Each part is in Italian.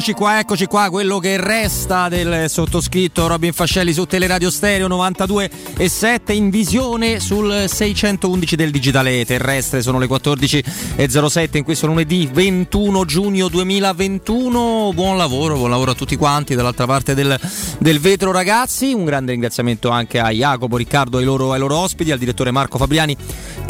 eccoci qua, eccoci qua, quello che resta del sottoscritto Robin Fascelli su Teleradio Stereo 92 e 7 in visione sul 611 del digitale terrestre, sono le 14.07 in questo lunedì 21 giugno 2021, buon lavoro, buon lavoro a tutti quanti dall'altra parte del, del vetro ragazzi, un grande ringraziamento anche a Jacopo, Riccardo ai loro, ai loro ospiti, al direttore Marco Fabriani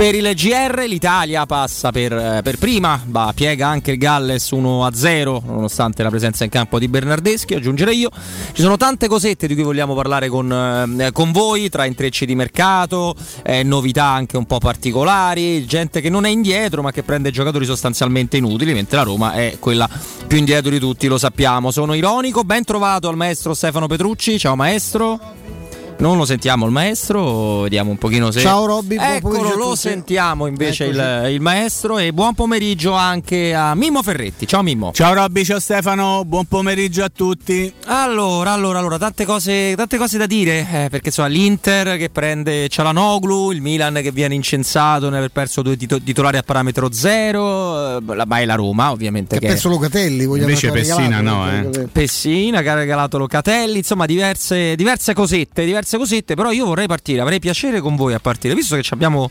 per il GR, l'Italia passa per, per prima, va, piega anche il Galles 1-0 nonostante la presenza in campo di Bernardeschi, aggiungerei io. Ci sono tante cosette di cui vogliamo parlare con, eh, con voi, tra intrecci di mercato, eh, novità anche un po' particolari, gente che non è indietro ma che prende giocatori sostanzialmente inutili, mentre la Roma è quella più indietro di tutti, lo sappiamo. Sono ironico, ben trovato al maestro Stefano Petrucci, ciao maestro. Non lo sentiamo il maestro, vediamo un pochino se... Ciao Robby, Eccolo, lo sentiamo invece il, il, maestro e buon pomeriggio anche a Mimmo Ferretti. Ciao Mimmo. Ciao Robby, ciao Stefano, buon pomeriggio a tutti. Allora, allora, allora, tante cose, tante cose da dire, eh, perché insomma l'Inter che prende Cialanoglu, il Milan che viene incensato nel aver perso due titolari a parametro zero, eh, la, ma è la Roma ovviamente. Che, ha perso Locatelli, vogliamo Invece Pessina no, eh. Pessina che ha regalato Locatelli, insomma diverse, diverse cosette, diverse cosette, però io vorrei partire, avrei piacere con voi a partire, visto che abbiamo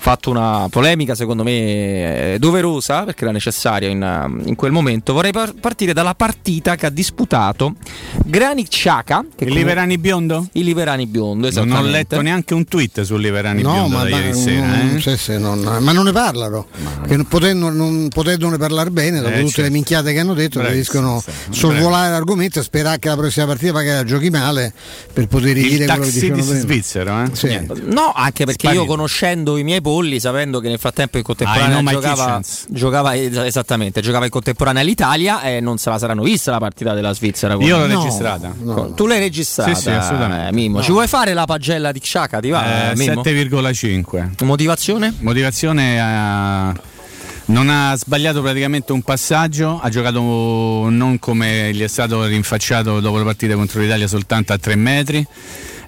fatto una polemica secondo me doverosa perché era necessaria in, in quel momento vorrei par- partire dalla partita che ha disputato Granit Xhaka il Liverani biondo? il Liverani biondo non ho letto neanche un tweet sul Liverani no, biondo ma, da ieri sera non, eh? sì, sì, non, ma non ne parlano ma... potendo, non, potendone parlare bene dopo eh, tutte certo. le minchiate che hanno detto preferiscono sorvolare l'argomento e sperare che la prossima partita magari la giochi male per poter dire quello che dicevano prima svizzero eh? sì. no anche perché Sparito. io conoscendo i miei polli sapendo che nel frattempo in contemporanea giocava, giocava, esattamente giocava in contemporanea all'Italia e non se la saranno vista la partita della Svizzera io l'ho no, registrata no. tu l'hai registrata sì, sì, assolutamente. Eh, Mimmo. Ci vuoi fare la pagella di Xhaka ti va? Eh, 7,5 motivazione? motivazione a non ha sbagliato praticamente un passaggio, ha giocato non come gli è stato rinfacciato dopo la partita contro l'Italia soltanto a 3 metri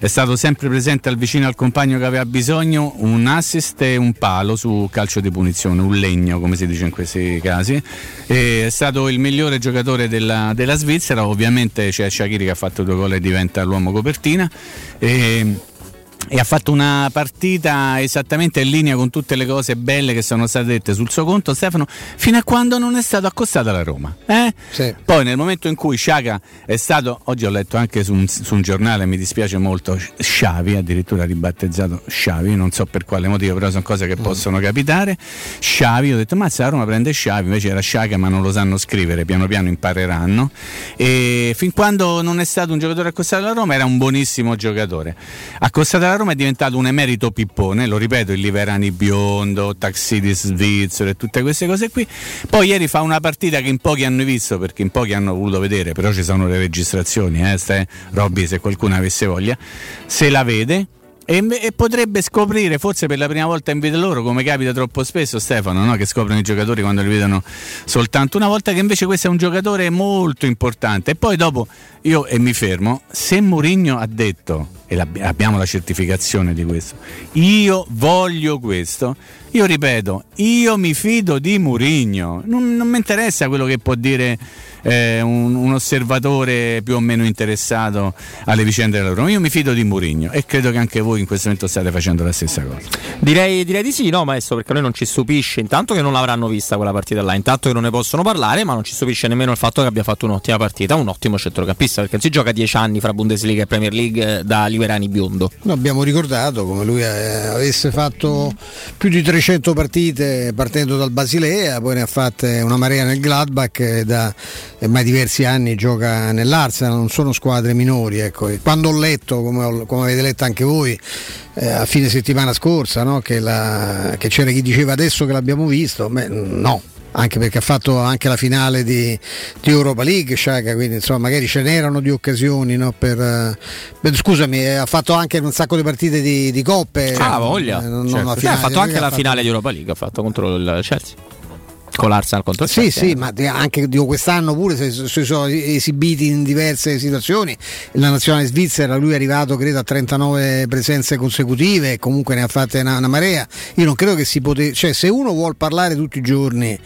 è stato sempre presente al vicino al compagno che aveva bisogno, un assist e un palo su calcio di punizione, un legno come si dice in questi casi. E è stato il migliore giocatore della, della Svizzera, ovviamente c'è Shakiri che ha fatto due gol e diventa l'uomo copertina. E, e ha fatto una partita esattamente in linea con tutte le cose belle che sono state dette sul suo conto Stefano fino a quando non è stato accostato alla Roma eh? sì. poi nel momento in cui Sciaga è stato oggi ho letto anche su un, su un, giornale mi dispiace molto Sciavi addirittura ribattezzato Sciavi non so per quale motivo però sono cose che mm. possono capitare Sciavi ho detto ma se la Roma prende Sciavi invece era Sciaga ma non lo sanno scrivere piano piano impareranno e fin quando non è stato un giocatore accostato alla Roma era un buonissimo giocatore accostato alla la Roma è diventato un emerito pippone, lo ripeto, il Liverani biondo, Taxidis svizzero e tutte queste cose qui. Poi ieri fa una partita che in pochi hanno visto, perché in pochi hanno voluto vedere, però ci sono le registrazioni, eh, Robby se qualcuno avesse voglia, se la vede e, e, potrebbe scoprire, forse per la prima volta in vita loro, come capita troppo spesso, Stefano, no? che scoprono i giocatori quando li vedono soltanto una volta, che invece questo è un giocatore molto importante. E poi dopo io e mi fermo, se Mourinho ha detto, e abbiamo la certificazione di questo, io voglio questo, io ripeto, io mi fido di Mourinho, non, non mi interessa quello che può dire eh, un, un, osservatore più o meno interessato alle vicende della Roma. Io mi fido di Mourinho e credo che anche voi in questo momento state facendo la stessa cosa. Direi, direi di sì, no, maestro, perché a noi non ci stupisce intanto che non l'avranno vista quella partita là, intanto che non ne possono parlare, ma non ci stupisce nemmeno il fatto che abbia fatto un'ottima partita, un ottimo centrocampista, perché si gioca dieci anni fra Bundesliga e Premier League eh, da Liverani Biondo. Abbiamo ricordato come lui eh, avesse fatto più di 300 partite partendo dal Basilea, poi ne ha fatte una marea nel Gladbach e da ormai diversi anni gioca nell'Arsenal, non sono squadre minori. Ecco. Quando ho letto, come, ho, come, avete letto anche voi, eh, a fine settimana scorsa, no? che, la, che, c'era chi diceva adesso che l'abbiamo visto, beh, no. Anche perché ha fatto anche la finale di, di Europa League, Sciaga, quindi insomma magari ce n'erano di occasioni no? per, per, scusami, eh, ha fatto anche un sacco di partite di, di coppe. Ah, voglia! Eh, non, certo. non finale, ha fatto anche la fatto... finale di Europa League, ha fatto contro il Chelsea. l'Arsenal contro il Sì, sì, ma anche dico, quest'anno pure si, sono esibiti in diverse situazioni. La nazionale svizzera, lui è arrivato credo a 39 presenze consecutive, comunque ne ha fatte una, una marea. Io non credo che si potesse, cioè se uno vuole parlare tutti i giorni,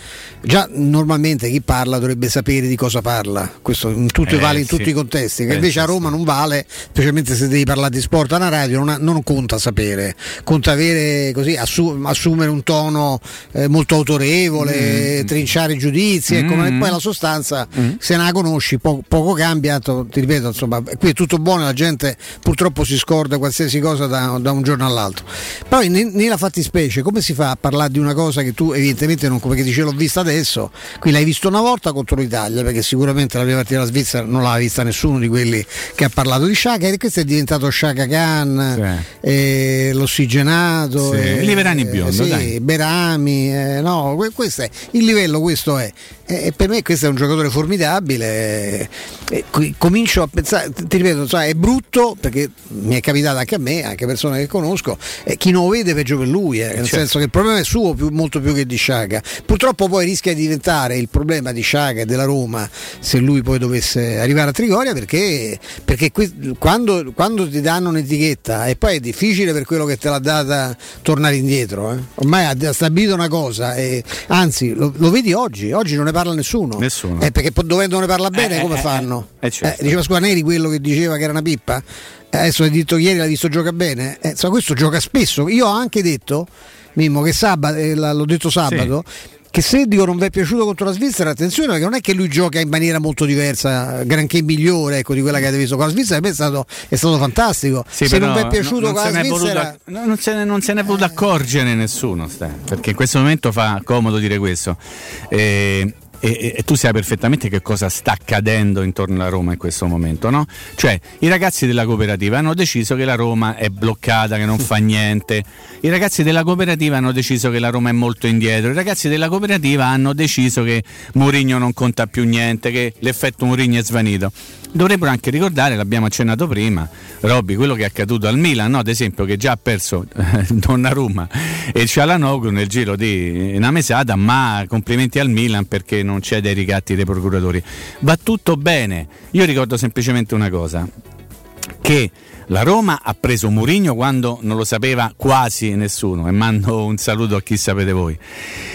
già normalmente chi parla dovrebbe sapere di cosa parla, questo in tutti, eh, vale in sì. tutti i contesti, che eh, invece a Roma non vale, specialmente se devi parlare di sport a una radio, non, ha, non conta sapere, conta avere così, assu- assumere un tono eh, molto autorevole, mm. Trinciare giudizi, mm. ecco, ma poi la sostanza mm. se non la conosci po- poco cambia, ti ripeto, insomma, qui è tutto buono, la gente purtroppo si scorda qualsiasi cosa da, da un giorno all'altro. Poi nella fattispecie come si fa a parlare di una cosa che tu evidentemente non, come dice l'ho vista adesso, qui l'hai visto una volta contro l'Italia, perché sicuramente la prima partita della Svizzera non l'ha vista nessuno di quelli che ha parlato di Shaka e questo è diventato Shaka Khan, sì. eh, l'ossigenato, sì. eh, Liverani biondo, sì, Berami, eh, no, questo è, il livello questo è. E per me questo è un giocatore formidabile. Comincio a pensare, ti ripeto, cioè, è brutto perché mi è capitato anche a me, anche persone che conosco, e chi non lo vede peggio per lui, eh, nel certo. senso che il problema è suo più, molto più che di Sciaga. Purtroppo poi rischia di diventare il problema di Sciaga e della Roma se lui poi dovesse arrivare a Trigoria perché, perché qui, quando, quando, ti danno un'etichetta e poi è difficile per quello che te l'ha data tornare indietro. Eh. Ormai ha stabilito una cosa, e, anzi lo, lo vedi oggi, oggi non è parla nessuno. Nessuno. Eh, perché dovendo ne parla bene, eh, come eh, fanno? Eh, certo. Eh, diceva Squaneri quello che diceva che era una pippa. Eh, adesso hai detto ieri l'ha visto gioca bene. insomma, questo gioca spesso. Io ho anche detto, Mimmo, che sabato, l'ho detto sabato. Sì che se dico non vi è piaciuto contro la Svizzera, attenzione perché non è che lui gioca in maniera molto diversa, granché migliore ecco, di quella che avete visto con la Svizzera, per me è stato, è stato fantastico. Sì, se non vi è piaciuto non, non con la Svizzera... Voluto, non, se ne, non se ne è voluto accorgere nessuno, perché in questo momento fa comodo dire questo. Eh, e, e, tu sai perfettamente che cosa sta accadendo intorno alla Roma in questo momento, no? Cioè, i ragazzi della cooperativa hanno deciso che la Roma è bloccata, che non fa niente. I ragazzi della cooperativa hanno deciso che la Roma è molto indietro. I ragazzi della cooperativa hanno deciso che Mourinho non conta più niente, che l'effetto Mourinho è svanito. Dovrebbero anche ricordare, l'abbiamo accennato prima, Robby, quello che è accaduto al Milan, no? ad esempio, che già ha perso eh, Donnarumma e Cialanoglu nel giro di una mesata, ma complimenti al Milan perché non c'è dei ricatti dei procuratori. Va tutto bene. Io ricordo semplicemente una cosa, che la Roma ha preso Murigno quando non lo sapeva quasi nessuno e mando un saluto a chi sapete voi.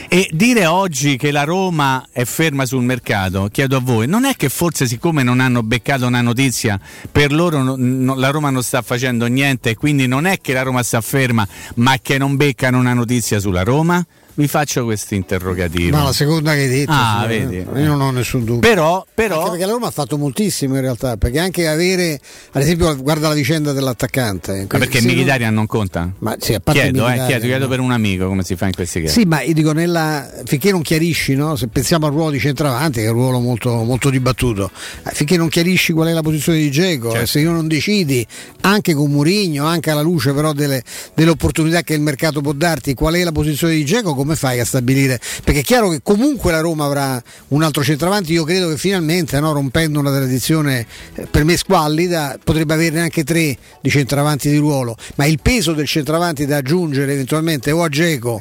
E dire oggi che la Roma è ferma sul mercato, chiedo a voi, non è che forse siccome non hanno beccato una notizia, per loro no, no, la Roma non sta facendo niente e quindi non è che la Roma sta ferma, ma che non beccano una notizia sulla Roma? Vi faccio questo interrogativo. Ma la seconda che hai detto, ah, vedi. io non ho nessun dubbio. Però, però... Anche perché la Roma ha fatto moltissimo in realtà, perché anche avere, ad esempio, guarda la vicenda dell'attaccante. Ma perché Militarian non conta? Ma sì, a parte chiedo, eh, chiedo, chiedo per un amico come si fa in questi casi. Sì, ma io dico, nella, finché non chiarisci, no? se pensiamo al ruolo di centravanti, che è un ruolo molto, molto dibattuto, eh, finché non chiarisci qual è la posizione di Geco, certo. se io non decidi, anche con Murigno, anche alla luce però delle, delle opportunità che il mercato può darti, qual è la posizione di Geco, come fai a stabilire? perché è chiaro che comunque la Roma avrà un altro centravanti, io credo che finalmente no, rompendo una tradizione eh, per me squallida potrebbe averne anche tre di centravanti di ruolo, ma il peso del centravanti da aggiungere eventualmente o a Geco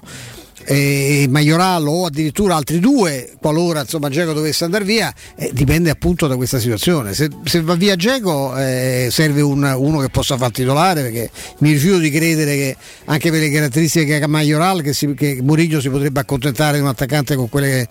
e Maiorallo o addirittura altri due qualora insomma Geco dovesse andare via eh, dipende appunto da questa situazione. Se, se va via Geco eh, serve un, uno che possa far titolare perché mi rifiuto di credere che anche per le caratteristiche che ha Maioral che, si, che Murillo si potrebbe accontentare di un attaccante con quelle,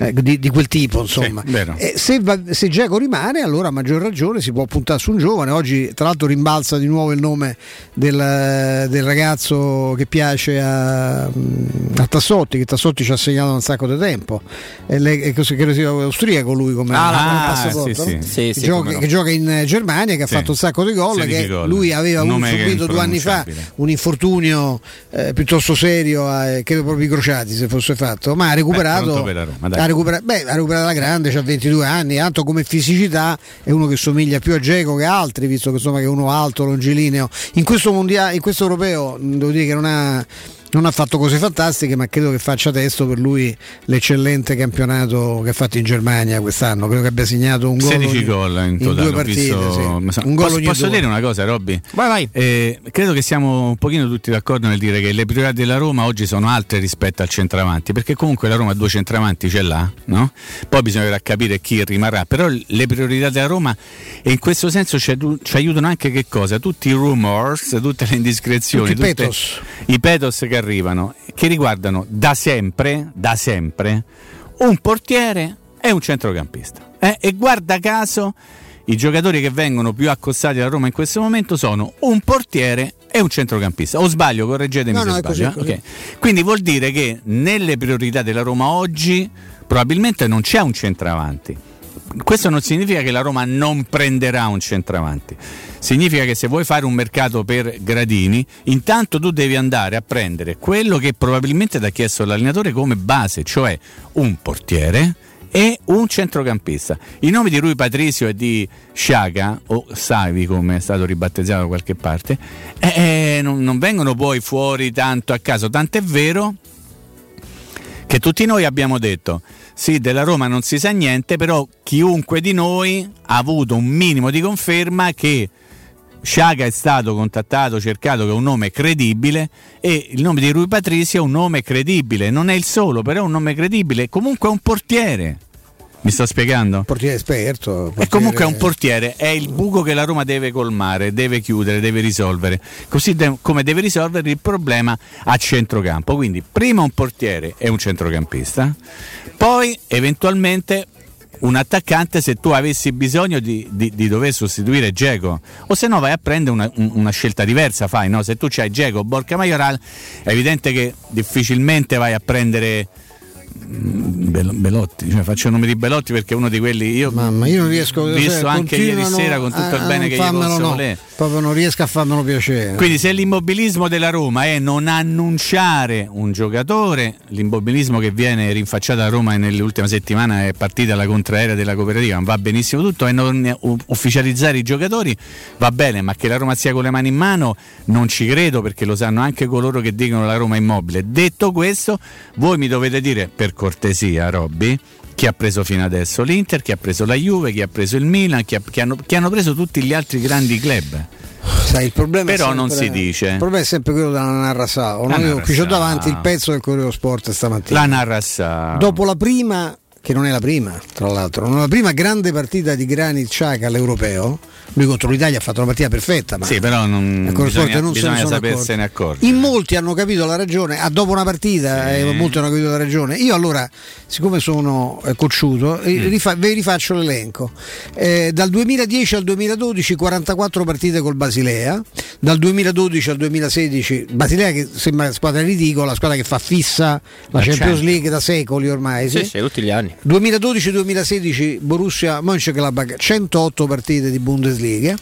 eh, di, di, quel tipo insomma. Sì, se, va, se Geco rimane allora a maggior ragione si può puntare su un giovane. Oggi tra l'altro rimbalza di nuovo il nome del, del ragazzo che piace a, a Tassotti, che Tassotti ci ha segnato un sacco di tempo. E lei, così, credo sia austriaco lui come, ah, come passaporto. Sì, sì. Sì, che, gioca, no. che, gioca, in Germania, che ha fatto un sacco di gol, che gol. lui aveva un subito due anni fa un infortunio eh, piuttosto serio, eh, credo proprio i crociati se fosse fatto, ma ha recuperato, beh, Roma, ha, recuperato beh, ha recuperato la grande, ha 22 anni, tanto come fisicità è uno che somiglia più a Geco che altri, visto che, insomma, che è uno alto, longilineo. In questo, mondiale, in questo europeo devo dire che non ha Non ha fatto cose fantastiche, ma credo che faccia testo per lui l'eccellente campionato che ha fatto in Germania quest'anno. Credo che abbia segnato un gol 16 gol in, in totale, due partite. Visto... Sì. Un posso, posso dire una cosa, Robby? Vai, vai. Eh, credo che siamo un pochino tutti d'accordo nel dire che le priorità della Roma oggi sono altre rispetto al centravanti, perché comunque la Roma due centravanti ce l'ha, no? Poi bisognerà capire chi rimarrà, però le priorità della Roma e in questo senso ci, aiutano anche che cosa? Tutti i rumors, tutte le indiscrezioni, tutti tutte, petos. i petos che arrivano, che riguardano da sempre, da sempre, un portiere e un centrocampista. Eh? E guarda caso i giocatori che vengono più accostati alla Roma in questo momento sono un portiere e un centrocampista. O sbaglio, correggetemi no, se no, sbaglio. Così, eh? Okay. Quindi vuol dire che nelle priorità della Roma oggi probabilmente non c'è un centravanti. Questo non significa che la Roma non prenderà un centravanti. Significa che se vuoi fare un mercato per gradini, intanto tu devi andare a prendere quello che probabilmente ti ha chiesto l'allenatore come base, cioè un portiere e un centrocampista. I nomi di Rui Patrizio e di Sciaga, o Savi come è stato ribattezzato da qualche parte, eh, eh, non, non vengono poi fuori tanto a caso, tant'è vero che tutti noi abbiamo detto sì, della Roma non si sa niente, però chiunque di noi ha avuto un minimo di conferma che Sciaga è stato contattato, cercato che è un nome credibile e il nome di Rui Patricio è un nome credibile, non è il solo, però è un nome credibile, comunque è un portiere. Mi sto spiegando? Portiere esperto. Portiere... E comunque è un portiere, è il buco che la Roma deve colmare, deve chiudere, deve risolvere. Così de- come deve risolvere il problema a centrocampo. Quindi prima un portiere e un centrocampista, poi eventualmente un attaccante se tu avessi bisogno di, di, di dover sostituire Geco o se no vai a prendere una, una scelta diversa fai no? se tu c'hai Geco Borca Majoral è evidente che difficilmente vai a prendere Belotti, cioè faccio il nome di Belotti perché è uno di quelli io, Mamma, io non riesco a visto anche ieri sera con tutto il bene che gli posso no, proprio non riesco a farmelo piacere. Quindi se l'immobilismo della Roma è non annunciare un giocatore l'immobilismo che viene rinfacciato a Roma nell'ultima settimana è partita la contraerea della cooperativa va benissimo tutto e non ufficializzare i giocatori va bene ma che la Roma sia con le mani in mano non ci credo perché lo sanno anche coloro che dicono la Roma è immobile. Detto questo voi mi dovete dire per cortesia, Robby, chi ha preso fino adesso l'Inter, chi ha preso la Juve, chi ha preso il Milan, chi, ha, chi, hanno, chi hanno, preso tutti gli altri grandi club. Sai, Però sempre, non si dice. Il problema è sempre quello della Narrasao. Io qui ho davanti il pezzo del Corriere Sport stamattina. La Narrasao. Dopo la prima, che non è la prima, tra l'altro, non è la prima grande partita di Granit Xhaka all'europeo. Lui contro l'Italia ha fatto una partita perfetta ma sì però non bisogna, non bisogna sapersene accorti. in molti hanno capito la ragione ah, dopo una partita sì. eh, molti hanno capito la ragione. Io allora siccome sono eh, cocciuto mm. rifa- vi rifaccio l'elenco. Eh, dal 2010 al 2012 44 partite col Basilea dal 2012 al 2016 Basilea che sembra una squadra ridicola squadra che fa fissa la Champions certo. League da secoli ormai sì, sì, sì tutti gli anni 2012-2016 Borussia Mönchengladbach 108 partite di Bundesliga.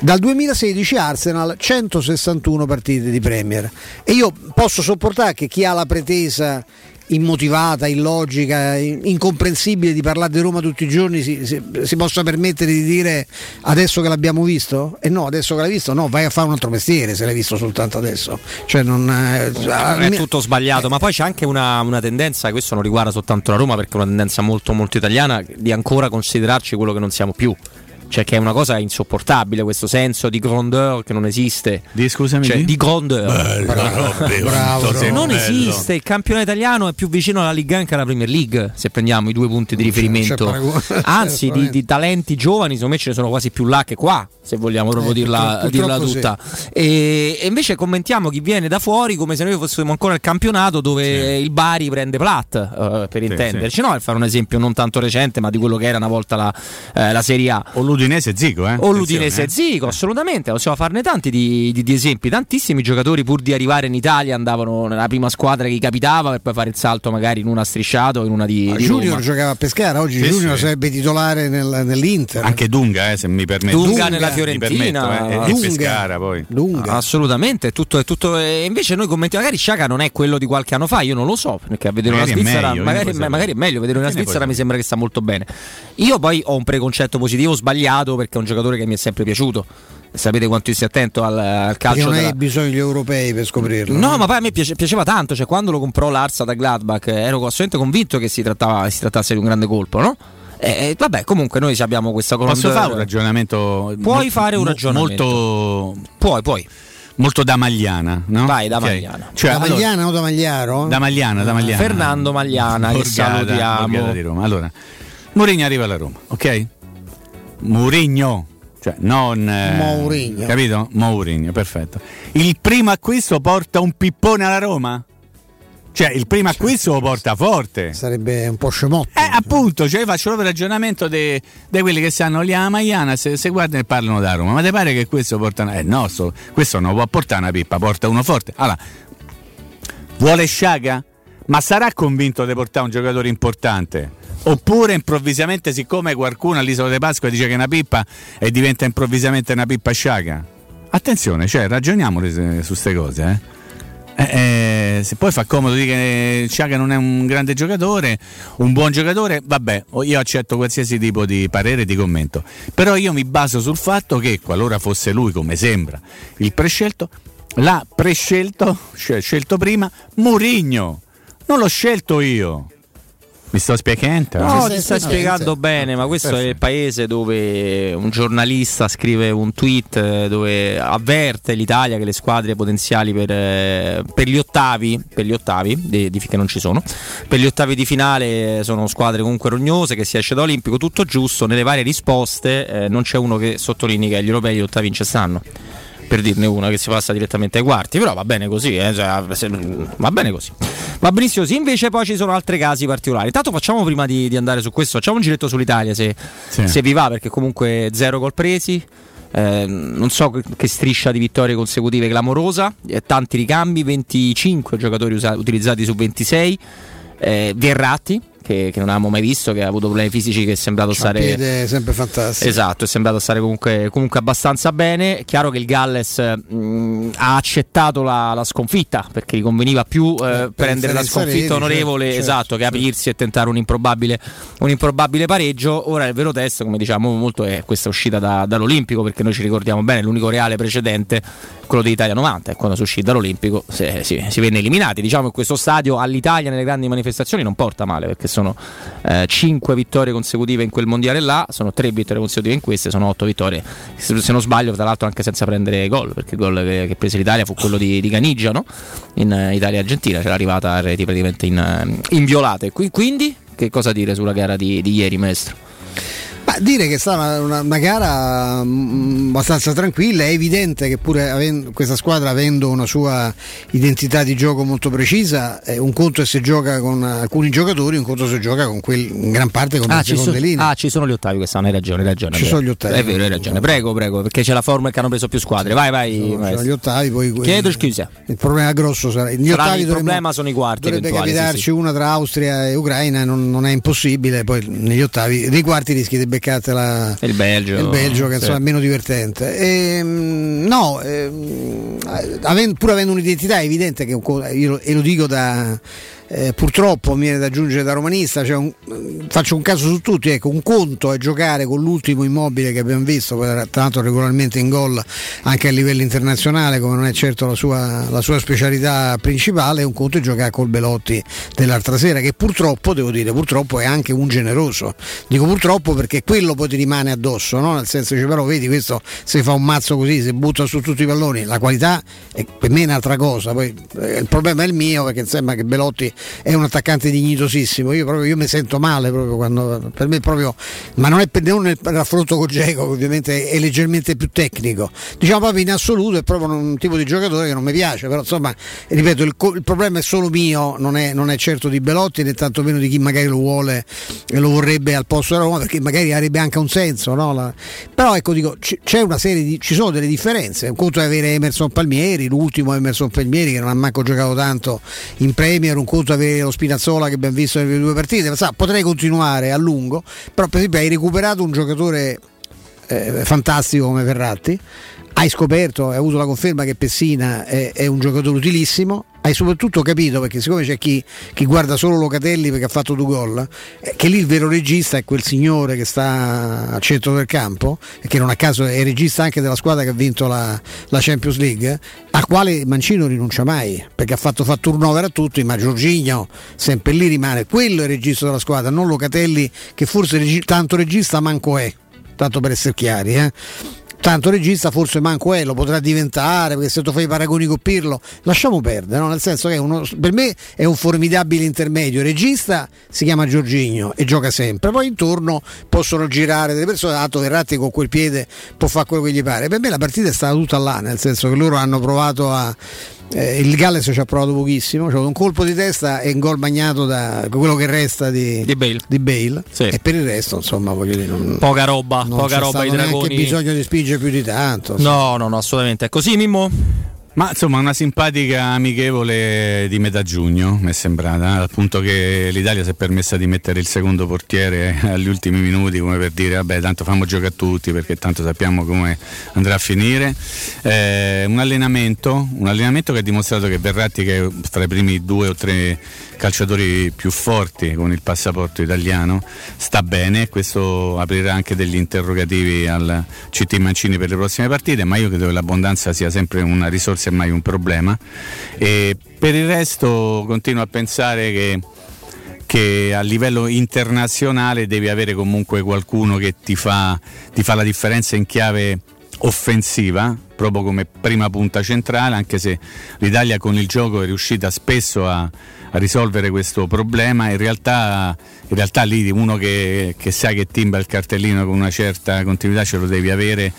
Dal 2016 Arsenal 161 partite di Premier. E io posso sopportare che chi ha la pretesa immotivata, illogica, incomprensibile di parlare di Roma tutti i giorni si, si, si, possa permettere di dire adesso che l'abbiamo visto? E no, adesso che l'hai visto, no, vai a fare un altro mestiere se l'hai visto soltanto adesso. Cioè non, eh, è tutto sbagliato, ma poi c'è anche una, una, tendenza, questo non riguarda soltanto la Roma perché è una tendenza molto molto italiana, di ancora considerarci quello che non siamo più cioè che è una cosa insopportabile questo senso di grandeur che non esiste. Di scusami? Cioè, di grandeur. Bello, bravo, bravo, non bello. esiste, il campionato italiano è più vicino alla Liga 1 che alla Premier League, se prendiamo i due punti di riferimento. Anzi, di, di, talenti giovani, secondo me ce ne sono quasi più là che qua, se vogliamo proprio eh, dirla, purtroppo, dirla tutta. Sì. E, e, invece commentiamo chi viene da fuori come se noi fossimo ancora il campionato dove sì. il Bari prende Plat, uh, per sì, intenderci, no? Per fare un esempio non tanto recente, ma di quello che era una volta la, eh, la Serie A. O l'Udinese Zico, eh? O l'Udinese eh. Zico, assolutamente, possiamo farne tanti di, di, di, esempi. Tantissimi giocatori pur di arrivare in Italia andavano nella prima squadra che capitava per poi fare il salto magari in una strisciata o in una di, di Junior Roma. giocava a Pescara, oggi sì, Junior sì. sarebbe titolare nel, nell'Inter. Anche Dunga, eh, se mi permette. Dunga, Dunga nella Fiorentina. Permetto, eh, Dunga, Pescara poi. Dunga. Assolutamente, tutto, è tutto, e invece noi commentiamo, magari Sciaca non è quello di qualche anno fa, io non lo so, perché a vedere magari una Svizzera, meglio, magari, magari, è meglio, vedere una Svizzera mi sembra che sta molto bene. Io poi ho un preconcetto positivo sbagliato perché è un giocatore che mi è sempre piaciuto sapete quanto io sia attento al, al calcio. Perché non della... hai bisogno degli europei per scoprirlo. No, ma poi a me piace, piaceva tanto, cioè quando lo comprò l'Arsa da Gladbach ero assolutamente convinto che si, trattava, si trattasse di un grande colpo, no? Eh, vabbè, comunque noi abbiamo questa colonna. Posso fare un ragionamento? Puoi mo- fare un ragionamento. Molto. Puoi, puoi molto da Magliana, no? Vai, da okay. Magliana. Cioè, da allora, Magliana o da Magliaro? Da Magliana, da Magliana. Fernando Magliana, Borgata, che salutiamo. Borgata di Roma. Allora, Mourinho arriva alla Roma, ok? Mourinho, cioè non eh, Mourinho. Capito? Mourinho, perfetto. Il primo acquisto porta un pippone alla Roma? Cioè, il primo acquisto lo porta forte. Sarebbe un po' scemotto. Eh, appunto, cioè faccio proprio il ragionamento di quelli che sanno lì a Maiana, se, se, guardano e parlano da Roma. Ma ti pare che questo porta Eh no, so, questo non può portare una pippa, porta uno forte. Allora, vuole Sciaga? Ma sarà convinto di portare un giocatore importante? Oppure improvvisamente, siccome qualcuno all'isola di Pasqua dice che è una pippa e diventa improvvisamente una pippa Sciaga? Attenzione, cioè, ragioniamo su queste cose, eh. Eh, eh, se poi fa comodo dire che Sciaga non è un grande giocatore, un buon giocatore, vabbè, io accetto qualsiasi tipo di parere e di commento. Però io mi baso sul fatto che qualora fosse lui, come sembra, il prescelto, l'ha prescelto, cioè scelto prima, Murigno. Non l'ho scelto io. Mi sto spiegando? No, ti stai spiegando bene, ma questo Perfetto. è il paese dove un giornalista scrive un tweet eh, dove avverte l'Italia che le squadre potenziali per, eh, per gli ottavi, per gli ottavi di, di, che non ci sono, per gli ottavi di finale sono squadre comunque rognose, che si esce da Olimpico, tutto giusto, nelle varie risposte eh, non c'è uno che sottolinea che gli europei gli ottavi in stanno per dirne una che si passa direttamente ai quarti, però va bene così, eh? cioè, va bene così. Va benissimo sì, invece poi ci sono altri casi particolari. Intanto facciamo prima di, di andare su questo, facciamo un giretto sull'Italia se, sì. se vi va, perché comunque zero gol presi. Eh, non so che striscia di vittorie consecutive clamorosa, eh, tanti ricambi, 25 giocatori usa- utilizzati su 26, eh, Verratti che, che, non avevamo mai visto, che ha avuto problemi fisici che è sembrato C'ha stare... Piede sempre fantastico. Esatto, è sembrato stare comunque, comunque abbastanza bene. È chiaro che il Galles mh, ha accettato la, la, sconfitta perché gli conveniva più eh, prendere la sconfitta reti, onorevole certo, esatto, certo, che certo. aprirsi e tentare un improbabile, un improbabile, pareggio. Ora il vero test, come diciamo molto, è questa uscita da, dall'Olimpico perché noi ci ricordiamo bene l'unico reale precedente quello dell'Italia 90 e quando si uscì dall'Olimpico si, si, si, venne eliminati. Diciamo che questo stadio all'Italia nelle grandi manifestazioni non porta male perché sono eh, 5 vittorie consecutive in quel mondiale là, sono 3 vittorie consecutive in queste, sono 8 vittorie, se non sbaglio tra l'altro anche senza prendere gol, perché il gol che, che prese l'Italia fu quello di, di Canigia no? in uh, Italia-Argentina, c'era arrivata a reti praticamente in, uh, inviolate. Quindi che cosa dire sulla gara di, di ieri maestro? Ma dire che è stata una, una gara mh, mm, abbastanza tranquilla, è evidente che pure avendo, questa squadra avendo una sua identità di gioco molto precisa, eh, un conto è se gioca con alcuni giocatori, un conto se gioca con quelli, in gran parte con ah, le seconde so, linee. Ah, ci sono gli ottavi quest'anno, hai ragione, hai ragione. Ci sono gli ottavi. È vero, hai ragione. Prego, prego, perché c'è la formula che hanno preso più squadre. Vai, vai. Ci sono, sono gli ottavi, poi Chiedo scusa. Il problema grosso sarà. Gli sarà ottavi il problema sono i quarti. Dovrebbe capitarci sì, sì. una tra Austria e Ucraina, non, non, è impossibile. Poi negli ottavi, nei quarti rischi di beccartela il Belgio, il Belgio che sì. insomma, è meno divertente. E, ehm, no, eh, avendo, pur avendo un'identità è evidente che io, e lo dico da eh, purtroppo mi viene da aggiungere da romanista, cioè un, faccio un caso su tutti, ecco, un conto è giocare con l'ultimo immobile che abbiamo visto, tra l'altro regolarmente in gol anche a livello internazionale, come non è certo la sua, la sua specialità principale, un conto è giocare col Belotti dell'altra sera, che purtroppo, devo dire, purtroppo è anche un generoso. Dico purtroppo perché quello poi ti rimane addosso, no? nel senso che però vedi questo se fa un mazzo così, se butta su tutti i palloni, la qualità è per me è un'altra cosa, poi eh, il problema è il mio perché sembra che Belotti è un attaccante dignitosissimo. Io, proprio, io mi sento male proprio quando per me proprio, ma non è per non nel raffronto con Geco, ovviamente è leggermente più tecnico. Diciamo proprio in assoluto è proprio un tipo di giocatore che non mi piace, però insomma, ripeto, il, il problema è solo mio, non è, non è, certo di Belotti né tantomeno di chi magari lo vuole e lo vorrebbe al posto della Roma, perché magari avrebbe anche un senso, no? La, però ecco dico, c- c'è una serie di, ci sono delle differenze. Un conto è avere Emerson Palmieri, l'ultimo Emerson Palmieri che non ha manco giocato tanto in Premier, un conto è avere lo Spinazzola che abbiamo visto nelle due partite, sa, potrei continuare a lungo, però per esempio hai recuperato un giocatore eh, fantastico come Verratti, hai scoperto, hai avuto la conferma che Pessina è, è un giocatore utilissimo, hai soprattutto capito, perché siccome c'è chi, chi guarda solo Locatelli perché ha fatto due gol, eh, che lì il vero regista è quel signore che sta al centro del campo, e che non a caso è regista anche della squadra che ha vinto la, la Champions League, al quale Mancino rinuncia mai, perché ha fatto, fatto turnover a tutti, ma Giorgigno sempre lì rimane, quello è il regista della squadra, non Locatelli che forse regi- tanto regista manco è, tanto per essere chiari. Eh tanto regista forse manco è, lo potrà diventare perché se tu fai i paragoni con Pirlo lasciamo perdere, no? nel senso che uno, per me è un formidabile intermedio, il regista si chiama Giorgigno e gioca sempre, poi intorno possono girare delle persone, dato Verratti con quel piede può fare quello che gli pare, per me la partita è stata tutta là, nel senso che loro hanno provato a, eh, il Galles ci ha provato pochissimo, cioè un colpo di testa e un gol bagnato da quello che resta di, di Bale, di Bale. Sì. e per il resto insomma voglio dire non, poca roba, non poca roba i dragoni. bisogno di spingere più di tanto. No, no, no, assolutamente. È così Mimmo? Ma insomma una simpatica amichevole di metà giugno mi è sembrata, al punto che l'Italia si è permessa di mettere il secondo portiere agli ultimi minuti come per dire vabbè tanto fammo giocare a tutti perché tanto sappiamo come andrà a finire. Eh, un, allenamento, un allenamento che ha dimostrato che Verratti che è fra i primi due o tre calciatori più forti con il passaporto italiano, sta bene, questo aprirà anche degli interrogativi al CT Mancini per le prossime partite, ma io credo che l'abbondanza sia sempre una risorsa e mai un problema. E per il resto continuo a pensare che che a livello internazionale devi avere comunque qualcuno che ti fa, ti fa la differenza in chiave offensiva proprio come prima punta centrale anche se l'Italia con il gioco è riuscita spesso a, a risolvere questo problema. In realtà, in realtà lì uno che, che, sa che timba il cartellino con una certa continuità ce lo devi avere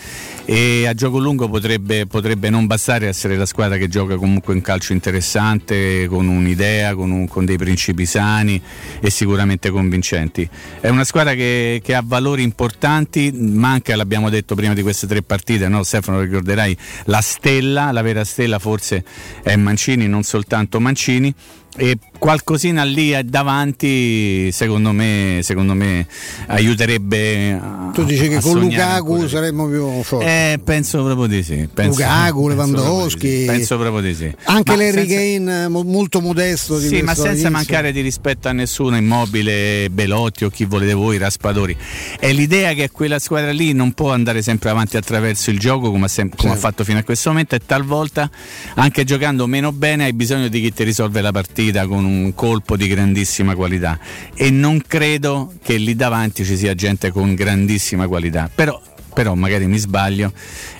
e a gioco lungo potrebbe, potrebbe non bastare essere la squadra che gioca comunque un calcio interessante, con un'idea, con, un, con dei principi sani e sicuramente convincenti. È una squadra che, che ha valori importanti, manca, l'abbiamo detto prima di queste tre partite, no? Stefano ricorderai, la stella, la vera stella forse è Mancini, non soltanto Mancini e qualcosina lì davanti secondo me, secondo me aiuterebbe tu dici che con Lukaku saremmo più forti. Eh, penso proprio di sì penso, Lukaku, Lewandowski. penso proprio di sì. Anche ma Larry Kane molto modesto sì ma senza inizio. mancare di rispetto a nessuno immobile Belotti o chi volete voi Raspadori. È l'idea che quella squadra lì non può andare sempre avanti attraverso il gioco come, ha, sem- come sì. ha fatto fino a questo momento e talvolta anche giocando meno bene hai bisogno di chi ti risolve la partita partita con un colpo di grandissima qualità. E non credo che lì davanti ci sia gente con grandissima qualità, però però magari mi sbaglio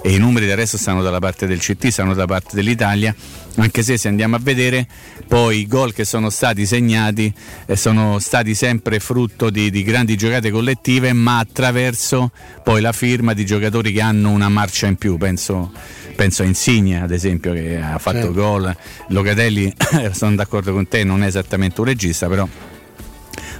e i numeri del resto stanno dalla parte del CT, stanno dalla parte dell'Italia, anche se se andiamo a vedere poi i gol che sono stati segnati eh, sono stati sempre frutto di, di, grandi giocate collettive, ma attraverso poi la firma di giocatori che hanno una marcia in più, penso penso a Insigne ad esempio che ha fatto certo. gol, Locatelli sono d'accordo con te, non è esattamente un regista, però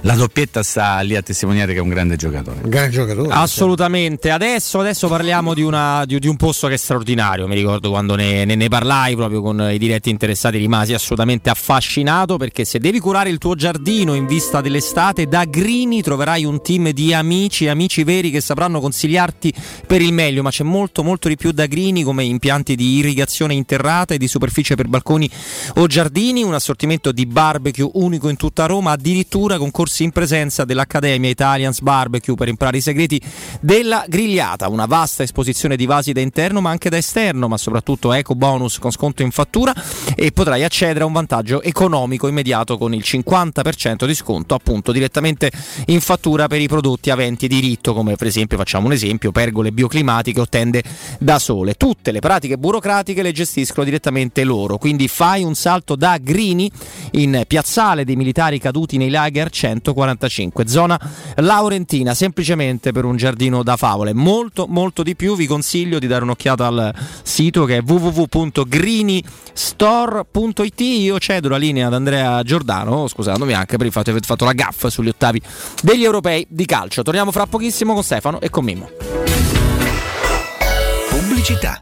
la doppietta sta lì a testimoniare che è un grande giocatore. Un grande giocatore. Assolutamente. Adesso, adesso parliamo di, una, di, di, un posto che è straordinario. Mi ricordo quando ne, ne, ne, parlai proprio con i diretti interessati, rimasi assolutamente affascinato perché se devi curare il tuo giardino in vista dell'estate, da Grini troverai un team di amici, amici veri che sapranno consigliarti per il meglio. Ma c'è molto, molto di più da Grini come impianti di irrigazione interrata e di superficie per balconi o giardini, un assortimento di barbecue unico in tutta Roma, addirittura con corsi in presenza dell'Accademia Italians Barbecue per imparare i segreti della grigliata, una vasta esposizione di vasi da interno ma anche da esterno, ma soprattutto eco bonus con sconto in fattura e potrai accedere a un vantaggio economico immediato con il 50% di sconto appunto direttamente in fattura per i prodotti aventi diritto, come per esempio facciamo un esempio, pergole bioclimatiche o tende da sole. Tutte le pratiche burocratiche le gestiscono direttamente loro, quindi fai un salto da Grini in piazzale dei militari caduti nei lager 145, zona Laurentina, semplicemente per un giardino da favole. Molto, molto di più. Vi consiglio di dare un'occhiata al sito che è www.grinistore.it. Io cedo la linea ad Andrea Giordano, scusandomi anche per il fatto che avete fatto la gaffa sugli ottavi degli europei di calcio. Torniamo fra pochissimo con Stefano e con Mimmo. Pubblicità.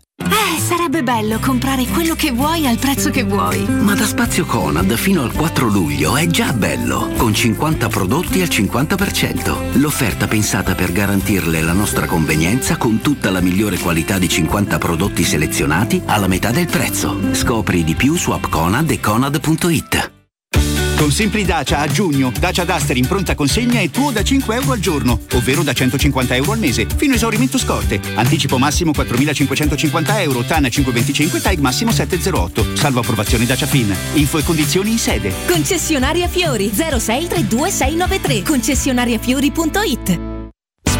Sarebbe bello comprare quello che vuoi al prezzo che vuoi. Ma da Spazio Conad fino al 4 luglio è già bello, con 50 prodotti al 50%. L'offerta pensata per garantirle la nostra convenienza con tutta la migliore qualità di 50 prodotti selezionati alla metà del prezzo. Scopri di più su appconad e conad.it. Con Simpli Dacia a giugno, Dacia Duster in pronta consegna è tuo da 5 euro al giorno, ovvero da 150 euro al mese, fino a esaurimento scorte. Anticipo massimo 4.550 euro, TAN 525, TAG massimo 708. Salvo approvazione Dacia Fin. Info e condizioni in sede. Concessionaria Fiori 0632693 concessionariafiori.it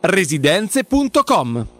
residenze.com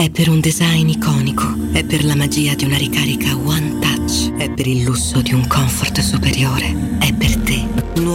È per un design iconico, è per la magia di una ricarica One Touch, è per il lusso di un comfort superiore, è per te.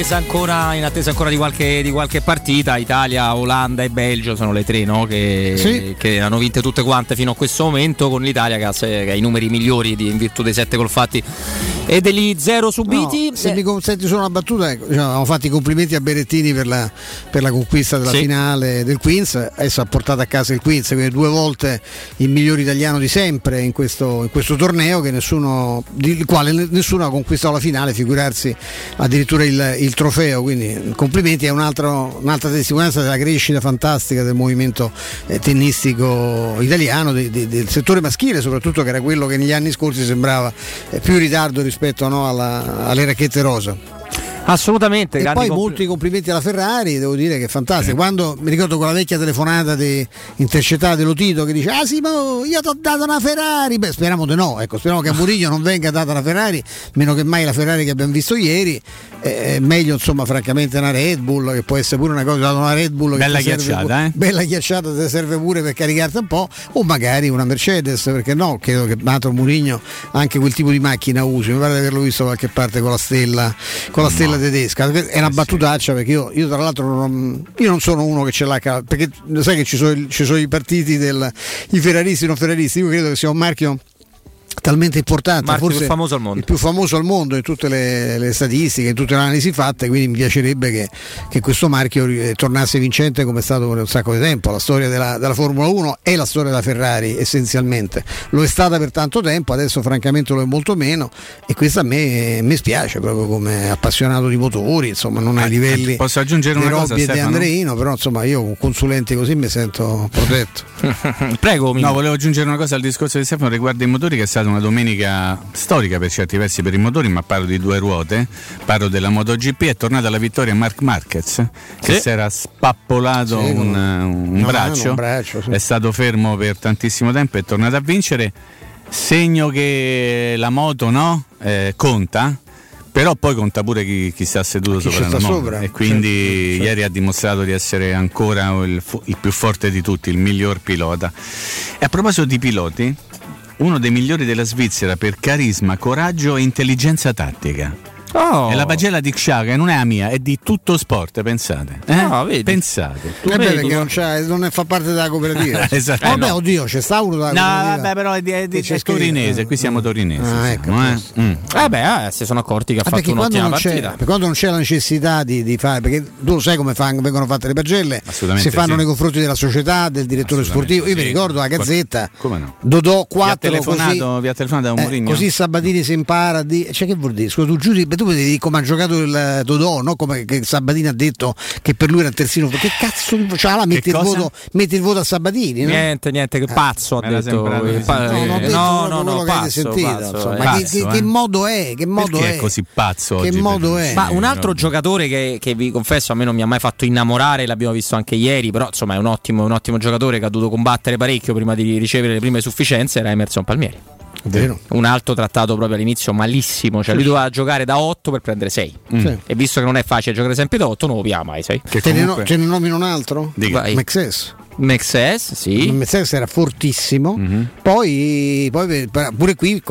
Attesa ancora, in attesa ancora di, qualche, di qualche partita, Italia, Olanda e Belgio sono le tre no? che, Sì. che hanno vinte tutte quante fino a questo momento, con l'Italia che ha, che ha i numeri migliori di- in virtù dei sette gol fatti e degli zero subiti. No, se mi consenti solo una battuta, ecco, diciamo, abbiamo fatto i complimenti a Berettini per la, per la conquista della Sì. finale del Queens, adesso ha portato a casa il Queens, quindi due volte il miglior italiano di sempre in questo, in questo torneo, che nessuno, di- il quale nessuno ha conquistato la finale, figurarsi addirittura il, il trofeo, quindi complimenti, è un altro- un'altra testimonianza della crescita fantastica del movimento eh, tennistico italiano, de- de- del settore maschile soprattutto, che era quello che negli anni scorsi sembrava eh, più in ritardo rispetto no, alla- alle racchette rosa. Assolutamente, E poi compl- molti complimenti alla Ferrari, devo dire che è fantastico. Quando mi ricordo quella vecchia telefonata di intercettata dello Tito che dice: Ah Simo, io ti ho dato una Ferrari. Beh, speriamo di no, ecco, speriamo che a Murigno non venga data una Ferrari, meno che mai la Ferrari che abbiamo visto ieri. Eh, meglio, insomma, francamente, una Red Bull, che può essere pure una cosa, data una Red Bull Bella ghiacciata, pure- eh? Bella ghiacciata, ti serve pure per caricarti un po', o magari una Mercedes, perché no? Credo che Mato Murigno anche quel tipo di macchina usi. Mi pare di averlo visto da qualche parte con la stella, con la stella tedesca. È una battutaccia perché io, io tra l'altro non, io non sono uno che ce l'ha perché sai che ci sono, i- ci sono i partiti del i ferraristi e non ferraristi. Io credo che sia un marchio talmente importante, Marchio forse più famoso al mondo. il più famoso al mondo in tutte le, le statistiche, in tutte le analisi fatte, quindi mi piacerebbe che, che questo marchio tornasse vincente come è stato per un sacco di tempo. La storia della, della Formula 1 è la storia della Ferrari essenzialmente, lo è stata per tanto tempo, adesso francamente lo è molto meno e questo a me mi spiace proprio come appassionato di motori, insomma non ai livelli Eh, Posso aggiungere di una cosa, Robby e di? Andreino, però insomma io con consulenti così mi sento protetto. Prego, No, volevo aggiungere una cosa al discorso di Stefano riguardo i motori, che è stata una domenica storica per certi versi per i motori, ma parlo di due ruote, parlo della MotoGP, è tornata alla vittoria Mark Marquez, che Sì. si era spappolato Sì, un, con- un braccio, mano, un braccio, sì. è stato fermo per tantissimo tempo, è tornato a vincere, segno che la moto no, Eh, conta. Però poi conta pure chi, chi sta seduto Chi sopra sta la moto sopra, e quindi certo, certo. ieri ha dimostrato di essere ancora il, il più forte di tutti, il miglior pilota. E a proposito di piloti, uno dei migliori della Svizzera per carisma, coraggio e intelligenza tattica. Oh. E la pagella di Xhaka non è la mia, è di tutto sport, pensate. Eh? Ah, vedi. Pensate. È vero che non, c'ha- non è- fa parte della cooperativa. Esatto. Vabbè, Eh, no. oddio, c'è sta uno della No, cooperativa. vabbè, però è, di- è, di- è torinese, qui siamo torinesi. Ah, ecco, siamo, eh. Mm. Eh beh, eh, si sono accorti che ha Ah, fatto perché quando un'ottima non, c'è, partita. per quando non c'è la necessità di, di fare, perché tu lo sai come fan- vengono fatte le pagelle, Assolutamente si fanno sì. nei confronti della società, del direttore sportivo. Io mi sì. ricordo la Gazzetta, Come no? Dodò Vi ha 4 telefonato, così, vi ha telefonato da un eh, Mourinho? così Sabatini si impara a dire, cioè che vuol dire? Scusa, tu giuri, beh, tu dire come ha giocato il Dodò, no? come che Sabatini ha detto che per lui era il terzino, che cazzo di cioè, là, metti, il voto, a Sabatini, no? Niente, niente, che pazzo ha detto. eh, pa- eh, No, no, detto no, no, no, che avete pazzo, sentito, pazzo, eh. Ma che, Pazzo, che- che eh. modo è? Che modo Perché è? è così pazzo Che oggi modo è? Ma un altro no. giocatore che, che vi confesso a me non mi ha mai fatto innamorare, l'abbiamo visto anche ieri, però insomma è un ottimo, un ottimo giocatore che ha dovuto combattere parecchio prima di ricevere le prime sufficienze, era Emerson Palmieri. Vero. Un altro trattato proprio all'inizio malissimo, cioè lui doveva giocare da 8 per prendere 6. Sì. E visto che non è facile giocare sempre da 8, non lo via mai 6. Che Te comunque- ne nomino un altro? Mexes. Mexes, sì. Mexes era fortissimo, Mhm. poi, poi pure qui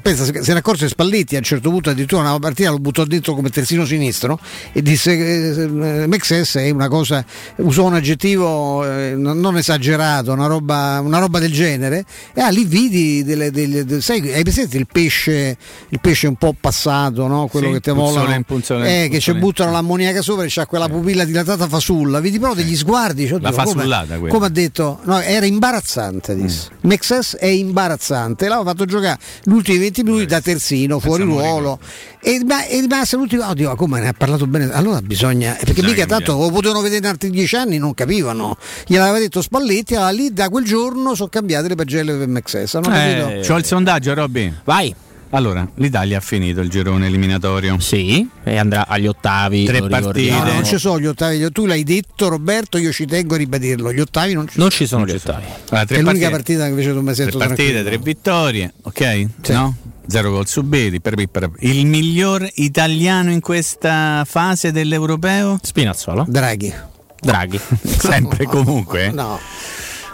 pensa, se ne accorse Spalletti a un certo punto addirittura una partita lo buttò dentro come terzino sinistro e disse che eh, Mexes è una cosa, usò un aggettivo eh, non esagerato, una roba, una roba del genere e ah, lì vidi delle, delle- de- sai, hai presente il pesce, il pesce un po' passato, no? quello Sì, che ti volano, eh, che ci buttano l'ammoniaca sopra e c'ha quella pupilla dilatata fasulla, vedi proprio degli sguardi, cioè, La oddio, come- fasullata quella. Come ha detto, no, era imbarazzante. Disse. Mm. Mexes è imbarazzante. L'aveva fatto giocare gli ultimi 20 minuti da terzino, fuori ruolo. E, ma, e rimase l'ultimo. Oddio, come ne ha parlato bene? Allora bisogna. Perché Bisogna mica tanto lo potevano vedere in altri dieci anni, non capivano. Gliel'aveva detto Spalletti, allora lì da quel giorno sono cambiate le pagelle per Mexes. Hanno capito? Eh, C'ho il sondaggio, Robby. Vai. Allora, l'Italia ha finito il girone eliminatorio. Sì, e andrà agli ottavi. Tre partite. No, non ci sono gli ottavi, tu l'hai detto Roberto, io ci tengo a ribadirlo, gli ottavi non ci Non ci sono gli ottavi. Allora, tre È l'unica partite- partita che invece tu mi Tre sento partite, tranquillo. tre vittorie, ok? No? Zero gol subiti. per- per- Il miglior italiano in questa fase dell'europeo? Spinazzola. Draghi. Draghi. Sempre comunque? No.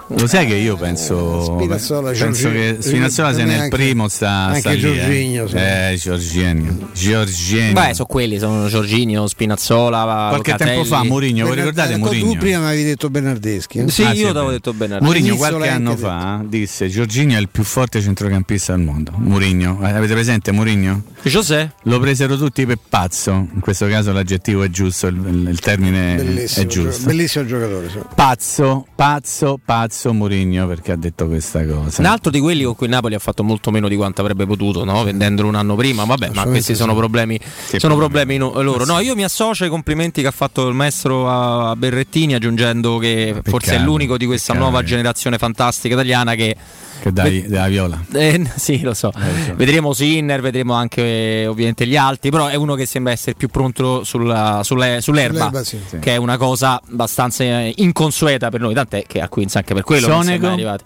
Lo sai che io penso, Spinazzola, penso che Spinazzola sia nel primo sta, anche sta lì, Giorginio, eh. sì. Eh, Giorginio. Giorginio. Beh, sono quelli, sono Giorginio, Spinazzola. Qualche Locatelli. tempo fa Mourinho, voi ricordate Eh, Mourinho? Tu prima mi avevi detto Bernardeschi. eh? Sì, Ah, io t'avevo vero. detto Bernardo. Mourinho qualche anno fa disse Giorginio è il più forte centrocampista al mondo. Mourinho, Eh, avete presente Mourinho? José? Lo presero tutti per pazzo, in questo caso l'aggettivo è giusto, il, il- termine Bellissimo, è giusto. bellissimo giocatore. sì. Pazzo, pazzo, pazzo Mourinho perché ha detto questa cosa. Un altro di quelli con cui Napoli ha fatto molto meno di quanto avrebbe potuto, no? vendendolo un anno prima. Vabbè, ma questi sono problemi, sono problemi no- loro. No, io mi associo ai complimenti che ha fatto il maestro a Berrettini, aggiungendo che forse è Peccato, l'unico di questa peccato. nuova generazione fantastica italiana che. Che dai, dai viola. Eh, sì, lo so. Vedremo Sinner, vedremo anche eh, ovviamente gli altri, però è uno che sembra essere più pronto sulla- sulle- sull'erba, Sull'erba, sì. Che è una cosa abbastanza eh, inconsueta per noi, tant'è che a Queens anche per quello non siamo Sonego? mai arrivati.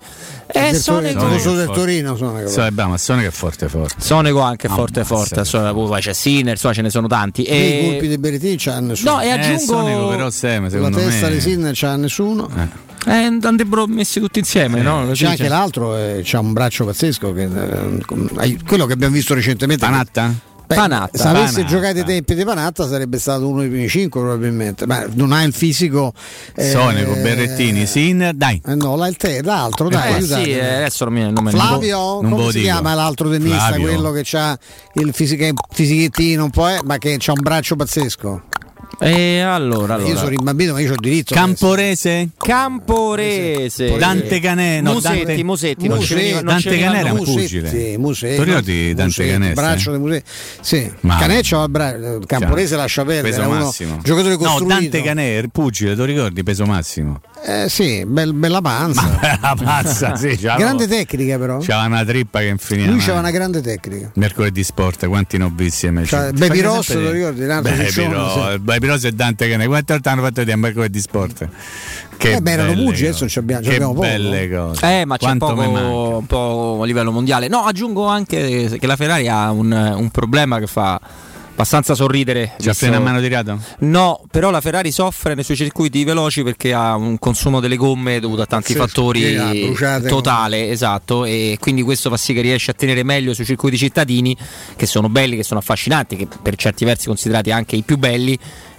Eh, Sonego, tifoso Sonego del forte. Torino sono So, bravo, ma Sonego è forte forte. Sonego anche forte Ammazza. forte, insomma, poi c'è Sinner, insomma, ce ne sono tanti. E... I colpi di Berrettini c'ha nessuno. No, e Eh, aggiungo Sonego però Seme, la secondo testa me. di Sinner c'ha nessuno. Eh, andrebbero messi tutti insieme, no? Così C'è anche c'è- l'altro, eh, c'ha un braccio pazzesco. Che, eh, quello che abbiamo visto recentemente. Panatta? Beh, Panatta. se avesse Panatta. giocato ai tempi di Panatta sarebbe stato uno dei primi cinque probabilmente, ma non ha il fisico. eh, Sonego, Berrettini, Sinner, dai. eh, no, la- il te- l'altro, dai, Eh, sì, eh, adesso non mi, non me ne- Flavio, non come si dico. chiama l'altro tennista, Flavio. quello che ha il fisiche- fisichettino un po', eh, ma che ha un braccio pazzesco. E allora, Io allora. sono rimbambito, ma io ho il diritto. Camporese? Camporese. Dante Canè, no, Musetti, Dante- Musetti, non ci veniva- non Dante Canè era un Musetti, pugile. Musetti, Tu ricordi Dante Musetti, Canè? Il braccio di Musetti. Sì, Ma- Caneccio il bra- il Camporese lascia perdere, Peso massimo. giocatore No, costruito. Dante Canè, il pugile, tu ricordi peso massimo? Eh, sì, bel- bella panza. La pazza, sì, grande tecnica però. C'aveva una trippa che infiniva. Lui c'aveva una grande tecnica. Mercoledì Sport, quanti visti a me? Cioè, Ci- Baby fai Ross, sempre lo ricordi? L'altro Baby Ross e Dante Canè. Quante volte hanno fatto vedere Mercoledì Sport? Che Eh, beh, erano cose. adesso ci abbiamo- ci che abbiamo poco. belle cose. Eh, ma c'è Quanto poco, mi manca. un po' a livello mondiale. No, aggiungo anche che la Ferrari ha un, un problema che fa abbastanza sorridere. Già visto- frena a mano tirato? No, però la Ferrari soffre nei suoi circuiti veloci perché ha un consumo delle gomme dovuto a tanti Sì, fattori totale, esatto, e quindi questo fa sì che riesce a tenere meglio sui circuiti cittadini che sono belli, che sono affascinanti, che per certi versi considerati anche i più belli.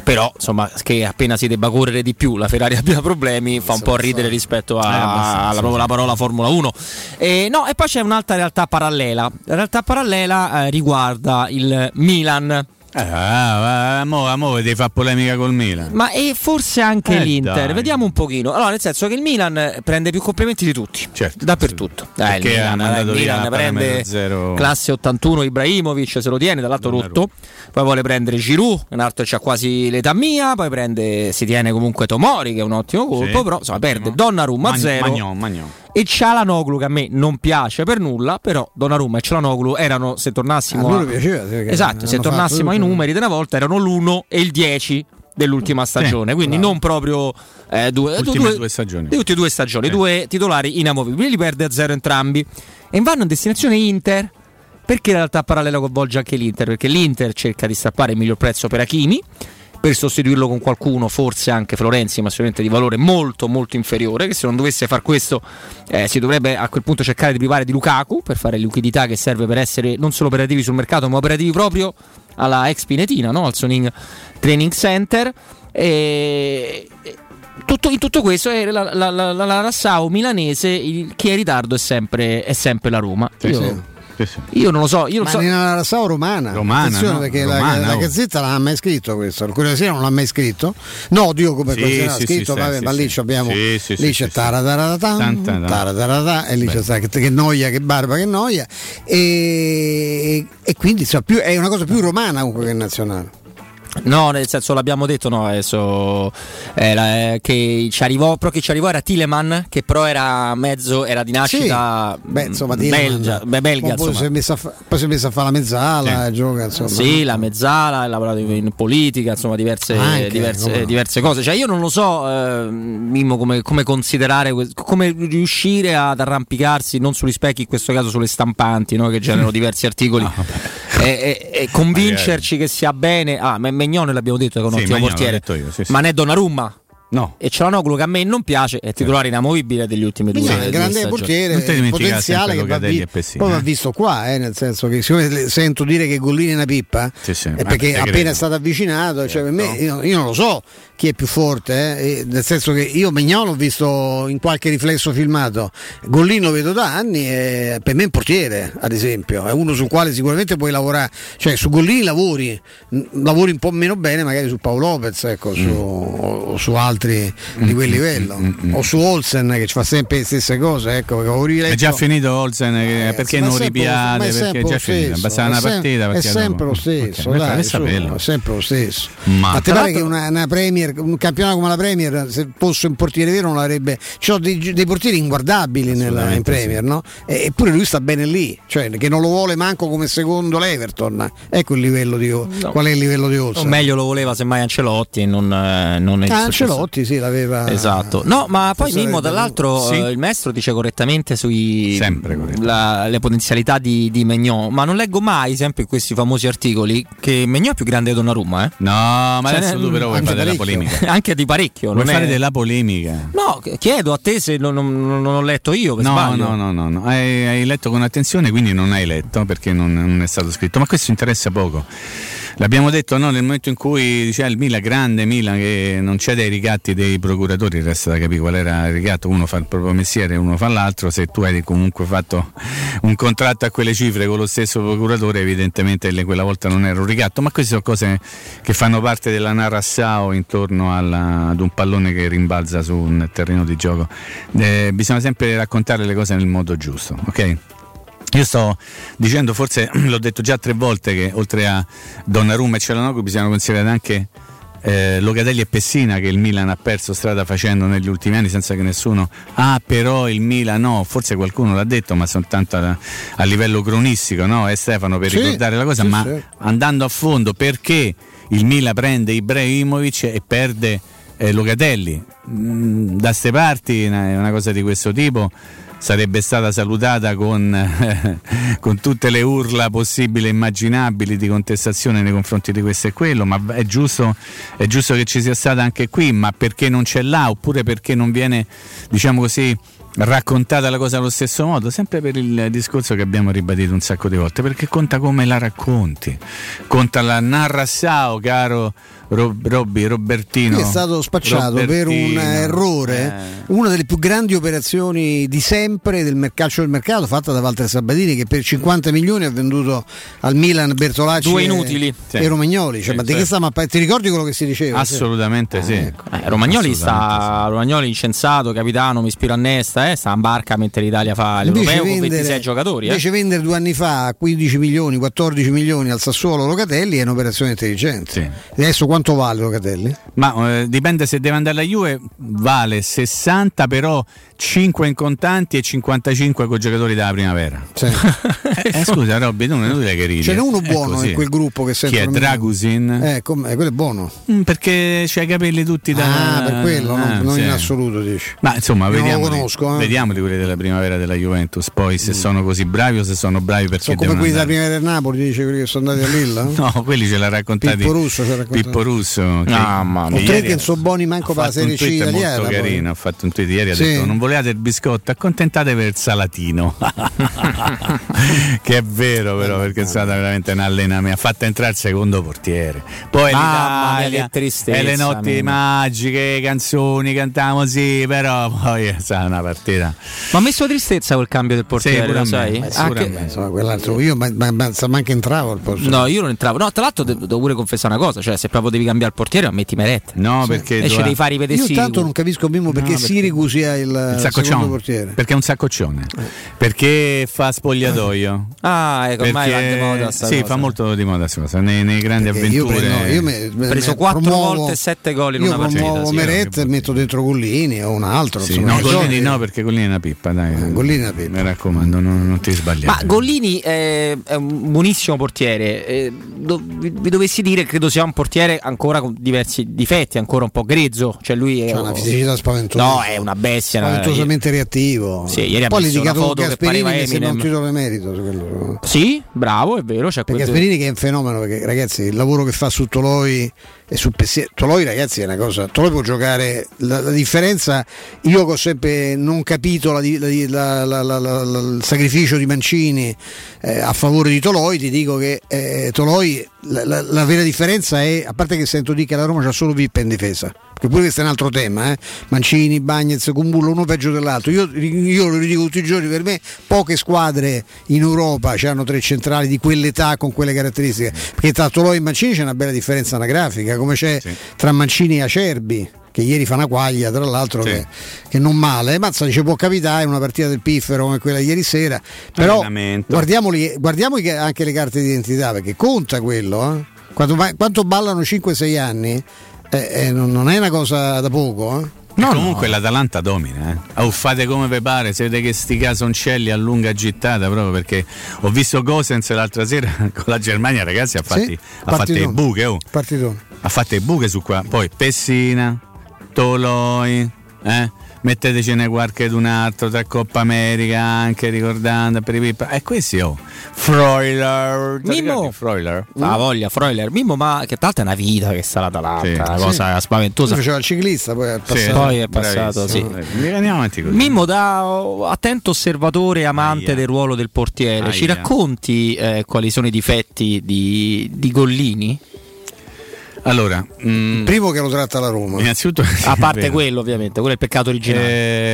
Però insomma che appena si debba correre di più la Ferrari abbia problemi fa un po' ridere rispetto Eh, alla propria parola Formula 1 e, no, e poi c'è un'altra realtà parallela. La realtà parallela eh, riguarda il Milan. Eh, ah, ah, mo, mo devi fare polemica col Milan. ma e forse anche Eh, l'Inter, dai. vediamo un pochino. Allora, nel senso che il Milan eh, prende più complimenti di tutti, Certo, dappertutto. Eh, il Perché ha Milan, eh, mandato il Milan prende zero. classe 81 Ibrahimovic, se lo tiene, dall'altro rotto. Poi vuole prendere Giroud, un altro che ha quasi l'età mia. Poi prende, si tiene comunque Tomori, che è un ottimo colpo. Sì. Però insomma, perde Donnarumma a zero. Magnon, Magnon. E Cialanoglu che a me non piace per nulla, però Donnarumma e Cialanoglu erano, se tornassimo A a, piaceva, esatto, se tornassimo ai tutto. numeri di una volta erano l'1 e il 10 dell'ultima stagione, quindi non proprio eh, due, Ultime due stagioni. di tutte e due stagioni, due titolari inamovibili, li perde a zero entrambi e vanno in destinazione Inter. Perché in realtà parallela coinvolge anche l'Inter? Perché l'Inter cerca di strappare il miglior prezzo per Hakimi per sostituirlo con qualcuno, forse anche Florenzi, ma sicuramente di valore molto molto inferiore, che se non dovesse far questo eh, si dovrebbe a quel punto cercare di privare di Lukaku per fare liquidità che serve per essere non solo operativi sul mercato, ma operativi proprio alla ex Pinetina, no? al Soning Training Center. E tutto- in tutto questo è la, la, la, la, Rassau milanese, il- chi è in ritardo è sempre, è sempre la Roma. Io- sì. Sì, sì. Io non lo so, io non Ma so. nella Rassao romana. Romana, Attenzione no? perché Romana, la, la. Gazzetta non ha mai scritto questo. Il Sera non l'ha mai scritto. No, Dio come Sì, Corriere della sì, scritto, sì, vabbè, sì, ma lì ci abbiamo Sì, sì, lì sì, c'è taradaratam, e lì c'è che, noia, che barba, che noia. E, e quindi più- è una cosa più romana comunque che nazionale. No, nel senso l'abbiamo detto, no, adesso era, eh, che ci arrivò, però che ci arrivò era Tileman, che però era mezzo, era di nascita Sì, beh, insomma, mm, Tielemans. belgia, beh, belga, poi, insomma. si è messa a fa- poi si è messa a fare la mezzala, gioca insomma. Sì, la mezzala, ha lavorato in politica, insomma, diverse, Anche, diverse, no. diverse cose. Cioè, io non lo so, eh, Mimmo, come, come considerare, come riuscire ad arrampicarsi non sugli specchi, in questo caso sulle stampanti, no, che generano diversi articoli, Ah, e, e- convincerci che sia bene. Ah, Megnone l'abbiamo detto che è un Sì, ottimo portiere, io, sì, sì. ma ne è Donnarumma. No. E Cialanoglu che a me non piace, è titolare inamovibile degli ultimi due, Sì, due un grande portiere, potenziale che va, vi- poi va eh. visto qua, eh, nel senso che siccome sento dire che Gollini è una pippa, Sì, sì, è perché appena credo. è stato avvicinato, cioè per me, io, io non lo so chi è più forte, eh, nel senso che io Mignon l'ho visto in qualche riflesso filmato, Gollini lo vedo da anni e per me è un portiere, ad esempio, è uno sul quale sicuramente puoi lavorare, cioè su Gollini lavori, lavori un po' meno bene magari su Paolo Lopez, ecco, su, o su altri di quel livello, o su Olsen che ci fa sempre le stesse cose, ecco, È già finito Olsen, perché Eh, ma non ripiate? Perché è sempre già lo finita. stesso, Basta una partita. È perché sempre lo stesso, dai, su, è sempre lo stesso. Ma- Tra pare che una, una Premier, un campionato come la Premier, se fosse un portiere vero non l'avrebbe. Ci sono dei, dei portieri inguardabili nella, in Premier, no? E- eppure lui sta bene lì, cioè che non lo vuole manco come secondo l'Everton. Ecco il livello di qual è il livello di O Olsen. meglio lo voleva semmai Ancelotti e non, eh, non è Ah, successo. Ancelotti sì, l'aveva. Esatto, no, ma poi Mimmo, dall'altro Sì. eh, il maestro dice correttamente sui Sempre corretto. la- le potenzialità di, di Megnon, ma non leggo mai, sempre in questi famosi articoli, che Megnon è più grande di Donnarumma, eh? No, ma Cioè, adesso tu però vuoi anche fare della parecchio. polemica. anche di parecchio. Vuoi non fare è- della polemica? No, chiedo a te se non, non- non ho letto io, per No, sbaglio. no, no, no, no. Hai, hai letto con attenzione, quindi non hai letto perché non, non è stato scritto. Ma questo interessa poco. L'abbiamo detto no, nel momento in cui diceva il Milan, grande Milan, che non c'è dei ricatti dei procuratori, resta da capire qual era il ricatto, uno fa il proprio mestiere, uno fa l'altro, se tu hai comunque fatto un contratto a quelle cifre con lo stesso procuratore, evidentemente quella volta non era un ricatto, ma queste sono cose che fanno parte della narrassao intorno alla- ad un pallone che rimbalza su un terreno di gioco. Eh, bisogna sempre raccontare le cose nel modo giusto, ok? Io sto dicendo, forse l'ho detto già tre volte, che oltre a Donnarumma e Cialanoglu bisogna considerare anche eh, Locatelli e Pessina che il Milan ha perso strada facendo negli ultimi anni senza che nessuno ah però il Milan no forse qualcuno l'ha detto ma soltanto a, a livello cronistico no? e Stefano per Sì, ricordare la cosa sì, ma sì. andando a fondo perché il Milan prende Ibrahimovic e perde eh, Locatelli Mm, da ste parti una, una cosa di questo tipo sarebbe stata salutata con, con tutte le urla possibili e immaginabili di contestazione nei confronti di questo e quello, ma è giusto, è giusto che ci sia stata anche qui, ma perché non c'è là oppure perché non viene, diciamo così, raccontata la cosa allo stesso modo, sempre per il discorso che abbiamo ribadito un sacco di volte, perché conta come la racconti, conta la narrassao, caro Rob- Robby, Robertino. Qui è stato spacciato per un Robertino. errore, Eh. una delle più grandi operazioni di sempre del calcio del mercato fatta da Walter Sabatini che per 50 milioni ha venduto al Milan Bertolacci Due e- inutili. e, Romagnoli. Cioè, Sì, ma di certo. che stiamo a Ti ricordi quello che si diceva? Assolutamente sì. Eh, Romagnoli Assolutamente sta Romagnoli incensato, capitano, mi ispiro a Nesta, eh, sta in barca mentre l'Italia fa Invece l'europeo con vendere- 26 giocatori. eh. Invece vendere due anni fa 15 milioni, 14 milioni al Sassuolo Locatelli è un'operazione intelligente. Adesso quanto vale Locatelli? Ma eh, dipende se deve andare alla Juve, vale 60 però 5 in contanti e 55 con giocatori della primavera. Eh, eh, scusa Robby, tu non è inutile che ridi. Ce n'è uno È buono in quel gruppo che Chi è Dragusin? Eh, com'è? quello è buono. Mm, Perché c'ha i capelli tutti da Ah, per quello, non, Ah, non sì. in assoluto dici. Ma insomma, non vediamo conosco, eh. vediamo di quelli della primavera della Juventus. Poi se sono così bravi o se sono bravi perché Sono come quelli della andare. prima del Napoli, dice quelli che sono andati a Lilla. No, quelli ce l'ha raccontati Pippo Russo ce l'ha raccontato. Pippo Russo. che- Mamma che mia. Tre che non so buoni manco per la Serie C italiana, molto poi. carino. Ha fatto un tweet ieri. Ha Sì. detto: Non volevate il biscotto, accontentate per il salatino. che è vero, però, perché è stata veramente un allenamento. Ha fatto entrare il secondo portiere. Poi Mamma mia, che tristezza, e le notti mia. magiche, canzoni, cantiamo sì, però poi è stata una partita. Ma ha messo tristezza quel cambio del portiere, pure lo a me, sai? eh, sì, pure Anche- a me. Insomma, quell'altro io ma, ma, ma, manca entravo al posto. No, io non entravo. No, tra l'altro de- devo pure confessare una cosa, cioè se proprio devi cambiare il portiere, metti Meret. No, perché e ci doveva- devi fare i Io vedessi. tanto non capisco Mimmo perché, No, perché- Siricusi ha il, Il secondo portiere. perché è un saccoccione perché fa spogliatoio Ah, ecco, ormai va Perché- di moda sta sì, cosa. fa molto di moda questa cosa nei, nei grandi Perché io avventure prendo- io me- preso 4 promuovo- volte e 7 gol in Io una partita. promuovo sì. Meret e metto dentro Gollini o un altro. Sì, no, giochi. no perché Gollini è una pippa dai Gollini è una pippa. mi raccomando non, non ti sbagliare Ma Gollini è, un buonissimo portiere. eh, vi dovessi dire, credo sia un portiere ancora con diversi difetti, ancora un po' grezzo. Cioè lui è C'ha una fisicità spaventosa. No, è una bestia. una- Spaventosamente reattivo. Sì, ieri Poi litigato con Gasperini che sembra un titolo merito. quello. Sì, bravo, è vero. C'è Perché quel- Gasperini che è un fenomeno, perché ragazzi il lavoro che fa su Toloi e su Pessier, Toloi ragazzi è una cosa, Toloi può giocare, la, la differenza, io ho sempre non capito la- il sacrificio di Mancini eh, a favore di Toloi, ti dico che eh, Toloi, la, la- la vera differenza è, a parte che sento dire che la Roma c'ha solo Vippa in difesa, perché pure questo è un altro tema, eh. Mancini, Bagnez, Cumbullo, uno peggio dell'altro. Io, io lo ridico tutti i giorni, per me poche squadre in Europa hanno tre centrali di quell'età con quelle caratteristiche, perché tra Toloi e Mancini c'è una bella differenza anagrafica, come c'è tra Mancini e Acerbi. Che ieri fa una quaglia, tra l'altro, che, che non male. Mazza dice può capitare una partita del piffero come quella ieri sera. Però guardiamo anche le carte d'identità, perché conta quello. eh. Quanto, quanto ballano 5-6 anni, eh, eh, non, non è una cosa da poco. eh. No, comunque l'Atalanta domina, eh. Oh, fate come vi pare, se vedete che sti casoncelli a lunga gittata proprio perché ho visto Gosens l'altra sera con la Germania, ragazzi, ha fatti, Sì, ha fatto i buche, oh. Partitone. ha fatto i buche su qua. Poi Pessina, Toloi, eh? Mettetecene qualche d'un altro tra Coppa America anche ricordando per i pippa. E questi oh, Freuler, Mimmo. Freuler? La voglia, Freuler, Mimmo, ma che tra l'altro è una vita che sta l'Atalanta, Sì. una Sì. cosa spaventosa. Lui faceva il ciclista, poi è Sì, passato. Poi è passato, sì. Mimmo, da attento osservatore e amante Aia. del ruolo del portiere, ci Aia. racconti eh, quali sono i difetti di, di Gollini? Allora, mm, Primo che lo tratta la Roma. innanzitutto A parte quello, ovviamente, quello è il peccato originale.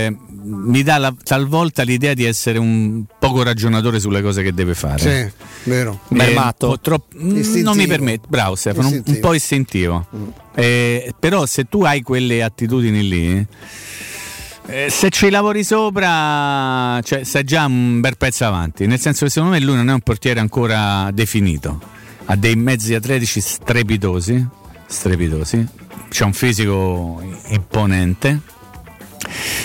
Eh, mi dà la- talvolta l'idea di essere un poco ragionatore sulle cose che deve fare. Sì, vero. Beh, Eh, matto. un po' troppo- mm, Istintivo. non mi permette, bravo Stefano, un, un po' istintivo. Eh, però se tu hai quelle attitudini lì, eh, se ci lavori sopra, cioè, sei già un bel pezzo avanti. Nel senso che secondo me lui non è un portiere ancora definito. Ha dei mezzi atletici strepitosi, strepitosi. C'ha un fisico imponente.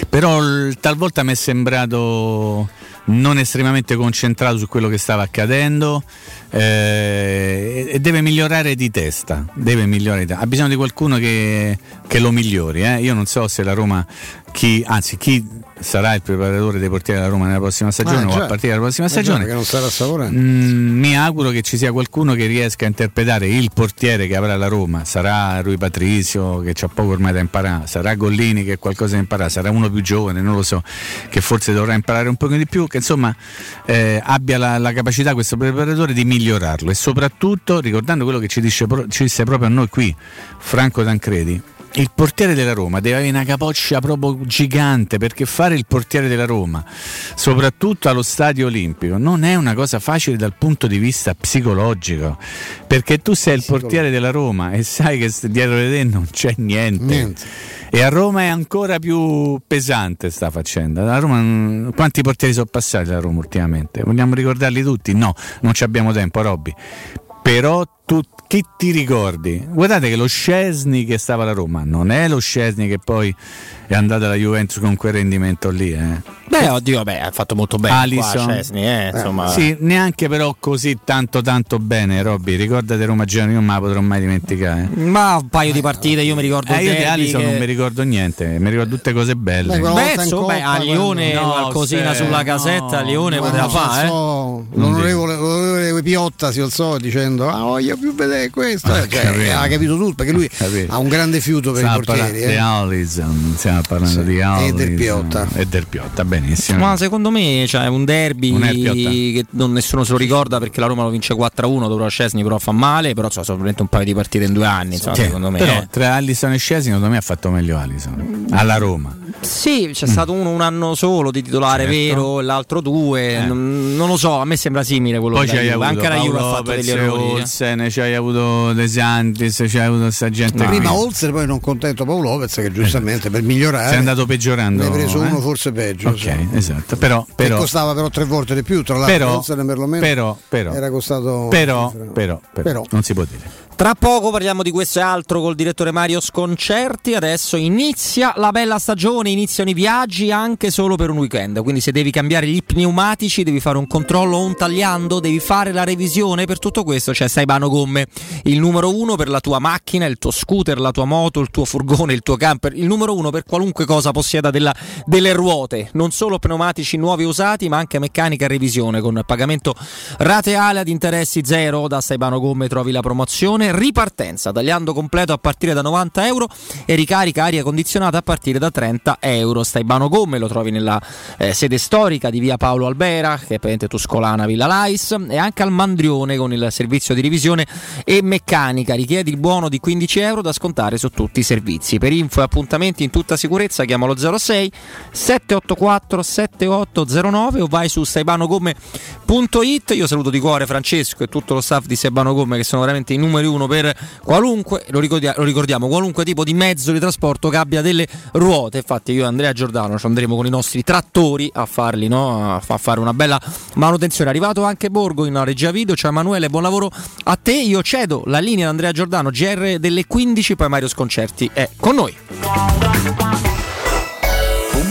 Però talvolta mi è sembrato non estremamente concentrato su quello che stava accadendo. eh, e deve migliorare di testa, deve migliorare di testa. ha bisogno di qualcuno che, che lo migliori. eh. Io non so se la Roma, chi, anzi chi sarà il preparatore dei portieri della Roma nella prossima stagione Ah, o già. a partire dalla prossima Eh, già, stagione. non starà saporando. Mm, mi auguro che ci sia qualcuno che riesca a interpretare il portiere che avrà la Roma. Sarà Rui Patrizio che c'ha poco ormai da imparare, sarà Gollini che qualcosa da imparare, sarà uno più giovane, non lo so, che forse dovrà imparare un pochino di più, che insomma eh, abbia la, la capacità questo preparatore di migliorarlo e soprattutto ricordando quello che ci, dice, ci disse proprio a noi qui Franco Tancredi. Il portiere della Roma deve avere una capoccia proprio gigante perché fare il portiere della Roma, soprattutto allo stadio olimpico, non è una cosa facile dal punto di vista psicologico. Perché tu sei il portiere della Roma e sai che dietro di te non c'è niente. Niente. E a Roma è ancora più pesante sta faccenda. La Roma, mm, quanti portieri sono passati da Roma ultimamente? Vogliamo ricordarli tutti? No, non ci abbiamo tempo, Robby. Però tu chi ti ricordi? Guardate che lo Scesni che stava alla Roma non è lo Scesni che poi è andato alla Juventus con quel rendimento lì. Eh. Beh, oddio, beh, ha fatto molto bene. Alisson. Qua, eh, insomma. Sì, neanche però così tanto tanto bene, Robby. Ricordate Roma Genoa, io non me la potrò mai dimenticare. Ma un paio di partite, io mi ricordo Eh, io di derby Alisson che- non mi ricordo niente, mi ricordo tutte cose belle. Beh, Beh, insomma, Coppa, a Lione quando- qualcosina No, sulla se- casetta, no, Lione poteva fare. eh. so, l'onorevole, l'onorevole Piotta si alzò dicendo ah voglio più vedere questo Ah, Eh, cioè, ha capito tutto perché lui Capito. ha un grande fiuto per Stiamo i portieri parlando di eh. Allison, stiamo parlando Sì, di e Allison del Piotta. e del Piotta, benissimo. Ma secondo me c'è un derby Piotta. che non nessuno se lo ricorda perché la Roma lo vince 4-1, dopo la Scesni però fa male, però insomma, sono veramente un paio di partite in due anni, insomma, Sì, secondo me. però eh. tra Allison e Scesi secondo me ha fatto meglio Allison alla Roma. Sì, c'è stato uno un anno solo di titolare Mm. Certo. vero, e l'altro due, non, non lo so, a me sembra simile quello Poi c'hai Juve. avuto anche la Juve ha fatto degli errori. eh. Olsen, c'hai avuto De Santis, c'hai avuto sta gente prima qui. Olsen poi non contento Paolo Lopez che giustamente per migliorare Si è andato peggiorando. ne hai preso eh? uno forse peggio Ok, sì. esatto. Però, che però, costava però tre volte di più tra l'altro però, Olsen perlomeno però, però, era costato però, però, però, Però. non si può dire. Tra poco parliamo di questo e altro col direttore Mario Sconcerti. Adesso inizia la bella stagione, iniziano i viaggi anche solo per un weekend. Quindi, se devi cambiare gli pneumatici, devi fare un controllo o un tagliando, devi fare la revisione. Per tutto questo c'è Saibano Gomme, il numero uno per la tua macchina, il tuo scooter, la tua moto, il tuo furgone, il tuo camper. Il numero uno per qualunque cosa possieda della- delle ruote. Non solo pneumatici nuovi usati, ma anche meccanica e revisione con pagamento rateale ad interessi zero. Da Saibano Gomme trovi la promozione ripartenza, tagliando completo a partire da 90 euro e ricarica aria condizionata a partire da 30 euro. Staibano Gomme lo trovi nella eh, sede storica di via Paolo Albera, che è praticamente Tuscolana Villa Lais, e anche al Mandrione con il servizio di revisione e meccanica. Richiedi il buono di 15 euro da scontare su tutti i servizi. Per info e appuntamenti in tutta sicurezza chiamalo 06 784 7809 o vai su saibanogomme.it. Io saluto di cuore Francesco e tutto lo staff di Sebano Gomme che sono veramente i numeri uno per qualunque, lo ricordia- lo ricordiamo, qualunque tipo di mezzo di trasporto che abbia delle ruote. Infatti io e Andrea Giordano ci andremo con i nostri trattori a farli, no? a fa- fare una bella manutenzione. È arrivato anche Borgo in regia video, ciao Emanuele, buon lavoro a te. Io cedo la linea ad Andrea Giordano, GR delle 15, poi Mario Sconcerti è con noi.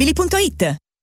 ValentinoAutomobili.it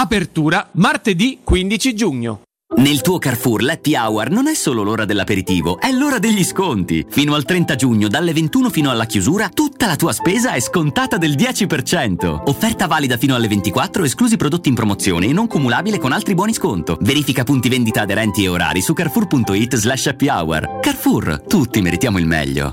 Apertura martedì 15 giugno. Nel tuo Carrefour l'Happy Hour non è solo l'ora dell'aperitivo, è l'ora degli sconti. Fino al 30 giugno, dalle 21 fino alla chiusura, tutta la tua spesa è scontata del 10%. Offerta valida fino alle 24, esclusi prodotti in promozione e non cumulabile con altri buoni sconto. Verifica punti vendita aderenti e orari su carrefour.it slash happy hour. Carrefour, tutti meritiamo il meglio.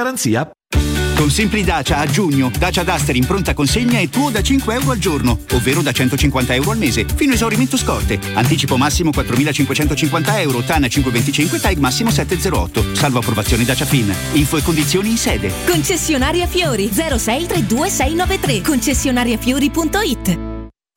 Con Simpli Dacia a giugno, Dacia Duster in pronta consegna è tuo da 5 euro al giorno, ovvero da 150 euro al mese, fino a esaurimento scorte. Anticipo massimo 4.550 euro, TAN 525, TAG massimo 708. Salvo approvazione Dacia Fin. Info e condizioni in sede. Concessionaria Fiori 0632693 concessionariafiori.it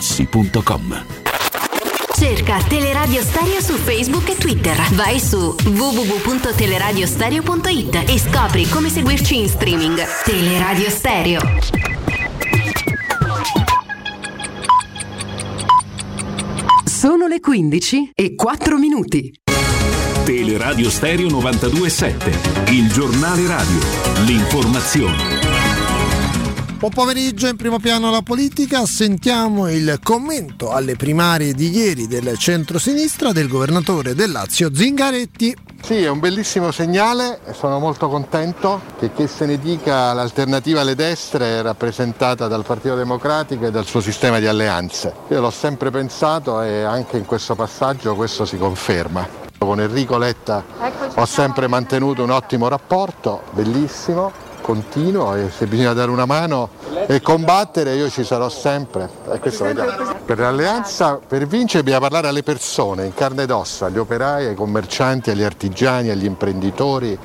artigianamaterassi.com. Cerca Teleradio Stereo su Facebook e Twitter. Vai su www.teleradiostereo.it e scopri come seguirci in streaming. Teleradio Stereo. Sono le 15 e 4 minuti. Teleradio Stereo 927, il giornale radio, l'informazione. Buon pomeriggio, in primo piano la politica, sentiamo il commento alle primarie di ieri del centro-sinistra del governatore del Lazio Zingaretti. Sì, è un bellissimo segnale e sono molto contento che, che se ne dica l'alternativa alle destre è rappresentata dal Partito Democratico e dal suo sistema di alleanze. Io l'ho sempre pensato e anche in questo passaggio questo si conferma. Con Enrico Letta ho sempre mantenuto un ottimo rapporto, bellissimo, continuo e se bisogna dare una mano e combattere io ci sarò sempre. Per l'alleanza, per vincere bisogna parlare alle persone in carne ed ossa, agli operai, ai commercianti, agli artigiani, agli imprenditori,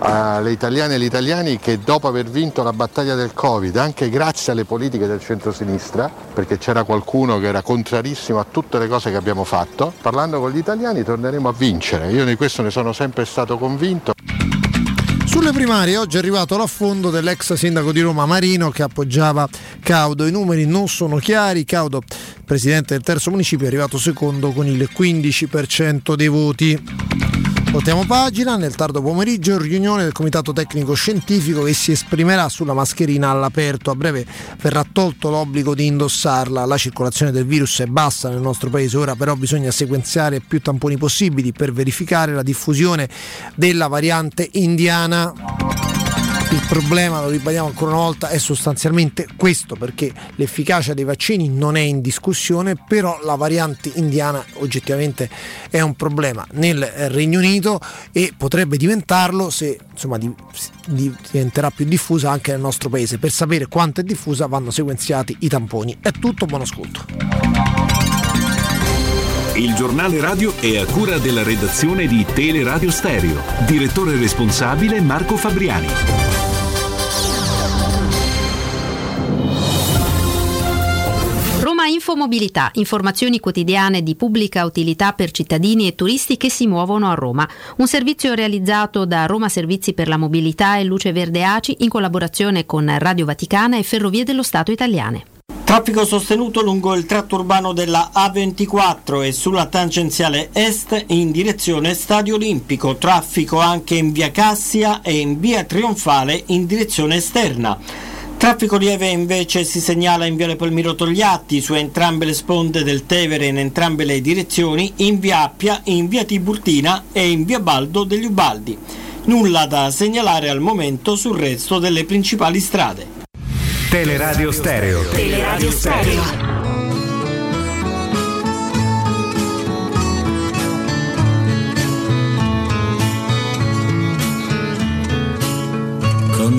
alle italiane e agli italiani che dopo aver vinto la battaglia del Covid, anche grazie alle politiche del centro-sinistra, perché c'era qualcuno che era contrarissimo a tutte le cose che abbiamo fatto, parlando con gli italiani torneremo a vincere. Io di questo ne sono sempre stato convinto. Sulle primarie oggi è arrivato l'affondo dell'ex sindaco di Roma Marino che appoggiava Caudo. I numeri non sono chiari. Caudo, presidente del terzo municipio, è arrivato secondo con il 15% dei voti. Voltiamo pagina, nel tardo pomeriggio riunione del comitato tecnico scientifico che si esprimerà sulla mascherina all'aperto. A breve verrà tolto l'obbligo di indossarla. La circolazione del virus è bassa nel nostro paese, ora però bisogna sequenziare più tamponi possibili per verificare la diffusione della variante indiana. Il problema, lo ribadiamo ancora una volta, è sostanzialmente questo, perché l'efficacia dei vaccini non è in discussione, però la variante indiana oggettivamente è un problema nel Regno Unito e potrebbe diventarlo se insomma, di- di- diventerà più diffusa anche nel nostro paese. Per sapere quanto è diffusa vanno sequenziati i tamponi. È tutto, buon ascolto. Il giornale radio è a cura della redazione di Teleradio Stereo. Direttore responsabile Marco Fabriani. Roma Infomobilità, informazioni quotidiane di pubblica utilità per cittadini e turisti che si muovono a Roma. Un servizio realizzato da Roma Servizi per la Mobilità e Luce Verde ACI in collaborazione con Radio Vaticana e Ferrovie dello Stato italiane. Traffico sostenuto lungo il tratto urbano della A24 e sulla tangenziale est in direzione Stadio Olimpico. Traffico anche in via Cassia e in via Trionfale in direzione esterna. Traffico lieve invece si segnala in Viale Palmiro Togliatti su entrambe le sponde del Tevere in entrambe le direzioni, in via Appia, in via Tiburtina e in via Baldo degli Ubaldi. Nulla da segnalare al momento sul resto delle principali strade. Teleradio Stereo. Teleradio Stereo.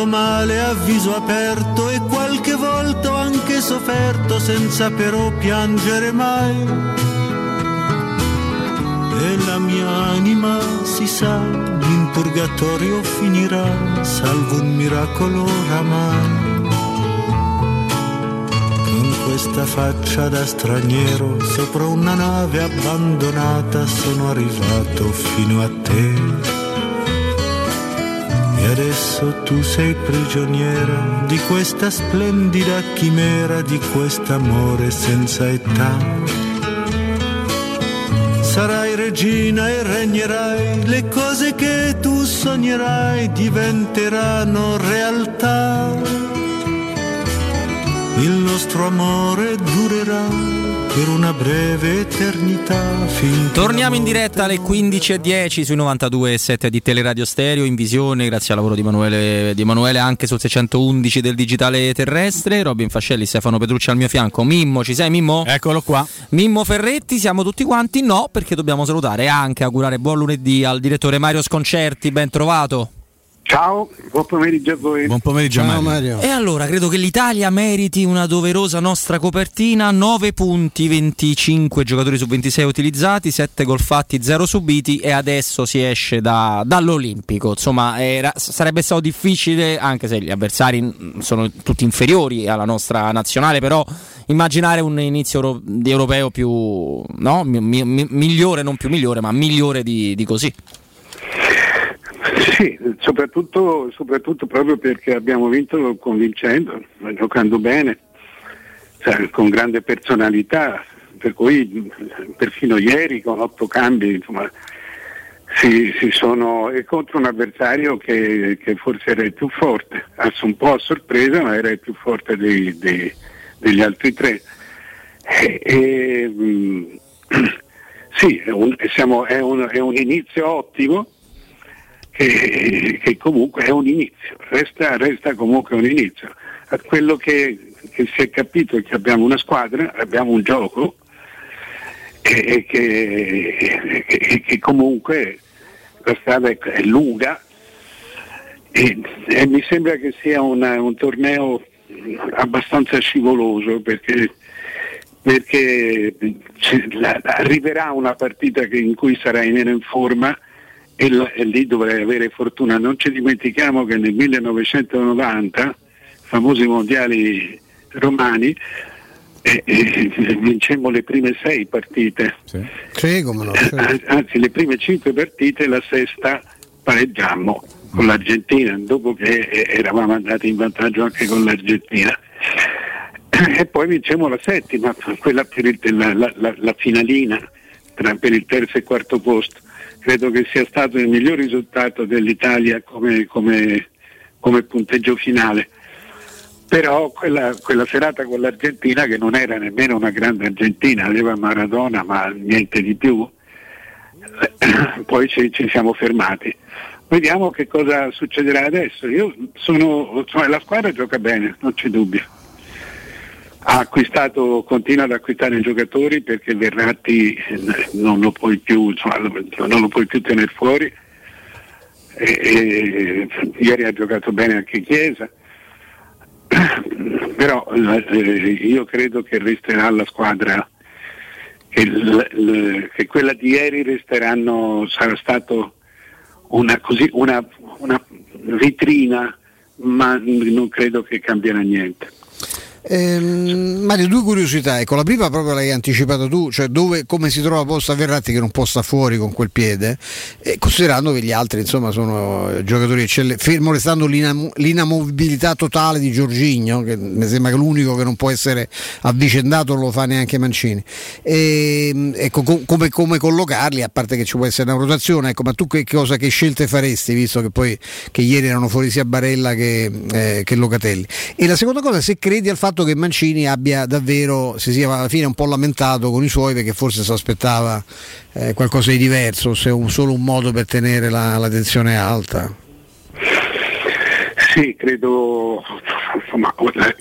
male a viso aperto e qualche volta ho anche sofferto senza però piangere mai. E la mia anima si sa, in purgatorio finirà, salvo un miracolo oramai. Con questa faccia da straniero, sopra una nave abbandonata, sono arrivato fino a te. Adesso tu sei prigioniera di questa splendida chimera, di quest'amore senza età. Sarai regina e regnerai, le cose che tu sognerai diventeranno realtà. Il nostro amore durerà per una breve eternità. Torniamo in diretta alle 15.10 sui 92.7 di Teleradio Stereo in visione grazie al lavoro di Emanuele, di Emanuele anche sul 611 del digitale terrestre Robin Fascelli, Stefano Petrucci al mio fianco Mimmo, ci sei Mimmo? Eccolo qua Mimmo Ferretti, siamo tutti quanti? No, perché dobbiamo salutare e anche augurare buon lunedì al direttore Mario Sconcerti, ben trovato Ciao, buon pomeriggio a voi. Buon pomeriggio Mario. E allora, credo che l'Italia meriti una doverosa nostra copertina, 9 punti, 25 giocatori su 26 utilizzati, 7 gol fatti, 0 subiti e adesso si esce da- dall'Olimpico. Insomma, era- sarebbe stato difficile, anche se gli avversari sono tutti inferiori alla nostra nazionale, però immaginare un inizio euro- di europeo più, no? Mi- mi- migliore, non più migliore, ma migliore di, di così. Sì, soprattutto, soprattutto proprio perché abbiamo vinto convincendo, giocando bene, cioè, con grande personalità, per cui perfino ieri con otto cambi insomma, si, si sono e contro un avversario che, che forse era il più forte, un po' a sorpresa ma era il più forte dei- dei- degli altri tre. E- e, mm, sì, è un, siamo- è un- è un inizio ottimo che, che comunque è un inizio, resta, resta comunque un inizio. Quello che, che si è capito è che abbiamo una squadra, abbiamo un gioco e, che, e che comunque la strada è, è lunga e, e mi sembra che sia una- un torneo abbastanza scivoloso perché perché la- arriverà una partita che- in cui sarai meno in forma e, la- e lì dovrai avere fortuna. Non ci dimentichiamo che nel 1990, famosi mondiali romani, eh, eh, vincemmo le prime sei partite. Sì, come no. Eh, Anzi, le prime cinque partite, la sesta pareggiammo con l'Argentina, dopo che eh, eravamo andati in vantaggio anche con l'Argentina. E poi vincemmo la settima, quella per il- la, la- la- la finalina tra- per il terzo e quarto posto. Credo che sia stato il miglior risultato dell'Italia come, come- come punteggio finale. Però quella, quella serata con l'Argentina, che non era nemmeno una grande Argentina, aveva Maradona ma niente di più, eh, poi ci, ci siamo fermati. Vediamo che cosa succederà adesso. Sono, insomma, la squadra gioca bene, non c'è dubbio. Ha acquistato, continua ad acquistare giocatori perché Verratti eh, non lo puoi più, insomma, non lo puoi più tenere fuori. E- e- ieri ha giocato bene anche Chiesa. Però eh, io credo che resterà la squadra, che, l- l- che quella di ieri resteranno, sarà stato una, una, una vetrina, ma non credo che cambierà niente. Ehm, Mario, due curiosità. Ecco, la prima proprio l'hai anticipata tu, cioè dove, come si trova posta Verratti che non può stare fuori con quel piede, e considerando che gli altri insomma sono eh, giocatori eccellenti, fermo restando l'inam- l'inamovibilità totale di Giorginio, che mi sembra che l'unico che non può essere avvicendato lo fa neanche Mancini. Ehm, ecco, co- come, come collocarli, a parte che ci può essere una rotazione, ecco, ma tu che cosa, che scelte faresti, visto che poi che ieri erano fuori sia Barella che, eh, che Locatelli? E la seconda cosa, se credi al fatto che Mancini abbia davvero, si sia alla fine un po' lamentato con i suoi perché forse si aspettava eh, qualcosa di diverso, se un- solo un modo per tenere la, la tensione alta. Sì, credo insomma,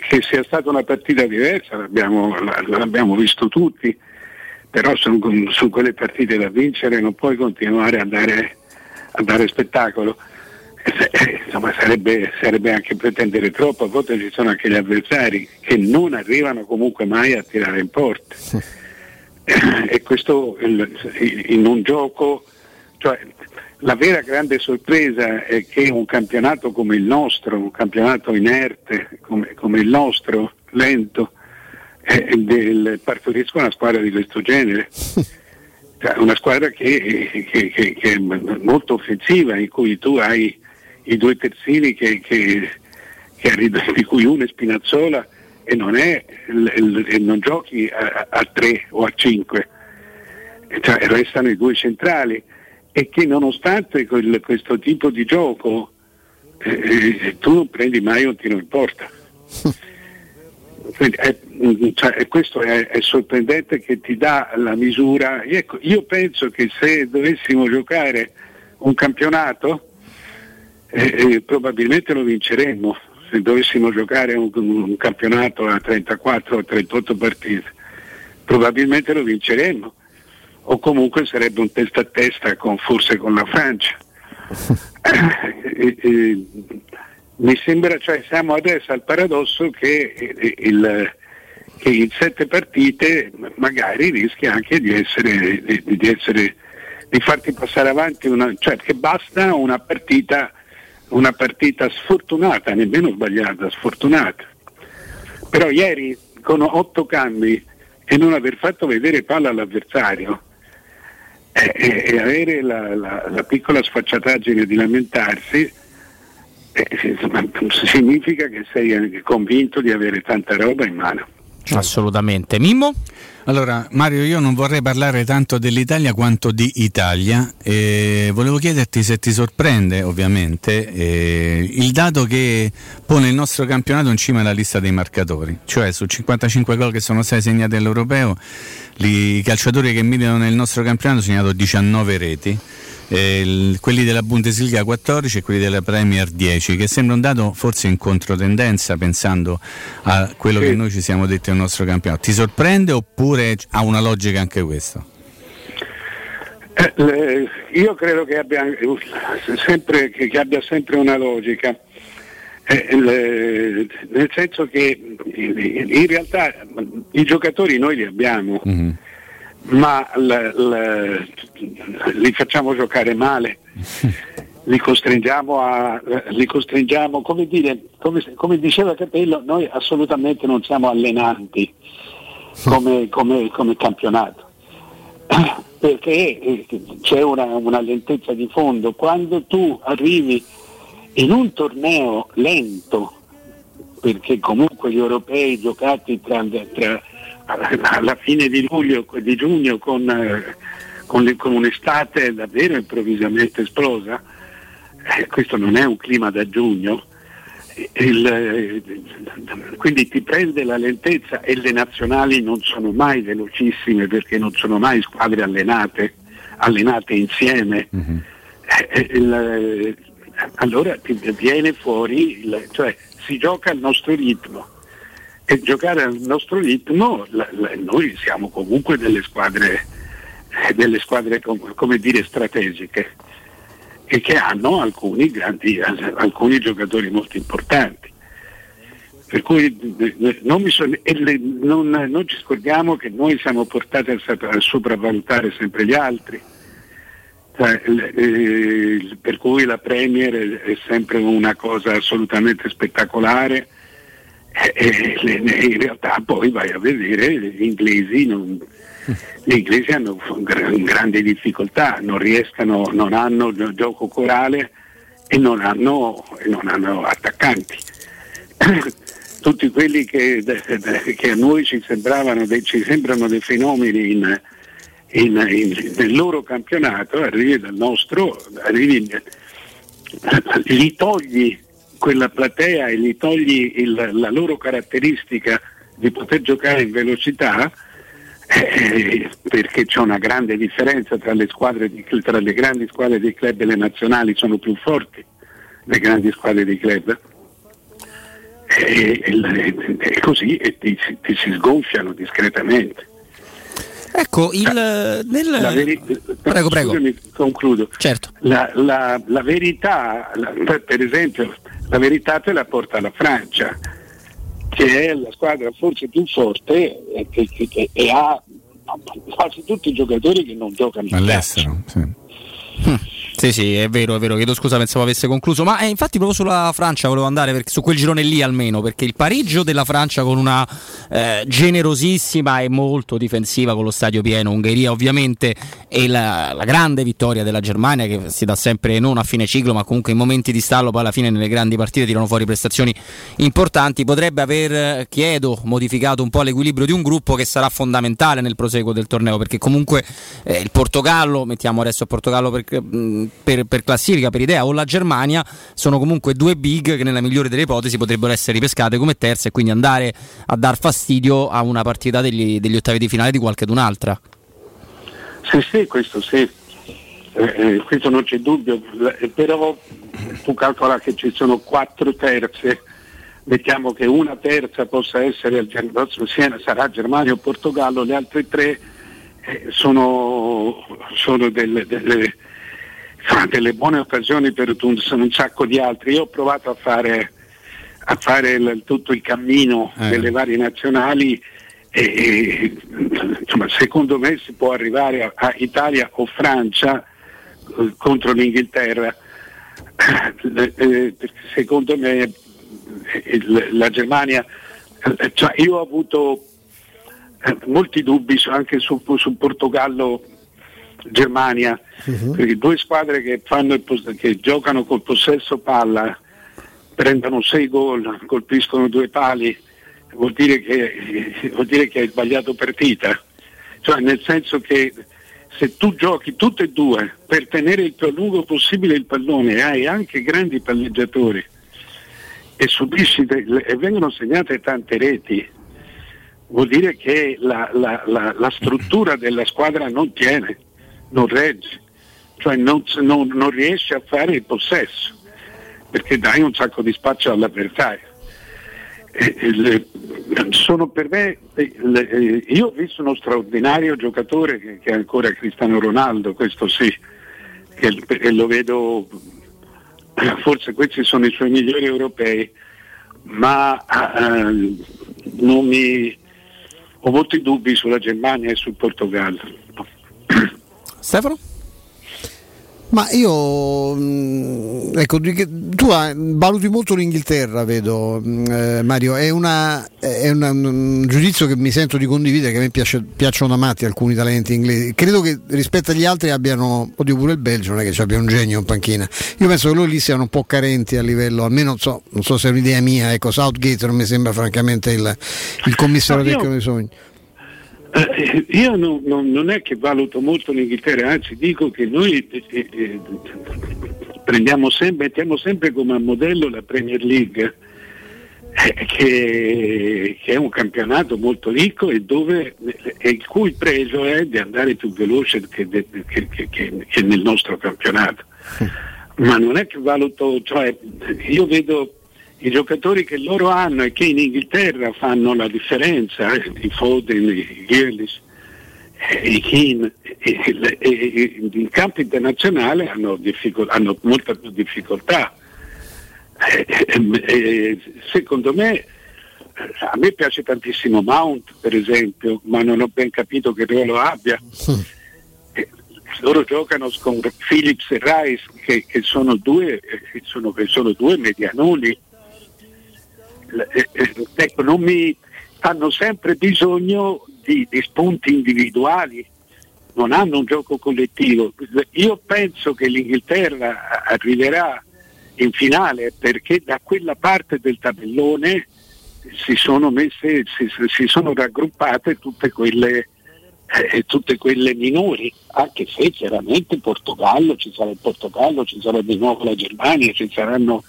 che sia stata una partita diversa, l'abbiamo, l'abbiamo visto tutti, però su, su quelle partite da vincere non puoi continuare a dare, a dare spettacolo. Insomma, sarebbe, sarebbe anche pretendere troppo, a volte ci sono anche gli avversari che non arrivano comunque mai a tirare in porta. E questo in un gioco, cioè, la vera grande sorpresa è che un campionato come il nostro, un campionato inerte come, come il nostro, lento, eh, del- partorisca una squadra di questo genere. Cioè, una squadra che, che- che- che è molto offensiva, in cui tu hai i due terzini che, che- che di cui uno è Spinazzola e non, è, e non giochi a, a tre o a cinque, cioè, restano i due centrali e che nonostante quel- questo tipo di gioco eh, tu non prendi mai un tiro in porta. Quindi è- mm, cioè, questo è, è sorprendente che ti dà la misura. Ecco, io penso che se dovessimo giocare un campionato, eh, eh, probabilmente lo vinceremmo. Se dovessimo giocare un, un campionato a 34 o 38 partite, probabilmente lo vinceremmo. O comunque sarebbe un testa a testa con, forse con la Francia. Eh, eh, mi sembra, cioè siamo adesso al paradosso che, eh, il, che in sette partite magari rischi anche di essere, di, di essere di farti passare avanti una, cioè che basta una partita, una partita sfortunata, nemmeno sbagliata, sfortunata. Però ieri con otto cambi e non aver fatto vedere palla all'avversario e, e- e avere la, la- la piccola sfacciataggine di lamentarsi eh, insomma, significa che sei convinto di avere tanta roba in mano. Assolutamente. Mimmo? Allora, Mario, io non vorrei parlare tanto dell'Italia quanto di Italia. e volevo chiederti se ti sorprende, ovviamente, eh, il dato che pone il nostro campionato in cima alla lista dei marcatori. Cioè, su 55 gol che sono stati segnati all'Europeo, i calciatori che militano nel nostro campionato hanno segnato 19 reti. Eh, quelli della Bundesliga 14 e quelli della Premier 10, che sembra un dato forse in controtendenza pensando a quello che noi ci siamo detti nel nostro campionato. Ti sorprende oppure ha una logica anche questo? Eh, le- io credo che abbia, sempre, che, che abbia sempre una logica, Eh, le- nel senso che in in realtà i giocatori noi li abbiamo, ma la- la- li facciamo giocare male, li costringiamo a, li costringiamo, come dire, come, come diceva Capello, noi assolutamente non siamo allenanti come, come- come campionato perché eh, c'è una, una lentezza di fondo. Quando tu arrivi in un torneo lento, perché comunque gli europei giocati tra, tra- alla fine di luglio di giugno con, eh, con con un'estate davvero improvvisamente esplosa, eh, questo non è un clima da giugno, il, eh, quindi ti prende la lentezza e le nazionali non sono mai velocissime perché non sono mai squadre allenate, allenate insieme. Eh, il, allora ti viene fuori, il- cioè si gioca al nostro ritmo e giocare al nostro ritmo la- la- noi siamo comunque delle squadre, eh, delle squadre com- come dire strategiche e che hanno alcuni, grandi, alcuni giocatori molto importanti. Per cui eh, non, mi son- e le- non- non ci scordiamo che noi siamo portati a, a sopravvalutare sempre gli altri. Cioè, eh, per cui la Premier è, sempre una cosa assolutamente spettacolare in realtà poi vai a vedere gli inglesi non, gli inglesi hanno gra- grandi difficoltà, non riescano, non hanno gio- gioco corale e non hanno, non hanno attaccanti. Tutti quelli che, che a noi ci, sembravano ci sembrano dei fenomeni in- in- in- nel loro campionato, arrivi dal nostro, arrivi, gli togli quella platea e gli togli il- la loro caratteristica di poter giocare in velocità, eh, perché c'è una grande differenza tra le, squadre di- tra le grandi squadre dei club e le nazionali, sono più forti le grandi squadre dei club. E, e- e così e ti, ti si sgonfiano discretamente. Ecco, il, nel... La veri- Prego, prego. Scusami, concludo. Certo. La, la- la verità, la- per esempio, la verità te la porta la Francia, che è la squadra forse più forte e, che- che- che- e ha quasi tutti i giocatori che non giocano in All'estero, sì. Sì, sì, è vero, è vero. Chiedo scusa, pensavo avesse concluso. Ma eh, infatti, proprio sulla Francia volevo andare perché, su quel girone lì almeno. Perché il pareggio della Francia con una eh, generosissima e molto difensiva con lo stadio pieno, Ungheria ovviamente, e la, la grande vittoria della Germania che si dà sempre non a fine ciclo, ma comunque in momenti di stallo, poi alla fine nelle grandi partite tirano fuori prestazioni importanti. Potrebbe aver, eh, chiedo, modificato un po' l'equilibrio di un gruppo che sarà fondamentale nel proseguo del torneo. Perché comunque eh, il Portogallo, mettiamo adesso il Portogallo per, mh, per, per classifica, per idea, o la Germania sono comunque due big che nella migliore delle ipotesi potrebbero essere ripescate come terze e quindi andare a dar fastidio a una partita degli, degli ottavi di finale di qualche d'un'altra. Sì, sì, questo sì, Eh, eh, questo non c'è dubbio, Eh, però tu calcola che ci sono quattro terze, mettiamo che una terza possa essere Ger- sia- sarà Germania o Portogallo, le altre tre eh, sono, sono delle, delle- insomma, delle buone occasioni per un, un sacco di altri. Io ho provato a fare, a fare il- tutto il cammino Eh. delle varie nazionali e, e, insomma, secondo me si può arrivare a, a Italia o Francia eh, contro l'Inghilterra. Eh, eh, secondo me eh, il- la Germania, eh, cioè io ho avuto molti dubbi anche su, su Portogallo Germania, perché due squadre che, fanno il pos- che giocano col possesso palla prendono sei gol, colpiscono due pali, vuol dire che, vuol dire che hai sbagliato partita. Cioè nel senso che se tu giochi tutte e due per tenere il più a lungo possibile il pallone e hai anche grandi palleggiatori e subisci de- e vengono segnate tante reti, vuol dire che la, la- la- la struttura della squadra non tiene, non regge, cioè non, non- non riesce a fare il possesso, perché dai un sacco di spazio all'avversario. Sono per me, le- io ho visto uno straordinario giocatore che, che è ancora Cristiano Ronaldo, questo sì, che, e lo vedo, forse questi sono i suoi migliori europei, ma eh, non mi, ho molti dubbi sulla Germania e sul Portogallo. Stefano? Ma io, mh, ecco, di che- tu valuti molto l'Inghilterra, vedo, mh, eh, Mario, è, una- è una- un giudizio che mi sento di condividere, che a me piace- piacciono da matti alcuni talenti inglesi. Credo che rispetto agli altri abbiano, oddio pure il Belgio, non è che ci abbia un genio in panchina. Io penso che loro lì siano un po' carenti a livello, almeno non so, non so se è un'idea mia, ecco, Southgate non mi sembra francamente il, il commissario No, io- tecnico dei sogni. Eh, io non, non- non è che valuto molto l'Inghilterra, anzi dico che noi eh, eh, prendiamo sempre, mettiamo sempre come modello la Premier League, eh, che, che è un campionato molto ricco e dove, e il cui pregio è di andare più veloce che, de- che- che nel nostro campionato. Ma non è che valuto, cioè io vedo i giocatori che loro hanno e che in Inghilterra fanno la differenza, eh, i Foden, i Grealish, eh, i Keane, e- e- e- e in campo internazionale hanno, difficol- hanno molta più difficoltà. Eh, eh, eh, secondo me, a me piace tantissimo Mount per esempio, ma non ho ben capito che ruolo abbia. Loro giocano con Phillips e Rice che, che sono due, che sono, che sono due medianoni. Eh, eh, ecco, non mi, hanno sempre bisogno di, di spunti individuali, non hanno un gioco collettivo. Io penso che l'Inghilterra arriverà in finale perché da quella parte del tabellone si sono messe, si, si sono raggruppate tutte quelle, eh, tutte quelle minori, anche se chiaramente Portogallo, ci sarà il Portogallo, ci sarà di nuovo la Germania, ci saranno,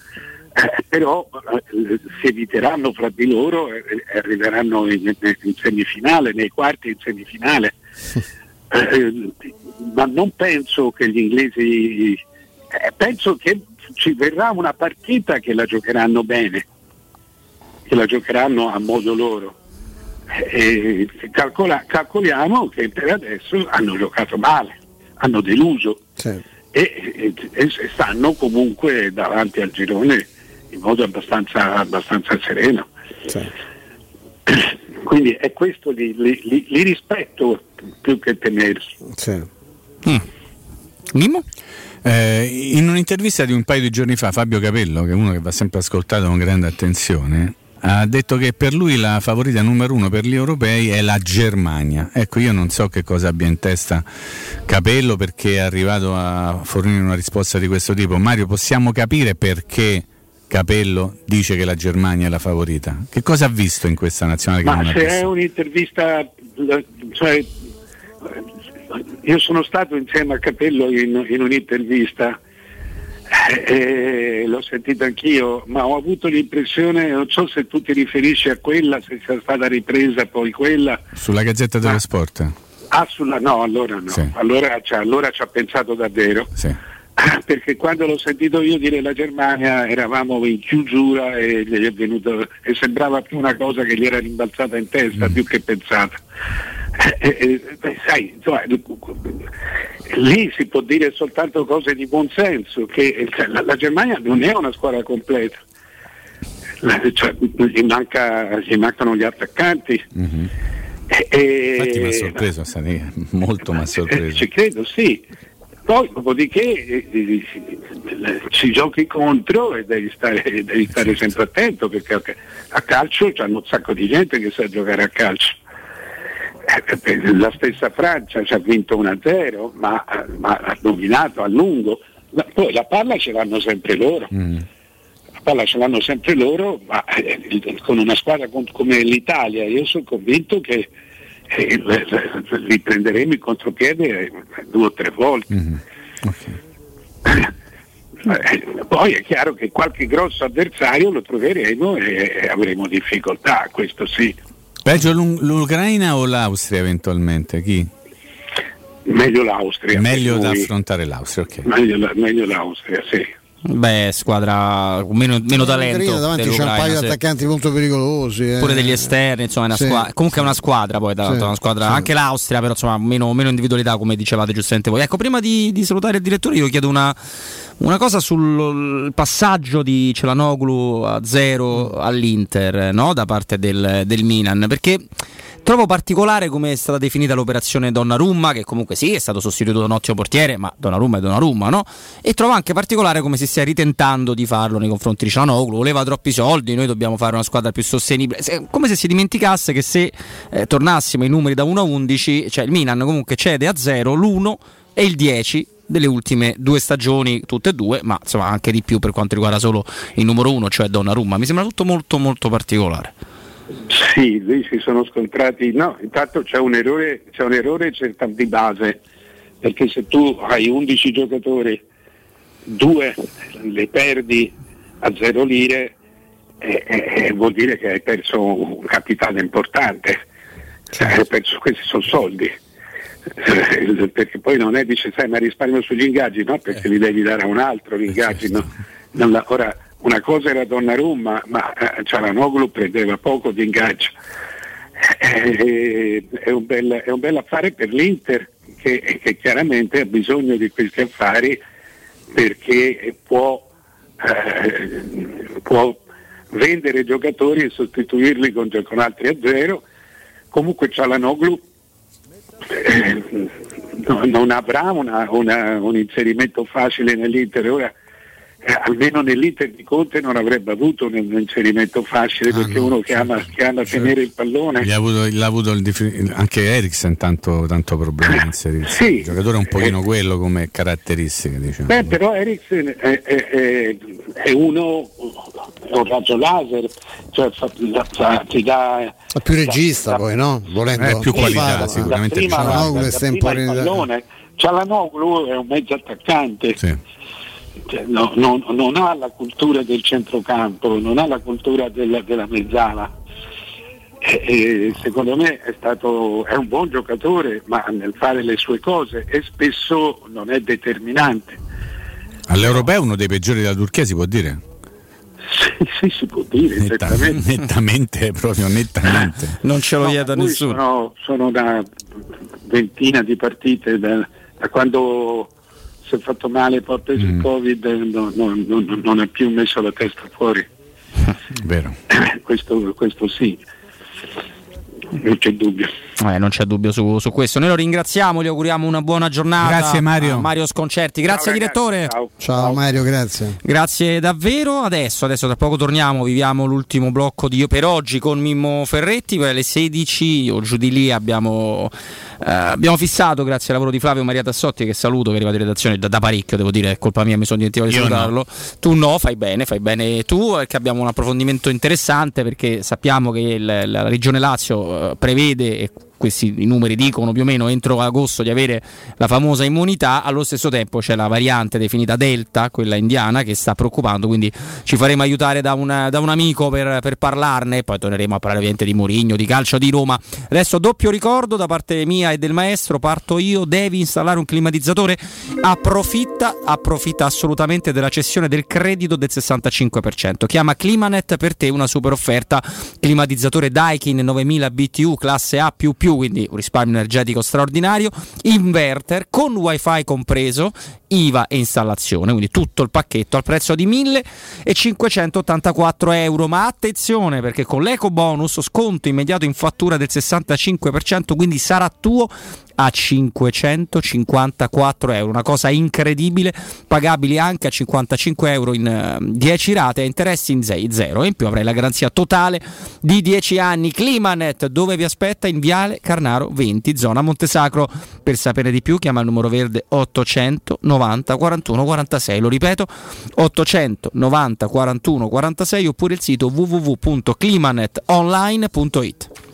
eh, però eh, si eviteranno fra di loro e e arriveranno in, in semifinale, nei quarti in semifinale. Eh, ma non penso che gli inglesi, eh, penso che ci verrà una partita che la giocheranno bene, che la giocheranno a modo loro. Eh, calcola- calcoliamo che per adesso hanno giocato male, hanno deluso e, e- e stanno comunque davanti al girone in modo abbastanza, abbastanza sereno. Quindi è questo li, li- li- rispetto più che temersi. Mimo? Eh, in un'intervista di un paio di giorni fa, Fabio Capello, che è uno che va sempre ascoltato con grande attenzione, ha detto che per lui la favorita numero uno per gli europei è la Germania. Ecco, io non so che cosa abbia in testa Capello perché è arrivato a fornire una risposta di questo tipo. Mario, possiamo capire perché Capello dice che la Germania è la favorita? Che cosa ha visto in questa nazionale che Ma se è un'intervista, cioè, io sono stato insieme a Capello in, in un'intervista eh, l'ho sentito anch'io, ma ho avuto l'impressione, non so se tu ti riferisci a quella, se sia stata ripresa poi quella. Sulla Gazzetta dello Sport. Ah, sulla, no, allora no, Sì. allora, ci ha- allora ci ha pensato davvero. Sì. Perché quando l'ho sentito io dire la Germania eravamo in chiusura e, gli è venuto, e sembrava più una cosa che gli era rimbalzata in testa più che pensata. Eh, eh, beh, sai, insomma, lì si può dire soltanto cose di buon senso, che eh, cioè, la, la Germania non è una squadra completa. La- cioè, gli, manca- gli mancano gli attaccanti. E- e- Infatti mi ha sorpreso, Sani, molto mi ha eh, sorpreso. ci credo, sì. Poi, dopodiché, eh, eh, ci giochi contro e devi stare, devi stare sempre attento perché a- calcio c'hanno un sacco di gente che sa giocare a calcio. Eh, La stessa Francia ci ha vinto 1-0, ma, ma ha dominato a lungo. La- poi la palla ce l'hanno sempre loro. La palla ce l'hanno sempre loro, ma eh, con una squadra com- come l'Italia io sono convinto che eh, le- li prenderemo in contropiede eh, due o tre volte. Eh, Poi è chiaro che qualche grosso avversario lo troveremo e e avremo difficoltà, questo sì. Peggio l'U- l'Ucraina o l'Austria eventualmente? Chi? Meglio l'Austria. Meglio da affrontare l'Austria, ok. meglio, meglio l'Austria, sì. Beh, squadra con meno, meno talento. Davanti c'è un paio di sì. attaccanti molto pericolosi. eh. Pure degli esterni, insomma, è una Sì. squadra- comunque è una squadra poi, tra Sì, l'altro, una squadra, sì. anche l'Austria, però insomma, meno, meno individualità, come dicevate giustamente voi. Ecco, prima di, di salutare il direttore, io chiedo una, una cosa sul passaggio di Celanoglu a zero all'Inter no? da parte del, del Milan, perché trovo particolare come è stata definita l'operazione Donnarumma, che comunque sì, è stato sostituito da un ottimo portiere, ma Donnarumma è Donnarumma, no? E trovo anche particolare come si stia ritentando di farlo nei confronti di Cianoglu, voleva troppi soldi, noi dobbiamo fare una squadra più sostenibile, come se si dimenticasse che se eh, tornassimo ai numeri da 1 a 11, cioè il Milan comunque cede a 0 l'1 e il 10 delle ultime due stagioni, tutte e due, ma insomma anche di più per quanto riguarda solo il numero 1, cioè Donnarumma, mi sembra tutto molto molto particolare. Sì, lì si sono scontrati. No, intanto c'è un errore, c'è un errore di base, perché se tu hai 11 giocatori, due le perdi a zero lire, eh, eh, vuol dire che hai perso un capitale importante. Cioè, hai perso, questi sono soldi. Eh, perché poi non è dice sai ma risparmio sugli ingaggi no perché li devi dare a un altro gli ingaggi no? Non la- ora una cosa era Donnarumma ma eh, Cialanoglu prendeva poco di ingaggio Eh, è, un bel, è un bel affare per l'Inter che, che chiaramente ha bisogno di questi affari perché può, eh, può vendere giocatori e sostituirli con, con altri a zero comunque Cialanoglu eh, no- non avrà una- una- un inserimento facile nell'Inter. Ora, eh, almeno nell'Inter di Conte non avrebbe avuto un, un inserimento facile perché uno che ama, che ama tenere il pallone. Gli ha avuto, avuto il anche Eriksen tanto, tanto problema a inserirsi. Sì. Il giocatore è un pochino quello come caratteristiche, diciamo. Beh, però Eriksen è, è- è- è uno, è un raggio laser, cioè fa- fa- fa- ti dà È più regista poi, no? Volendo Eh, più qualità, farlo. sicuramente prima, la, Cialanoglu da- è da prima il estemporaneità. pallone. Cialanoglu è un mezzo attaccante. Cioè, no- non, non ha la cultura del centrocampo, non ha la cultura della, della mezzala. E- e secondo me è, stato, è un buon giocatore, ma nel fare le sue cose e spesso non è determinante. All'Europeo uno dei peggiori della Turchia si può dire? Sì, sì, si può dire, Netta- certamente. nettamente, proprio nettamente. Non ce lo No, lui nessuno. Sono, sono una ventina di partite da, da quando si è fatto male poi ha preso Mm. il Covid eh, no- no- no- non ha più messo la testa fuori. Vero. questo, questo sì, non c'è dubbio. Eh, non c'è dubbio su, su questo. Noi lo ringraziamo, gli auguriamo una buona giornata. Grazie, Mario. a Mario Sconcerti. Grazie direttore. Ciao Mario, grazie. Grazie davvero. Adesso, adesso tra poco torniamo, viviamo l'ultimo blocco di per oggi con Mimmo Ferretti. Poi alle 16 o giù di lì abbiamo, eh, abbiamo fissato, grazie al lavoro di Flavio Maria Tassotti, che saluto, che arriva di redazione da, da parecchio, devo dire, è colpa mia, mi sono dimenticato di Io no. salutarlo. Tu no, fai bene, fai bene tu, perché abbiamo un approfondimento interessante, perché sappiamo che il- la regione Lazio eh, prevede e questi numeri dicono più o meno entro agosto di avere la famosa immunità, allo stesso tempo c'è la variante definita Delta, quella indiana, che sta preoccupando, quindi ci faremo aiutare da, una- da un amico per, per parlarne poi torneremo a parlare ovviamente di Mourinho, di calcio di Roma. Adesso doppio ricordo da parte mia e del maestro, parto io, devi installare un climatizzatore, approfitta, approfitta assolutamente della cessione del credito del 65%. Chiama Climanet per te una super offerta, climatizzatore Daikin 9000 BTU classe A++, quindi un risparmio energetico straordinario, inverter con wifi compreso, IVA e installazione, quindi tutto il pacchetto al prezzo di 1584 euro. Ma attenzione perché con l'eco bonus sconto immediato in fattura del 65%, quindi sarà tuo a 554 euro, una cosa incredibile, pagabili anche a 55 euro in eh, 10 rate a interessi in 0 e in più avrai la garanzia totale di 10 anni. Climanet dove vi aspetta in Viale Carnaro 20, zona Montesacro. Per sapere di più chiama il numero verde 890 41 46, lo ripeto 890 41 46 oppure il sito www.climanetonline.it.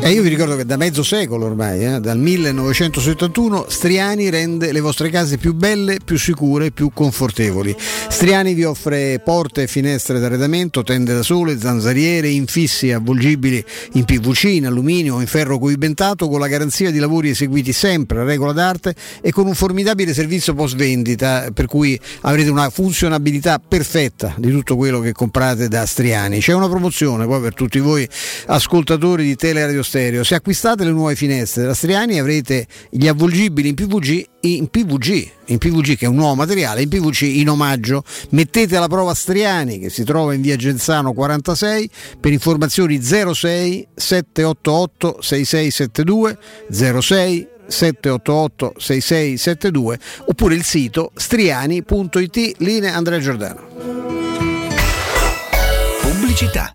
E io vi ricordo che da mezzo secolo ormai, eh, dal 1971, Striani rende le vostre case più belle, più sicure, più confortevoli. Striani vi offre porte e finestre d'arredamento, tende da sole, zanzariere, infissi avvolgibili in PVC, in alluminio o in ferro coibentato con la garanzia di lavori eseguiti sempre a regola d'arte e con un formidabile servizio post vendita per cui avrete una funzionabilità perfetta di tutto quello che comprate da Striani. C'è una promozione poi per tutti voi ascoltatori di Teleradio Stereo. Se acquistate le nuove finestre da Striani avrete gli avvolgibili in PVG in PVG, in PVG che è un nuovo materiale, in PVC in omaggio. Mettete alla prova Striani che si trova in via Genzano 46 per informazioni 06 788 6672 06 788 6672 oppure il sito striani.it linea Andrea Giordano. Pubblicità.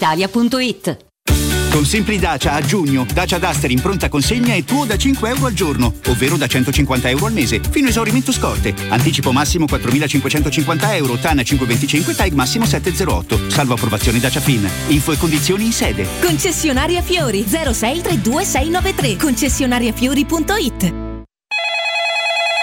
brispalitalia.it. Con Simpli Dacia a giugno, Dacia Duster in pronta consegna è tuo da 5 euro al giorno, ovvero da 150 euro al mese, fino a esaurimento scorte. Anticipo massimo 4.550 euro, TAN 525, TAG massimo 708, salvo approvazione Dacia Fin. Info e condizioni in sede. Concessionaria Fiori 06 32693 concessionariafiori.it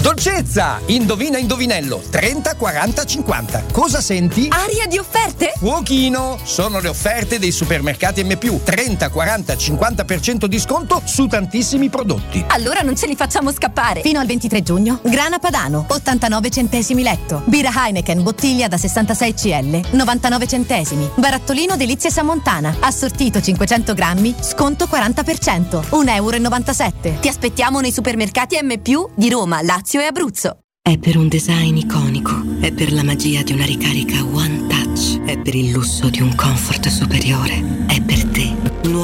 Dolcezza! Indovina indovinello 30 40 50. Cosa senti? Aria di offerte? Fuochino! Sono le offerte dei supermercati M+, 30 40 50% di sconto su tantissimi prodotti. Allora non ce li facciamo scappare. Fino al 23 giugno. Grana Padano, 89 centesimi letto. Birra Heineken, bottiglia da 66 CL, 99 centesimi. Barattolino Delizie Samontana, assortito 500 grammi, sconto 40%, 1,97 euro. Ti aspettiamo nei supermercati M+, di Roma, Lazio e Abruzzo. È per un design iconico, è per la magia di una ricarica One Touch, è per il lusso di un comfort superiore, è per te.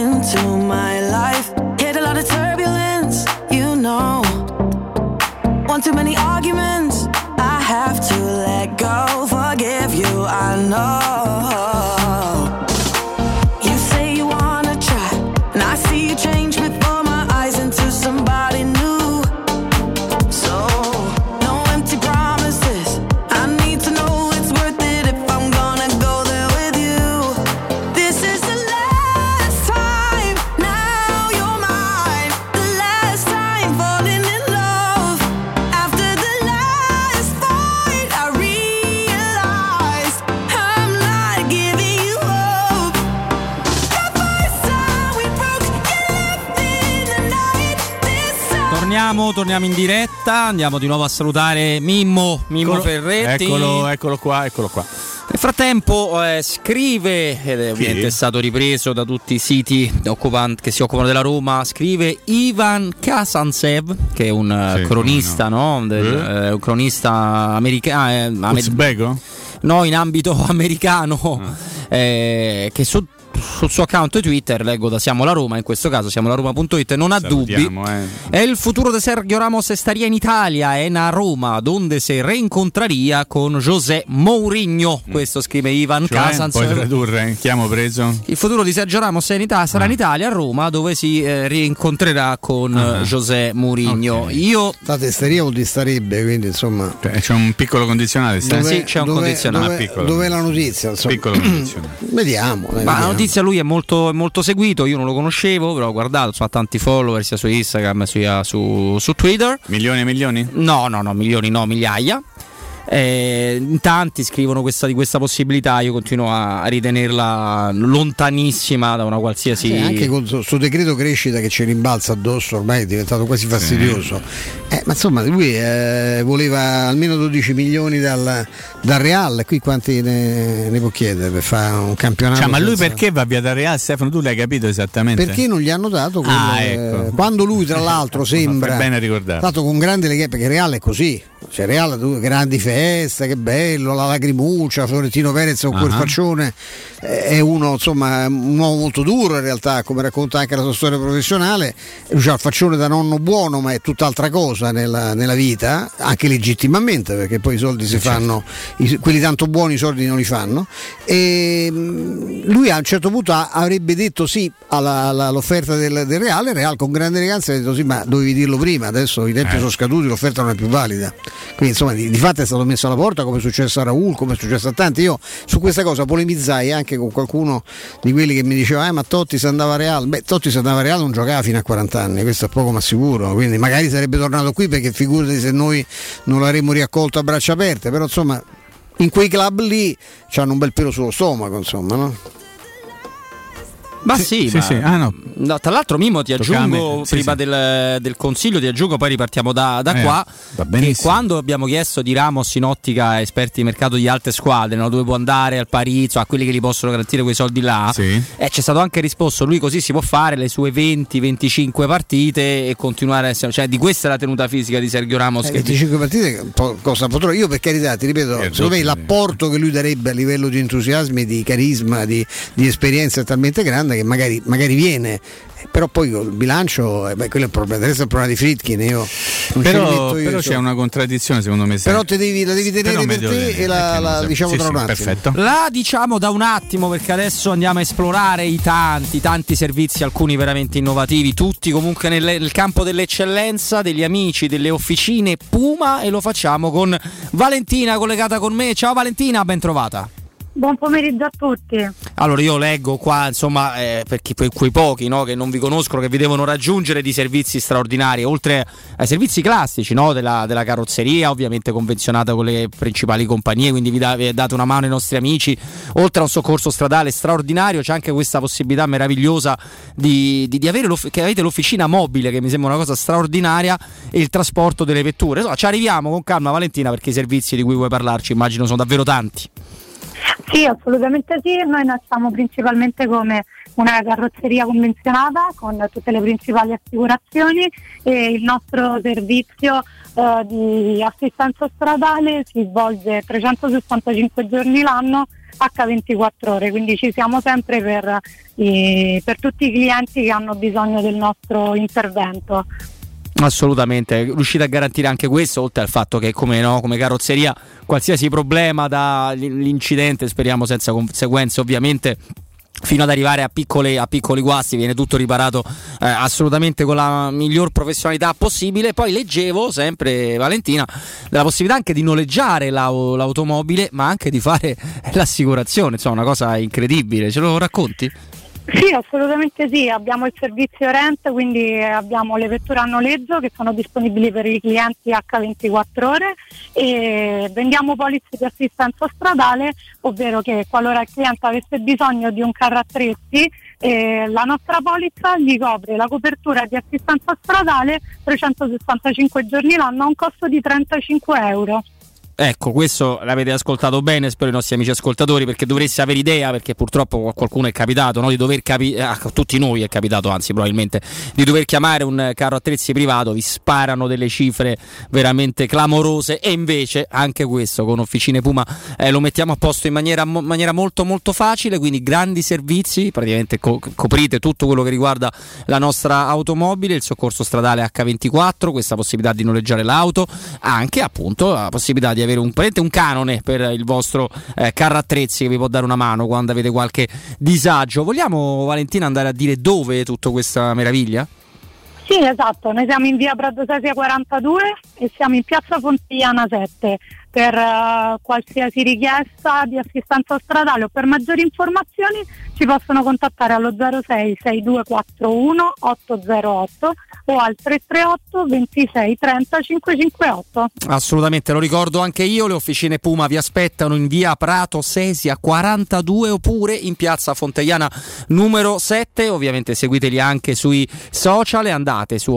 into my life. Hit a lot of turbulence, you know. One too many arguments, I have to let go. Forgive you, I know. Torniamo, torniamo in diretta, andiamo di nuovo a salutare Mimmo, Mimmo Eccolo- Ferretti. Eccolo, eccolo qua, eccolo qua. Nel frattempo eh, scrive, ed è ovviamente è stato ripreso da tutti i siti che si occupano della Roma, scrive Ivan Kazantsev, che è un eh, Sì, cronista, no? Del- Eh? eh, un cronista americano. Uzbeko? No, in ambito americano, Ah. eh, che su- sul suo account Twitter, leggo da Siamo la Roma, in questo caso siamo la Roma.it, non ha dubbi. Eh. È il futuro di Sergio Ramos estaría in Italia, è a Roma, donde se reincontraría con José Mourinho. Questo scrive Ivan Cioè, Casans. puoi tradurre? Chi abbiamo preso? Il futuro di Sergio Ramos è in Italia, sarà in Italia, a Roma, dove si eh, rincontrerà con Ah. eh, José Mourinho. Io La testeria vuol dire starebbe, quindi insomma. Cioè, c'è un piccolo condizionale. Dov'è- Sì, c'è un dov'è- condizionale. Ah, piccolo. dov'è la notizia? Insomma. Piccolo condizionale. Vediamo. Ma la vediamo. notizia notizia lui è molto, molto seguito, io non lo conoscevo, però ho guardato, ha tanti follower sia su Instagram sia su, su Twitter. Milioni e milioni? No, no, no, milioni no, migliaia. Eh, in tanti scrivono questa, di questa possibilità, io continuo a, ritenerla lontanissima da una qualsiasi. Sì, anche con questo decreto crescita che ci rimbalza addosso, ormai è diventato quasi fastidioso. Eh, ma insomma, lui eh, voleva almeno 12 milioni dal, dal Real, qui quanti ne, ne può chiedere per fare un campionato? Cioè, ma lui senza- perché va via da Real? Stefano, tu l'hai capito esattamente? Perché non gli hanno dato quel- Ah, ecco. eh, quando lui tra l'altro sembra Fai bene l'altro con grande legame perché Real è così cioè Real tu- grandi feste che bello la lacrimuccia Florentino Perez con quel Ah. faccione. Eh, è uno insomma un uomo molto duro in realtà come racconta anche la sua storia professionale. Lui ha il faccione da nonno buono ma è tutt'altra cosa nella, nella vita anche legittimamente perché poi i soldi si fanno i- quelli tanto buoni i soldi non li fanno. E mh, lui a un certo punto avrebbe detto sì alla- alla- all'offerta del, del Real il Real con grande eleganza ha detto sì ma dovevi dirlo prima adesso i tempi Eh. sono scaduti l'offerta non è più valida. Quindi insomma di, di fatto è stato messo alla porta come è successo a Raul come è successo a tanti io su questa cosa polemizzai anche con qualcuno di quelli che mi diceva eh ma Totti se andava a Real beh Totti se andava a Real non giocava fino a 40 anni questo è poco ma sicuro quindi magari sarebbe tornato qui perché figurati se noi non l'avremmo riaccolto a braccia aperte però insomma in quei club lì hanno un bel pelo sullo stomaco insomma no? Ma Sì, sì, ma- sì. Ah, no. No, tra l'altro Mimo ti aggiungo. Sì, prima sì. Del, del consiglio ti aggiungo, poi ripartiamo da, da Eh, qua, che quando abbiamo chiesto di Ramos in ottica esperti di mercato di altre squadre, no, dove può andare al Paris, a quelli che gli possono garantire quei soldi là, Sì. eh, c'è stato anche risposto, lui così si può fare le sue 20-25 partite e continuare a essere, cioè di questa è la tenuta fisica di Sergio Ramos. Eh, che 25 partite po- cosa potrò io per carità ti ripeto Eh, secondo me l'apporto che lui darebbe a livello di entusiasmi di carisma di, di esperienza è talmente grande che magari, magari viene Eh, però poi il bilancio eh, beh, quello è il problema adesso è il problema di Fritkin io non Però, io, però c'è una contraddizione secondo me. però te devi, la devi tenere per te e la, la diciamo sì, tra sì, un attimo perfetto. La diciamo da un attimo perché adesso andiamo a esplorare i tanti, tanti servizi, alcuni veramente innovativi, tutti comunque nel, nel campo dell'eccellenza, degli amici, delle officine Puma e lo facciamo con Valentina collegata con me. Ciao Valentina, ben trovata. Buon pomeriggio a tutti. Allora io leggo qua, insomma, eh, per, chi- per quei pochi no, che non vi conoscono, che vi devono raggiungere di servizi straordinari, oltre ai servizi classici no, della, della carrozzeria, ovviamente convenzionata con le principali compagnie, quindi vi, da- vi date una mano ai nostri amici, oltre a un soccorso stradale straordinario, c'è anche questa possibilità meravigliosa di, di- di avere l'off- che avete l'officina mobile, che mi sembra una cosa straordinaria, e il trasporto delle vetture. Insomma, ci arriviamo con calma Valentina perché i servizi di cui vuoi parlarci immagino sono davvero tanti. Sì, assolutamente sì. Noi nasciamo principalmente come una carrozzeria convenzionata con tutte le principali assicurazioni e il nostro servizio eh, di assistenza stradale si svolge 365 giorni l'anno H24 ore, quindi ci siamo sempre per, i- per tutti i clienti che hanno bisogno del nostro intervento. Assolutamente, riuscite a garantire anche questo, oltre al fatto che come, no, come carrozzeria qualsiasi problema dall'incidente, speriamo senza conseguenze ovviamente, fino ad arrivare a, piccole- a piccoli guasti, viene tutto riparato eh, assolutamente con la miglior professionalità possibile. Poi leggevo sempre Valentina della possibilità anche di noleggiare l'au- l'automobile, ma anche di fare l'assicurazione, insomma una cosa incredibile, ce lo racconti? Sì, assolutamente sì, abbiamo il servizio rent, quindi abbiamo le vetture a noleggio che sono disponibili per i clienti H24 ore e vendiamo polizze di assistenza stradale, ovvero che qualora il cliente avesse bisogno di un carro attrezzi, eh, la nostra polizza gli copre la copertura di assistenza stradale 365 giorni l'anno a un costo di 35 euro. Ecco, questo l'avete ascoltato bene, spero i nostri amici ascoltatori, perché dovreste avere idea, perché purtroppo a qualcuno è capitato, no? di dover capi- a tutti noi è capitato, anzi probabilmente, di dover chiamare un carro attrezzi privato, vi sparano delle cifre veramente clamorose e invece anche questo con Officine Puma eh, lo mettiamo a posto in maniera, mo- maniera molto molto facile, quindi grandi servizi, praticamente co- coprite tutto quello che riguarda la nostra automobile, il soccorso stradale H24, questa possibilità di noleggiare l'auto, anche appunto la possibilità di avere un, praticamente un canone per il vostro eh, carro attrezzi che vi può dare una mano quando avete qualche disagio. Vogliamo Valentina andare a dire dove è tutta questa meraviglia? Sì, esatto, noi siamo in via Pradosesia 42 e siamo in piazza Fontigliana 7. Per eh, qualsiasi richiesta di assistenza stradale o per maggiori informazioni ci possono contattare allo 06 6241 808 o al 338 26 30 558. Assolutamente, lo ricordo anche io, le officine Puma vi aspettano in via Prato Sesia 42 oppure in piazza Fonteiana numero 7, ovviamente seguiteli anche sui social e andate su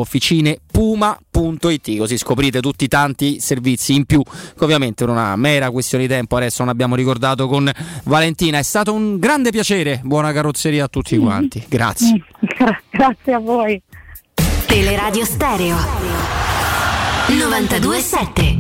officinepuma.it così scoprite tutti i tanti servizi in più che ovviamente non una mera questione di tempo, adesso non abbiamo ricordato con Valentina, è stato un grande piacere, buona carrozzeria a tutti quanti, grazie. Grazie a voi. Teleradio Stereo 927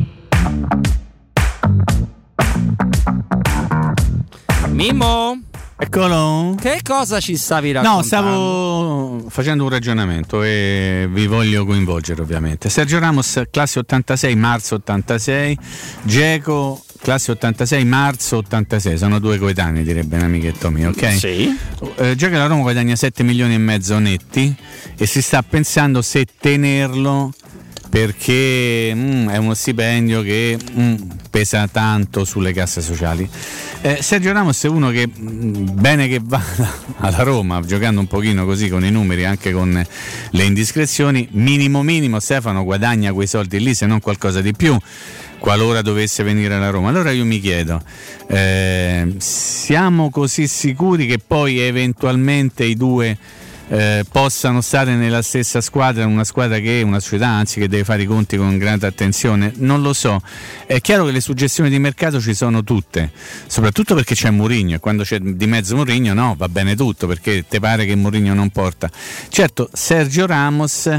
Mimmo? Eccolo. Che cosa ci stavi raccontando? No, stavo facendo un ragionamento e vi voglio coinvolgere ovviamente. Sergio Ramos, classe 86, marzo 86, Geco, classe 86, marzo 86, sono due coetanei direbbe un amichetto mio, ok? Sì. Eh, Geco la Roma guadagna 7 milioni e mezzo netti e si sta pensando se tenerlo perché mm, è uno stipendio che mm, pesa tanto sulle casse sociali. Eh, Sergio Ramos è uno che mm, bene che vada alla Roma, giocando un pochino così con i numeri, anche con le indiscrezioni, minimo minimo Stefano guadagna quei soldi lì, se non qualcosa di più qualora dovesse venire alla Roma. Allora io mi chiedo, eh, siamo così sicuri che poi eventualmente i due eh, possano stare nella stessa squadra, una squadra che è una società, anzi che deve fare i conti con grande attenzione, non lo so. È chiaro che le suggestioni di mercato ci sono tutte, soprattutto perché c'è Mourinho e quando c'è di mezzo Mourinho no, va bene tutto perché ti pare che Mourinho non porta. Certo, Sergio Ramos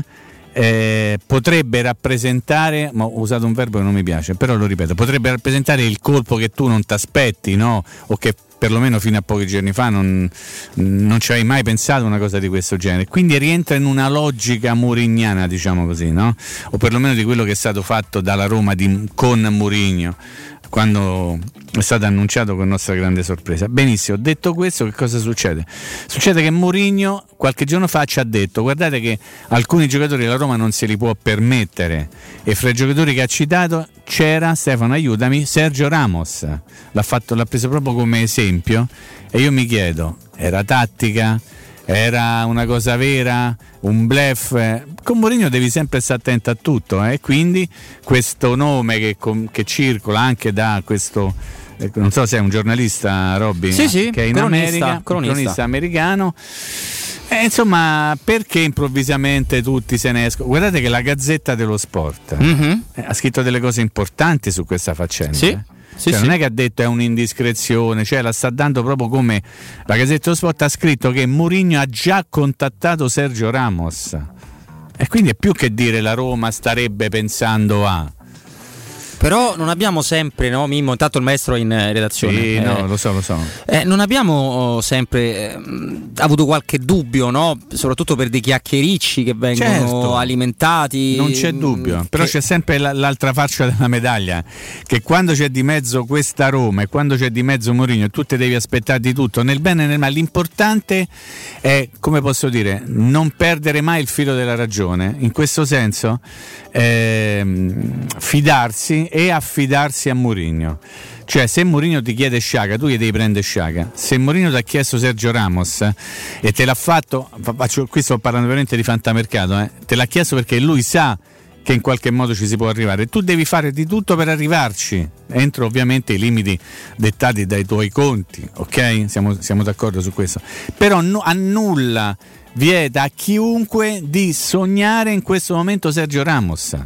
eh, potrebbe rappresentare, ma ho usato un verbo che non mi piace, però lo ripeto, potrebbe rappresentare il colpo che tu non ti aspetti, no? O che perlomeno fino a pochi giorni fa non, non ci avevi mai pensato una cosa di questo genere. Quindi rientra in una logica murignana, diciamo così, no? O perlomeno di quello che è stato fatto dalla Roma di, con Murigno quando è stato annunciato con nostra grande sorpresa. Benissimo, detto questo, che cosa succede? Succede che Mourinho qualche giorno fa ci ha detto guardate che alcuni giocatori della Roma non se li può permettere e fra i giocatori che ha citato c'era, Stefano aiutami, Sergio Ramos. L'ha, fatto, l'ha preso proprio come esempio e io mi chiedo, era tattica? Era una cosa vera? Un blef? Con Mourinho devi sempre stare attento a tutto e eh? quindi questo nome che, che circola anche da questo eh, non so se è un giornalista Robby Sì, sì, che è in cronista, America, cronista. cronista americano Eh, insomma, perché improvvisamente tutti se ne escono? Guardate che la Gazzetta dello Sport Mhm. eh, ha scritto delle cose importanti su questa faccenda. Sì. Sì, Cioè, sì. Non è che ha detto è un'indiscrezione, cioè la sta dando proprio come la Gazzetta dello Sport ha scritto che Mourinho ha già contattato Sergio Ramos. E quindi è più che dire la Roma starebbe pensando a. Però non abbiamo sempre, no, Mimmo? Intanto il maestro in eh, redazione. Sì, Eh, no, lo so, lo so. eh, non abbiamo oh, sempre ehm, avuto qualche dubbio, no? Soprattutto per dei chiacchiericci che vengono Certo. alimentati. Non c'è mm, dubbio, però che- c'è sempre la- l'altra faccia della medaglia, che quando c'è di mezzo questa Roma e quando c'è di mezzo Mourinho, tu te devi aspettare di tutto, nel bene e nel male. L'importante è, come posso dire, non perdere mai il filo della ragione. In questo senso, ehm, fidarsi e affidarsi a Mourinho. Cioè, se Mourinho ti chiede Sciaga, tu gli devi prendere Sciaga. Se Mourinho ti ha chiesto Sergio Ramos eh, e te l'ha fatto, fa- faccio- qui sto parlando veramente di fantamercato, eh, te l'ha chiesto perché lui sa che in qualche modo ci si può arrivare. Tu devi fare di tutto per arrivarci, entro ovviamente i limiti dettati dai tuoi conti, ok? Siamo, siamo d'accordo su questo. Però no- a nulla vieta a chiunque di sognare in questo momento Sergio Ramos.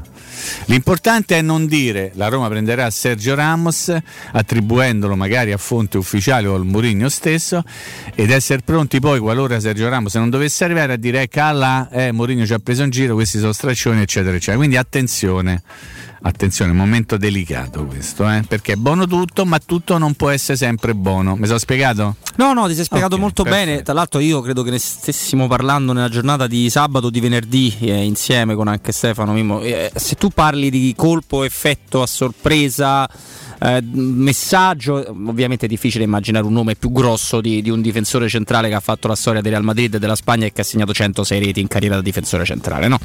L'importante è non dire la Roma prenderà Sergio Ramos attribuendolo magari a fonte ufficiale o al Mourinho stesso ed essere pronti poi qualora Sergio Ramos non dovesse arrivare a dire ecco ah eh, Mourinho ci ha preso in giro, questi sono straccioni eccetera eccetera. Quindi attenzione, attenzione, momento delicato questo, eh, perché è buono tutto ma tutto non può essere sempre buono. Mi sono spiegato? No, no, ti sei spiegato Ok, molto perfetto. bene. Tra l'altro, io credo che ne stessimo parlando nella giornata di sabato, di venerdì, eh, insieme con anche Stefano. Mimmo. Eh, se tu parli di colpo, effetto a sorpresa, eh, messaggio, ovviamente è difficile immaginare un nome più grosso di, di un difensore centrale che ha fatto la storia del Real Madrid e della Spagna e che ha segnato 106 reti in carriera da difensore centrale, no?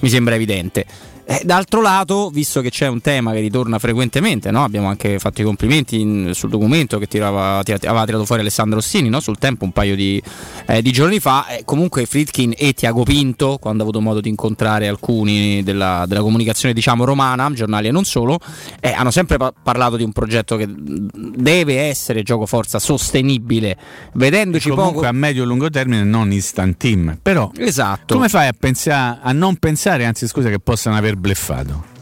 Mi sembra evidente. Eh, d'altro lato, visto che c'è un tema che ritorna frequentemente, no? abbiamo anche fatto i complimenti in- sul documento che tirava, tira- aveva tirato fuori Alessandro Rossini no? sul tempo un paio di, eh, di giorni fa, eh, comunque Fritkin e Tiago Pinto, quando ho avuto modo di incontrare alcuni della, della comunicazione diciamo romana, giornali e non solo, eh, hanno sempre pa- parlato di un progetto che deve essere gioco forza sostenibile, vedendoci Comunque poco... a medio e lungo termine non instant team. Però Esatto. come fai a, pensare, a non pensare, anzi scusa, che possano aver bleffato?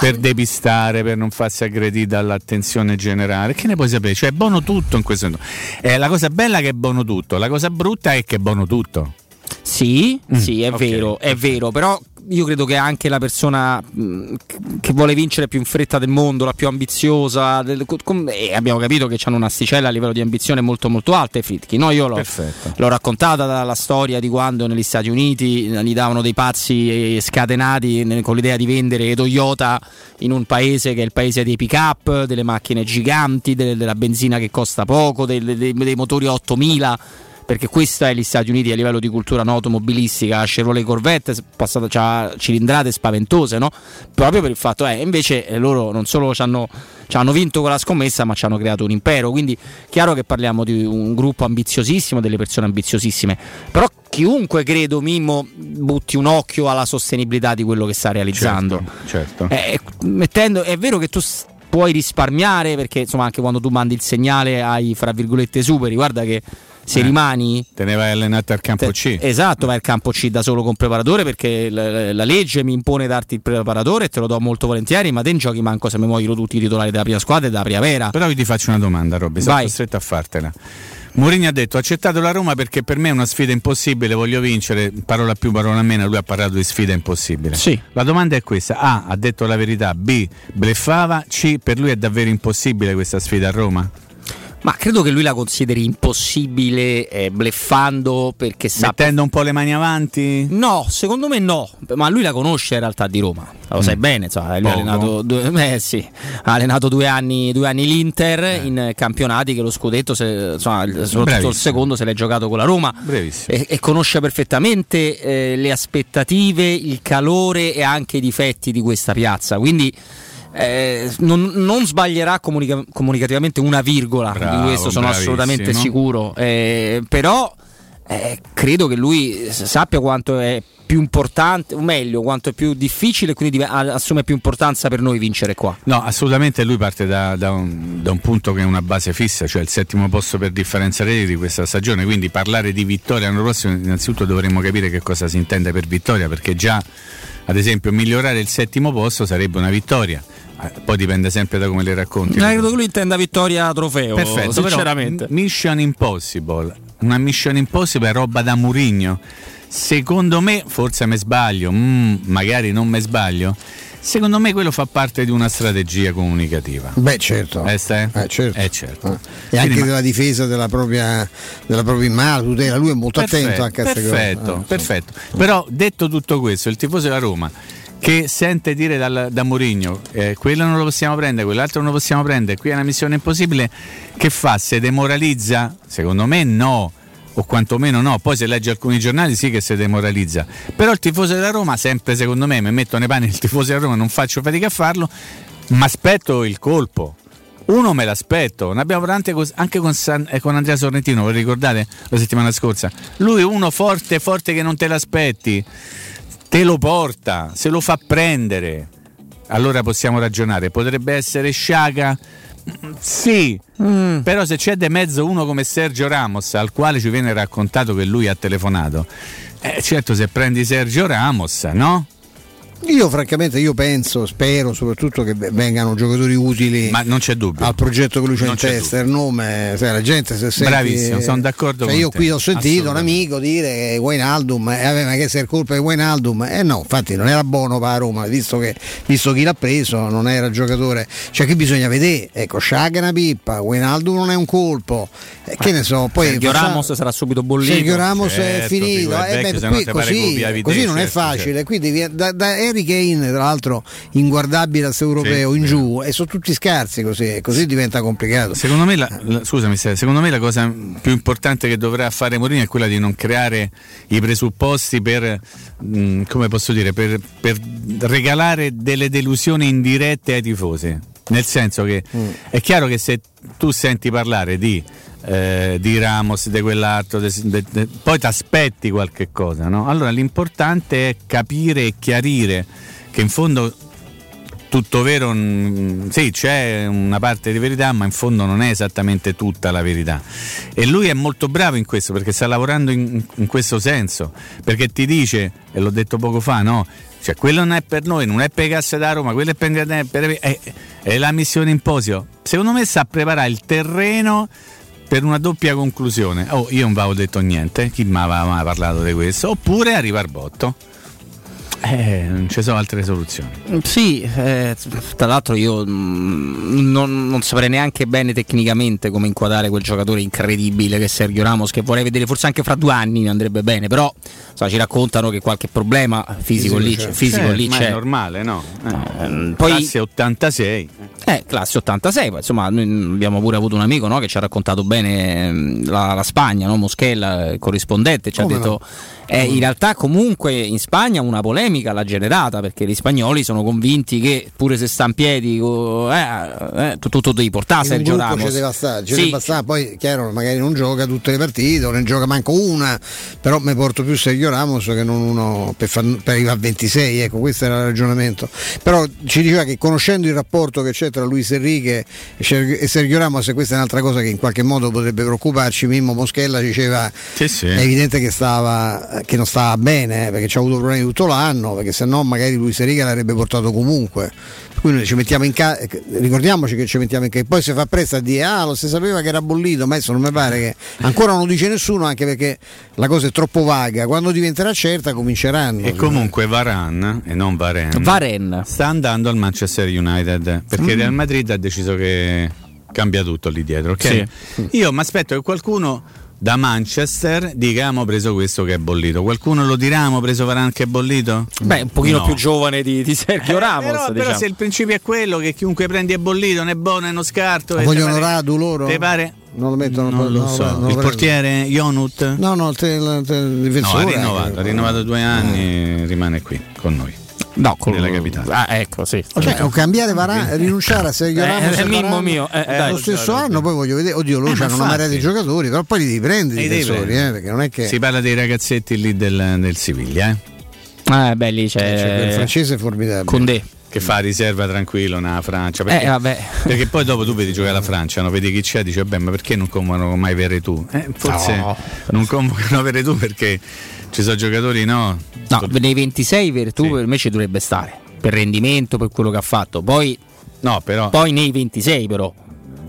per depistare, per non farsi aggredire dall'attenzione generale, che ne puoi sapere? Cioè è buono tutto in questo momento. Eh, la cosa bella è che è buono tutto, la cosa brutta è che è buono tutto. Sì, Mm, sì, è ok, vero, è vero, però io credo che anche la persona che vuole vincere più in fretta del mondo, la più ambiziosa, del- com- e abbiamo capito che hanno un'asticella a livello di ambizione molto molto alta i Fritchi. No, io l'ho, l'ho raccontata dalla storia di quando negli Stati Uniti gli davano dei pazzi eh, scatenati ne- con l'idea di vendere Toyota in un paese che è il paese dei pick up, delle macchine giganti, de- della benzina che costa poco, dei, dei- dei motori a 8000 perché questa è gli Stati Uniti a livello di cultura no, automobilistica, Chevrolet Corvette passata c'ha cilindrate spaventose, no? proprio per il fatto è invece eh, loro non solo ci hanno, vinto con la scommessa, ma ci hanno creato un impero, quindi chiaro che parliamo di un gruppo ambiziosissimo, delle persone ambiziosissime, però chiunque credo Mimmo butti un occhio alla sostenibilità di quello che sta realizzando. Certo. Eh, mettendo, è vero che tu puoi risparmiare perché insomma anche quando tu mandi il segnale ai fra virgolette superi, guarda che se Eh, rimani Te ne vai allenata al campo C. Esatto, vai al campo C da solo con preparatore perché la, la legge mi impone darti il preparatore e te lo do molto volentieri, ma te in giochi manco se mi muoiono tutti i titolari della prima squadra e della primavera. Però io ti faccio una domanda, Robby, sono costretto a fartela. Mourinho ha detto: accettato la Roma perché per me è una sfida impossibile, voglio vincere. Parola più, parola meno. Lui ha parlato di sfida impossibile. Sì. La domanda è questa: A. Ha detto la verità, B. Bleffava, C. Per lui è davvero impossibile questa sfida a Roma? Ma credo che lui la consideri impossibile eh, bleffando perché sa. Mettendo un po' le mani avanti? No, secondo me no, ma lui la conosce in realtà di Roma, lo sai Mm. bene, insomma, lui ha allenato, due, eh, sì, ha allenato due anni, due anni l'Inter in campionati che lo scudetto, se- insomma, soprattutto Bravissimo. il secondo se l'è giocato con la Roma Brevissimo. e, e conosce perfettamente eh, le aspettative, il calore e anche i difetti di questa piazza, quindi eh, non, non sbaglierà comunica- comunicativamente una virgola, di Bravo, questo sono bravissimo. assolutamente sicuro, eh, però eh, credo che lui sappia quanto è più importante, o meglio, quanto è più difficile quindi assume più importanza per noi vincere qua. No, assolutamente lui parte da, da un, da un punto che è una base fissa, cioè il settimo posto per differenza reti di questa stagione, quindi parlare di vittoria l'anno prossimo innanzitutto dovremmo capire che cosa si intende per vittoria, perché già ad esempio migliorare il settimo posto sarebbe una vittoria, poi dipende sempre da come le racconti. Eh, credo che lui intenda vittoria trofeo, Perfetto, però, sinceramente. m- Mission Impossible, una Mission Impossible è roba da Murigno. Secondo me, forse me sbaglio, mm, magari non me sbaglio. Secondo me quello fa parte di una strategia comunicativa. Beh, certo. Eh? Eh, certo. Eh, certo. E anche Quindi, ma- della difesa della propria, della propria immagine, tutela. Lui è molto attento anche a queste cose. perfetto, Ah, perfetto. Però detto tutto questo, il tifoso della Roma che sente dire dal- da Mourinho eh, quello non lo possiamo prendere, quell'altro non lo possiamo prendere, qui è una missione impossibile, che fa? Se demoralizza? Secondo me no. O quantomeno no, poi se legge alcuni giornali sì che si demoralizza. Però il tifoso della Roma, sempre secondo me, mi metto nei panni del tifoso della Roma, non faccio fatica a farlo, ma aspetto il colpo. Uno me l'aspetto, ne abbiamo parlato anche con, San- eh, con Andrea Sorrentino, vi ricordate la settimana scorsa? Lui uno forte, forte che non te l'aspetti, te lo porta, se lo fa prendere. Allora possiamo ragionare, potrebbe essere Sciaga? Mm, Sì, però se c'è di mezzo uno come Sergio Ramos, al quale ci viene raccontato che lui ha telefonato, eh, certo se prendi Sergio Ramos, no? Io francamente io penso, spero soprattutto che vengano giocatori utili Ma non c'è dubbio. al progetto che lui c'ha Non in c'è testa, il nome, sai, la gente se sente Bravissimo, sono d'accordo cioè, con io te. qui ho sentito un amico dire che Wijnaldum, eh, ma che se è colpa di Wijnaldum? Eh no, infatti non era buono per Roma, visto che visto chi l'ha preso non era il giocatore. Cioè che bisogna vedere, ecco, Sciaga è una pippa, Wijnaldum non è un colpo. Eh, che ne so, poi Sergio facciamo- Ramos sarà subito bollito. Sergio Ramos è Certo, finito, figura, eh, beh, qui così, così non è certo, facile, certo. quindi vi- da- da- è Harry Kane, tra l'altro inguardabile questo europeo Sì, in giù, e sono tutti scarsi così, così diventa complicato. Secondo me, la, la- scusami, secondo me la cosa più importante che dovrà fare Mourinho è quella di non creare i presupposti per, mh, come posso dire, per, per regalare delle delusioni indirette ai tifosi. Nel senso che è chiaro che se tu senti parlare di, eh, di Ramos, di quell'altro, de- de- de- poi ti aspetti qualche cosa, no? Allora l'importante è capire e chiarire che in fondo tutto vero, mm, sì, c'è una parte di verità, ma in fondo non è esattamente tutta la verità. E lui è molto bravo in questo perché sta lavorando in, in questo senso, perché ti dice, e l'ho detto poco fa, no? Cioè, quello non è per noi, non è per le casse da Roma, quello è per, per- è, è la missione imposio. Secondo me sa preparare il terreno per una doppia conclusione. Oh, io non avevo detto niente, chi mi aveva mai parlato di questo? Oppure arriva al botto. Eh, non ci sono altre soluzioni. Sì, eh, tra l'altro io mm, non, non saprei neanche bene tecnicamente come inquadrare quel giocatore incredibile che è Sergio Ramos, che vorrei vedere forse anche fra due anni mi andrebbe bene, però insomma, ci raccontano che qualche problema fisico, lì, c'è, fisico Eh, lì ma c'è. è normale, no? Eh, poi- Classe 86. Eh, classe 86, poi, insomma, noi abbiamo pure avuto un amico no, che ci ha raccontato bene ehm, la, la Spagna, no? Moschella, il corrispondente, ci ha Come detto eh, in realtà comunque in Spagna una polemica l'ha generata perché gli spagnoli sono convinti che pure se sta in piedi eh, eh, tu, tu, tu devi portare In Sergio Ramos. ci deve stare, ci Sì, deve stare, poi chiaro magari non gioca tutte le partite o ne gioca manco una, però mi porto più Sergio Ramos che non uno per, far- per arrivare a 26, ecco questo era il ragionamento. Però ci diceva che conoscendo il rapporto che c'è tra Luis Enrique e e Sergio Ramos, e questa è un'altra cosa che in qualche modo potrebbe preoccuparci, Mimmo Moschella diceva Sì, sì. è evidente che, stava, che non stava bene eh, perché ci ha avuto problemi tutto l'anno, perché se no magari Luis Enrique l'avrebbe portato comunque. Quindi ci mettiamo in casa, ricordiamoci che ci mettiamo in casa, poi si fa presto a dire ah lo si sapeva che era bollito, ma adesso non mi pare che ancora non lo dice nessuno anche perché la cosa è troppo vaga, quando diventerà certa cominceranno. E comunque Varan e non Varen, Varen. sta andando al Manchester United perché Mm. Real Madrid ha deciso che cambia tutto lì dietro. ok? Io mi aspetto che qualcuno da Manchester dica abbiamo preso questo che è bollito. Qualcuno lo dirà abbiamo preso Varan che è bollito? Beh, un pochino No. più giovane di, di Sergio Eh, Ramos. però, però diciamo. se il principio è quello che chiunque prendi è bollito, non è buono, è uno scarto. e Vogliono pare- Radu loro? Te pare? Non lo mettono Non lo no, so. non lo il portiere Jonut? No, no, il, te- il- te- il No, difensore. ha rinnovato, ha rinnovato due anni, rimane qui con noi. No, con nella capitale. Ah, ecco, sì. Cioè, o cambiare Varane, rinunciare a Sergio Eh, Ramos eh, e Mimmo mio, eh, dai. lo stesso anno poi voglio vedere oddio loro Eh, hanno una marea di giocatori però poi li devi prendere i prendere. eh, perché non è che Si parla dei ragazzetti lì del, del Siviglia, eh? Eh, beh, lì c'è, c'è quel francese formidabile Condé. Che fa riserva tranquillo nella Francia. Perché, Eh, vabbè. perché poi dopo tu vedi giocare la Francia, no? vedi chi c'è e dici, vabbè, ma perché non convocano mai Veretù? Eh, forse No. non convocano Veretù perché ci sono giocatori, no? No, nei 26 Vertù per me ci dovrebbe stare. Per rendimento, per quello che ha fatto. Poi, No, però poi nei 26 però.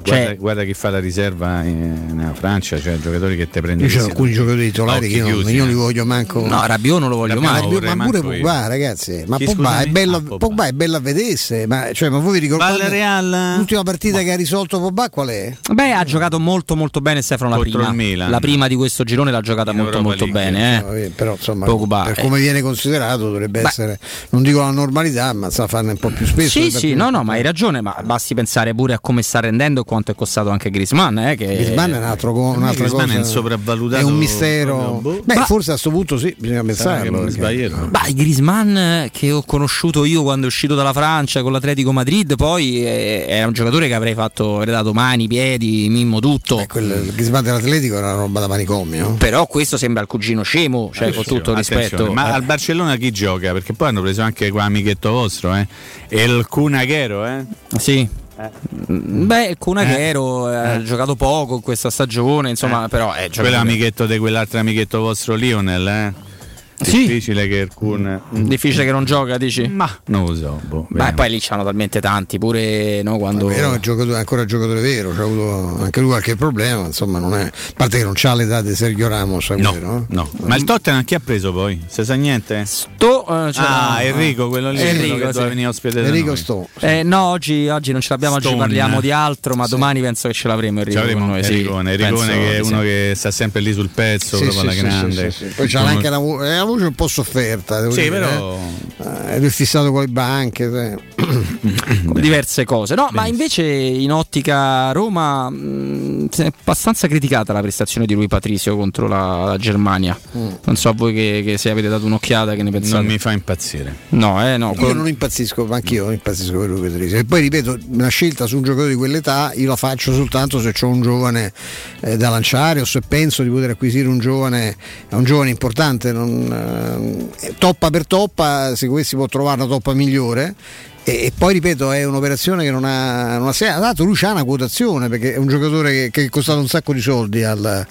Guarda, Cioè, guarda chi fa la riserva in- nella Francia, cioè giocatori che te prendi io c'ho alcuni giocatori titolari che io non, chiusi, io eh. li voglio manco no, Rabiot non lo voglio no. ma, ma pure manco io. Pogba ragazzi ma Pogba è, bello, Ah, Pogba. Pogba è bello a vedersi ma, cioè, ma voi vi ricordate Real? l'ultima partita che ha risolto Pogba qual è? Beh, ha giocato molto molto bene Stefano la Contro prima. La prima di questo girone l'ha giocata In molto Europa molto League. bene, eh. No, eh, però insomma Pogba, per eh. come viene considerato dovrebbe Beh. essere non dico la normalità ma sa farne un po' più spesso Sì, sì, no, no, ma hai ragione, ma basti pensare pure a come sta rendendo e quanto è costato anche Griezmann, eh, che Griezmann è un altro, co- un'altra Griezmann cosa è un sopravvalutato è un mistero boh. beh Ma- forse a questo punto sì bisogna sbaglierò. Bah, Griezmann eh, che ho conosciuto io quando è uscito dalla Francia con l'Atletico Madrid, poi eh, era un giocatore che avrei fatto avrei dato mani, piedi, mimmo tutto. Eh, quel il Griezmann dell'Atletico era una roba da manicomio Però questo sembra il cugino scemo, cioè con tutto il rispetto. Ma Eh, al Barcellona chi gioca? Perché poi hanno preso anche qua amichetto vostro, eh? E il Cunaghero, eh? Sì. Beh, il Cunaghero eh, ha giocato poco in questa stagione, insomma, però è Quello è amichetto di quell'altro amichetto vostro Lionel, eh? Sì. Difficile che il Kun. difficile che non gioca, dici? Ma non lo so. Boh, Ma poi lì c'hanno talmente tanti, pure no, quando Vero, è, giocatore- è ancora giocatore vero, c'ha avuto anche lui qualche problema, insomma, non è. A parte che non c'ha l'età di Sergio Ramos, No, vero? no. Ma il Tottenham chi ha preso poi? Se sa niente? Sto, eh, c'è ah, Enrico, quello lì Enrico, quello che sì. venire ospite Enrico. Sto. Eh, no, oggi, oggi non ce l'abbiamo, oggi Stone. parliamo di altro, ma domani penso che ce l'avremo Enrico Ci avremo con noi, sì. Enricone, Enricone Penso che è uno sì. che sta sempre lì sul pezzo, Sì, proprio sì, alla sì, grande. sì, sì, sì. Poi c'ha anche una, voce un po' sofferta. Devo Sì, dire, però- eh. Eh, lui è fissato con le banche. diverse cose. No, ma invece in ottica Roma mh, è abbastanza criticata la prestazione di lui Patrizio contro la, la Germania. Mm. Non so voi che, che se avete dato un'occhiata che ne pensate. Non mi fa impazzire. No, eh, no. Io non impazzisco, ma anch'io non impazzisco per lui Petrizio. E poi ripeto, una scelta su un giocatore di quell'età io la faccio soltanto se ho un giovane eh, da lanciare o se penso di poter acquisire un giovane, un giovane importante. Non, eh, toppa per toppa, se si può trovare una toppa migliore. E, e poi ripeto, è un'operazione che non ha, non ha senso. L'altro lui c'ha una quotazione perché è un giocatore che, che è costato un sacco di soldi al,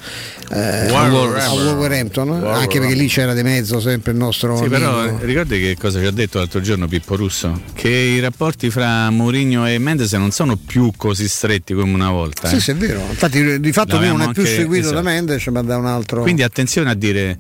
eh, al Wolverhampton. Wolverhampton, anche perché lì c'era di mezzo sempre il nostro. Sì, però amico. ricordi che cosa ci ha detto l'altro giorno Pippo Russo? Che i rapporti fra Mourinho e Mendes non sono più così stretti come una volta. Sì, eh. sì, è vero. Infatti, di fatto lui non è più seguito esatto. da Mendes, ma da un altro. Quindi attenzione a dire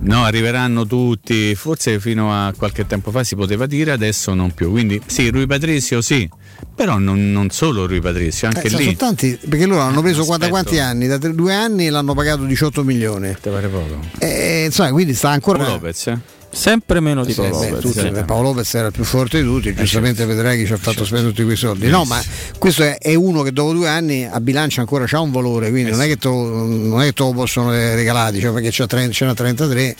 no, arriveranno tutti, forse fino a qualche tempo fa si poteva dire, adesso non più. Quindi sì, Rui Patrizio sì, però non, non solo Rui Patrizio, anche Eh, sono lì. tanti, perché loro hanno preso guarda Aspetto. quanti anni? Da tre- due anni l'hanno pagato 18 milioni. Te pare poco. E, insomma, quindi sta ancora. Lopez, eh? Sempre meno di Sì, Paolo beh, Lopez, tutti- Paolo Lopez era il più forte di tutti, giustamente vedrai chi ci ha fatto certo. spendere tutti quei soldi. No, ma questo è, è uno che dopo due anni a bilancia ancora ha un valore, quindi non, è che te lo, non è che te lo possono regalare, cioè perché c'è 30 ce n'ha 33.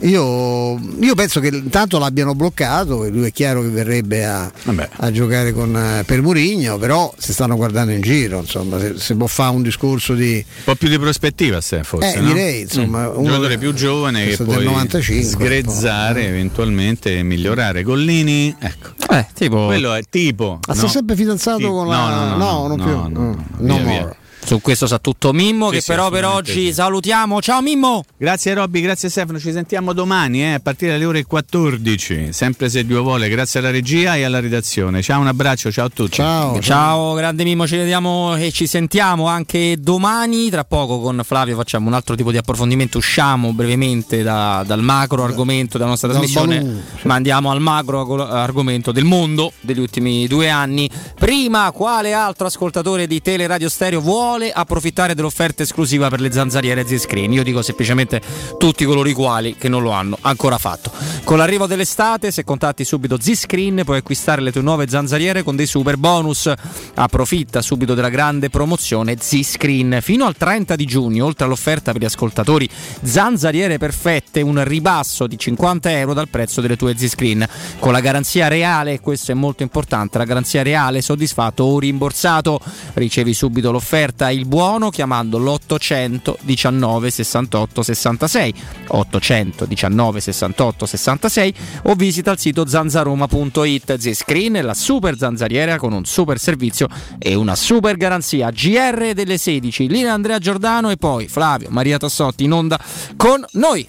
Io, io penso che intanto l'abbiano bloccato e lui è chiaro che verrebbe a, a giocare con, eh, per Murigno, però si stanno guardando in giro, insomma, se, se può fare un discorso di... Un po' più di prospettiva, se forse. Eh, no? direi, insomma, Mm. uno un giocatore più giovane che puoi 95, sgrezzare eventualmente e migliorare. Gollini, ecco. Eh, tipo. Quello è tipo. Ma sta no. sempre fidanzato Tipo- con la... no, no, non no, più. no, no, Mm, via, no via. more. Su questo sa tutto Mimmo, Sì, che sì, però per oggi sì. salutiamo. Ciao Mimmo! Grazie Robby, grazie Stefano, ci sentiamo domani eh, a partire dalle ore 14, sempre se Dio vuole, grazie alla regia e alla redazione. Ciao, un abbraccio, ciao a tutti. Ciao. Ciao, grande Mimmo, ci vediamo e ci sentiamo anche domani. Tra poco con Flavio facciamo un altro tipo di approfondimento. Usciamo brevemente da- dal macro argomento della nostra trasmissione, ma andiamo al macro argo- argomento del mondo degli ultimi due anni. Prima, quale altro ascoltatore di Teleradio Stereo vuole approfittare dell'offerta esclusiva per le zanzariere Z-Screen? Io dico semplicemente tutti coloro i quali che non lo hanno ancora fatto. Con l'arrivo dell'estate, se contatti subito Z-Screen, puoi acquistare le tue nuove zanzariere con dei super bonus. Approfitta subito della grande promozione Z-Screen. Fino al 30 di giugno, oltre all'offerta per gli ascoltatori zanzariere perfette, un ribasso di 50 euro dal prezzo delle tue Z-Screen. Con la garanzia reale, questo è molto importante, la garanzia reale soddisfatto o rimborsato. Ricevi subito l'offerta, il buono, chiamando l'800 19 68 66. 819 68 66 o visita il sito zanzaroma.it Z-Screen, la super zanzariera con un super servizio e una super garanzia. GR delle 16, Lina Andrea Giordano e poi Flavio Maria Tassotti in onda con noi.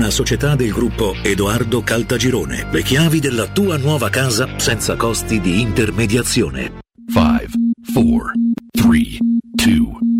una società del gruppo Edoardo Caltagirone. Le chiavi della tua nuova casa senza costi di intermediazione. 5, 4, 3, 2,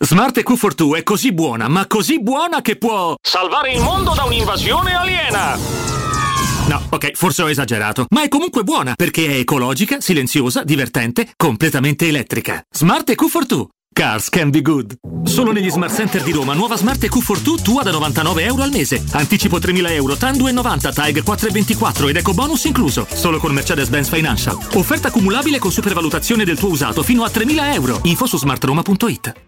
Smart EQ42 è così buona, ma così buona che può salvare il mondo da un'invasione aliena. No, ok, forse ho esagerato, ma è comunque buona perché è ecologica, silenziosa, divertente, completamente elettrica. Smart EQ42. Cars can be good. Solo negli Smart Center di Roma, nuova Smart EQ42 tua da 99 euro al mese. Anticipo 3.000 euro, TAN 2,90, TAG 4,24 ed eco bonus incluso. Solo con Mercedes-Benz Financial. Offerta cumulabile con supervalutazione del tuo usato fino a 3.000 euro. Info su smartroma.it.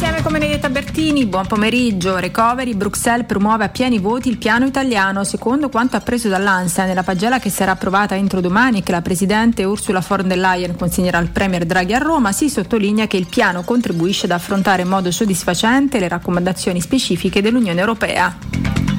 Insieme con Benedetta Bertini, buon pomeriggio. Recovery, Bruxelles promuove a pieni voti il piano italiano. Secondo quanto appreso dall'ANSA nella pagella che sarà approvata entro domani e che la Presidente Ursula von der Leyen consegnerà al Premier Draghi a Roma, si sottolinea che il piano contribuisce ad affrontare in modo soddisfacente le raccomandazioni specifiche dell'Unione Europea.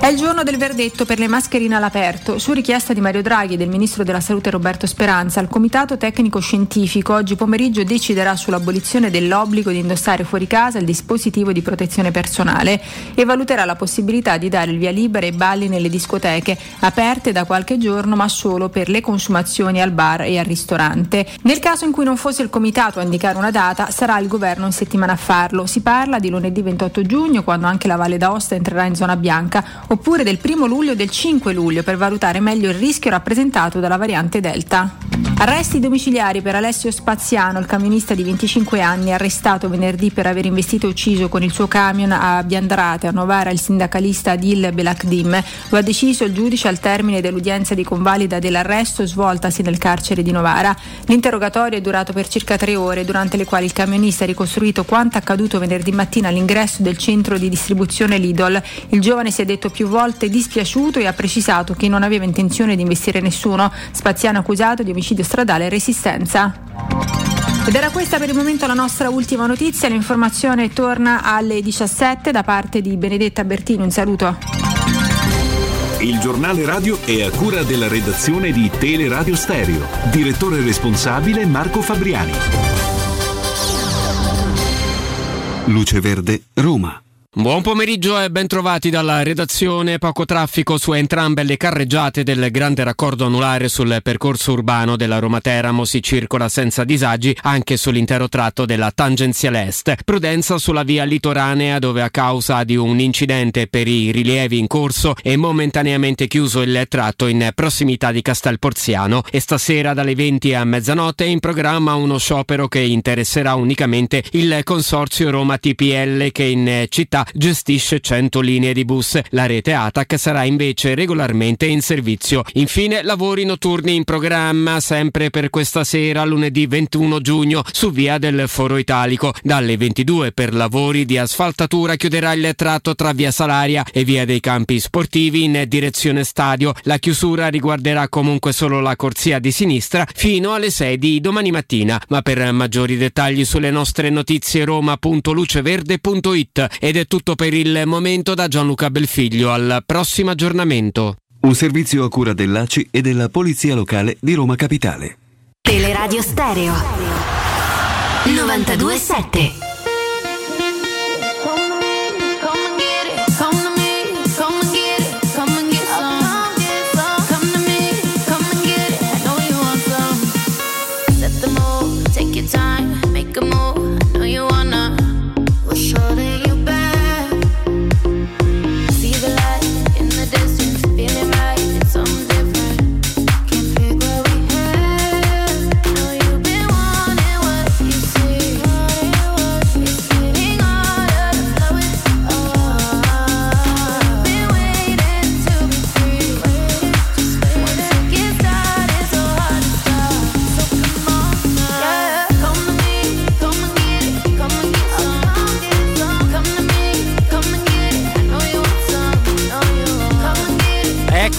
È il giorno del verdetto per le mascherine all'aperto. Su richiesta di Mario Draghi e del Ministro della Salute Roberto Speranza, il Comitato Tecnico Scientifico oggi pomeriggio deciderà sull'abolizione dell'obbligo di indossare fuori casa il dispositivo di protezione personale e valuterà la possibilità di dare il via libera ai balli nelle discoteche, aperte da qualche giorno ma solo per le consumazioni al bar e al ristorante. Nel caso in cui non fosse il Comitato a indicare una data, sarà il Governo in settimana a farlo. Si parla di lunedì 28 giugno, quando anche la Valle d'Aosta entrerà in zona bianca oppure del 1 luglio e del 5 luglio per valutare meglio il rischio rappresentato dalla variante Delta. Arresti domiciliari per Alessio Spaziano, il camionista di 25 anni arrestato venerdì per aver investito e ucciso con il suo camion a Biandrate a Novara il sindacalista Adil Belakdim. Lo ha deciso il giudice al termine dell'udienza di convalida dell'arresto svoltasi nel carcere di Novara. L'interrogatorio è durato per circa tre ore, durante le quali il camionista ha ricostruito quanto accaduto venerdì mattina all'ingresso del centro di distribuzione Lidl. Il giovane si è detto più volte dispiaciuto e ha precisato che non aveva intenzione di investire nessuno. Spaziano accusato di omicidio stradale e resistenza. Ed era questa per il momento la nostra ultima notizia. L'informazione torna alle 17 da parte di Benedetta Bertini. Un saluto. Il giornale radio è a cura della redazione di Teleradio Stereo. Direttore responsabile Marco Fabriani. Luce Verde, Roma. Buon pomeriggio e bentrovati dalla redazione. Poco traffico su entrambe le carreggiate del grande raccordo anulare sul percorso urbano della Roma Teramo. Si circola senza disagi anche sull'intero tratto della tangenziale est. Prudenza sulla via litoranea dove a causa di un incidente per i rilievi in corso è momentaneamente chiuso il tratto in prossimità di Castel Porziano e stasera dalle 20 a mezzanotte è in programma uno sciopero che interesserà unicamente il consorzio Roma TPL che in città gestisce 100 linee di bus. La rete ATAC sarà invece regolarmente in servizio. Infine, lavori notturni in programma sempre per questa sera, lunedì 21 giugno, su via del Foro Italico. Dalle 22 per lavori di asfaltatura chiuderà il tratto tra via Salaria e via dei Campi Sportivi in direzione stadio. La chiusura riguarderà comunque solo la corsia di sinistra fino alle 6 di domani mattina. Ma per maggiori dettagli sulle nostre notizie roma.luceverde.it ed è tutto per il momento da Gianluca Belfiglio. Al prossimo aggiornamento. Un servizio a cura dell'ACI e della Polizia Locale di Roma Capitale. Teleradio Stereo 927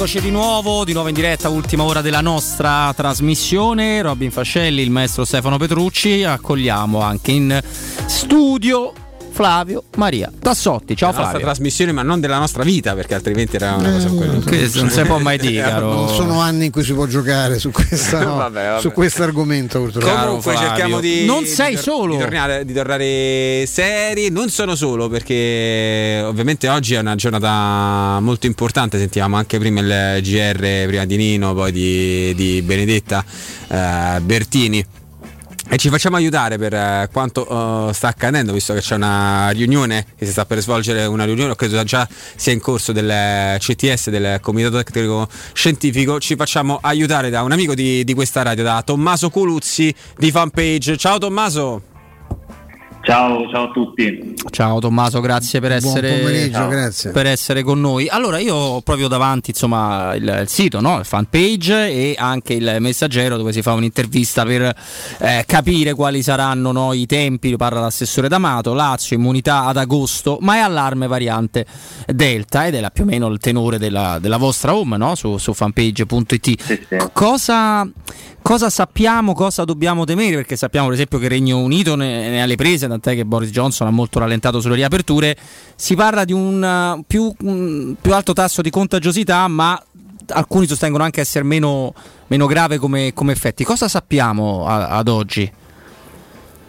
Eccoci di nuovo, di nuovo in diretta, ultima ora della nostra trasmissione. Robin Fascelli, il maestro Stefano Petrucci. Accogliamo anche in studio Flavio Maria Tassotti. Ciao la nostra Flavio. trasmissione, ma non della nostra vita, perché altrimenti era una cosa quello. Questo non si può mai dire, Eh, caro. Non sono anni in cui si può giocare su, questa, no, Vabbè, vabbè. su questo argomento purtroppo. Comunque cerchiamo di Non di sei tor- solo. di tornare, di tornare seri. Non sono solo perché ovviamente oggi è una giornata molto importante. Sentivamo anche prima il GR, prima di Nino, poi di, di Benedetta eh, Bertini. E ci facciamo aiutare per eh, quanto eh, sta accadendo, visto che c'è una riunione che si sta per svolgere, una riunione, credo già sia in corso del CTS, del Comitato Tecnico Scientifico. Ci facciamo aiutare da un amico di, di questa radio, da Tommaso Coluzzi di Fanpage. Ciao Tommaso! Ciao, ciao a tutti. Ciao Tommaso, grazie per Buon essere, grazie. per essere con noi. Allora, io ho proprio davanti insomma, il, il sito, no? il fanpage e anche il messaggero dove si fa un'intervista per eh, capire quali saranno no, i tempi. Parla l'assessore D'Amato, Lazio, immunità ad agosto, ma è allarme variante Delta ed è la- più o meno il tenore della, della vostra home no? su, su fanpage.it. C- Cosa, cosa sappiamo, cosa dobbiamo temere? Perché sappiamo per esempio che il Regno Unito ne, ne ha le prese, tant'è che Boris Johnson ha molto rallentato sulle riaperture. Si parla di un uh, più, un più alto tasso di contagiosità, ma alcuni sostengono anche essere meno, meno grave come, come effetti. Cosa sappiamo a, ad oggi?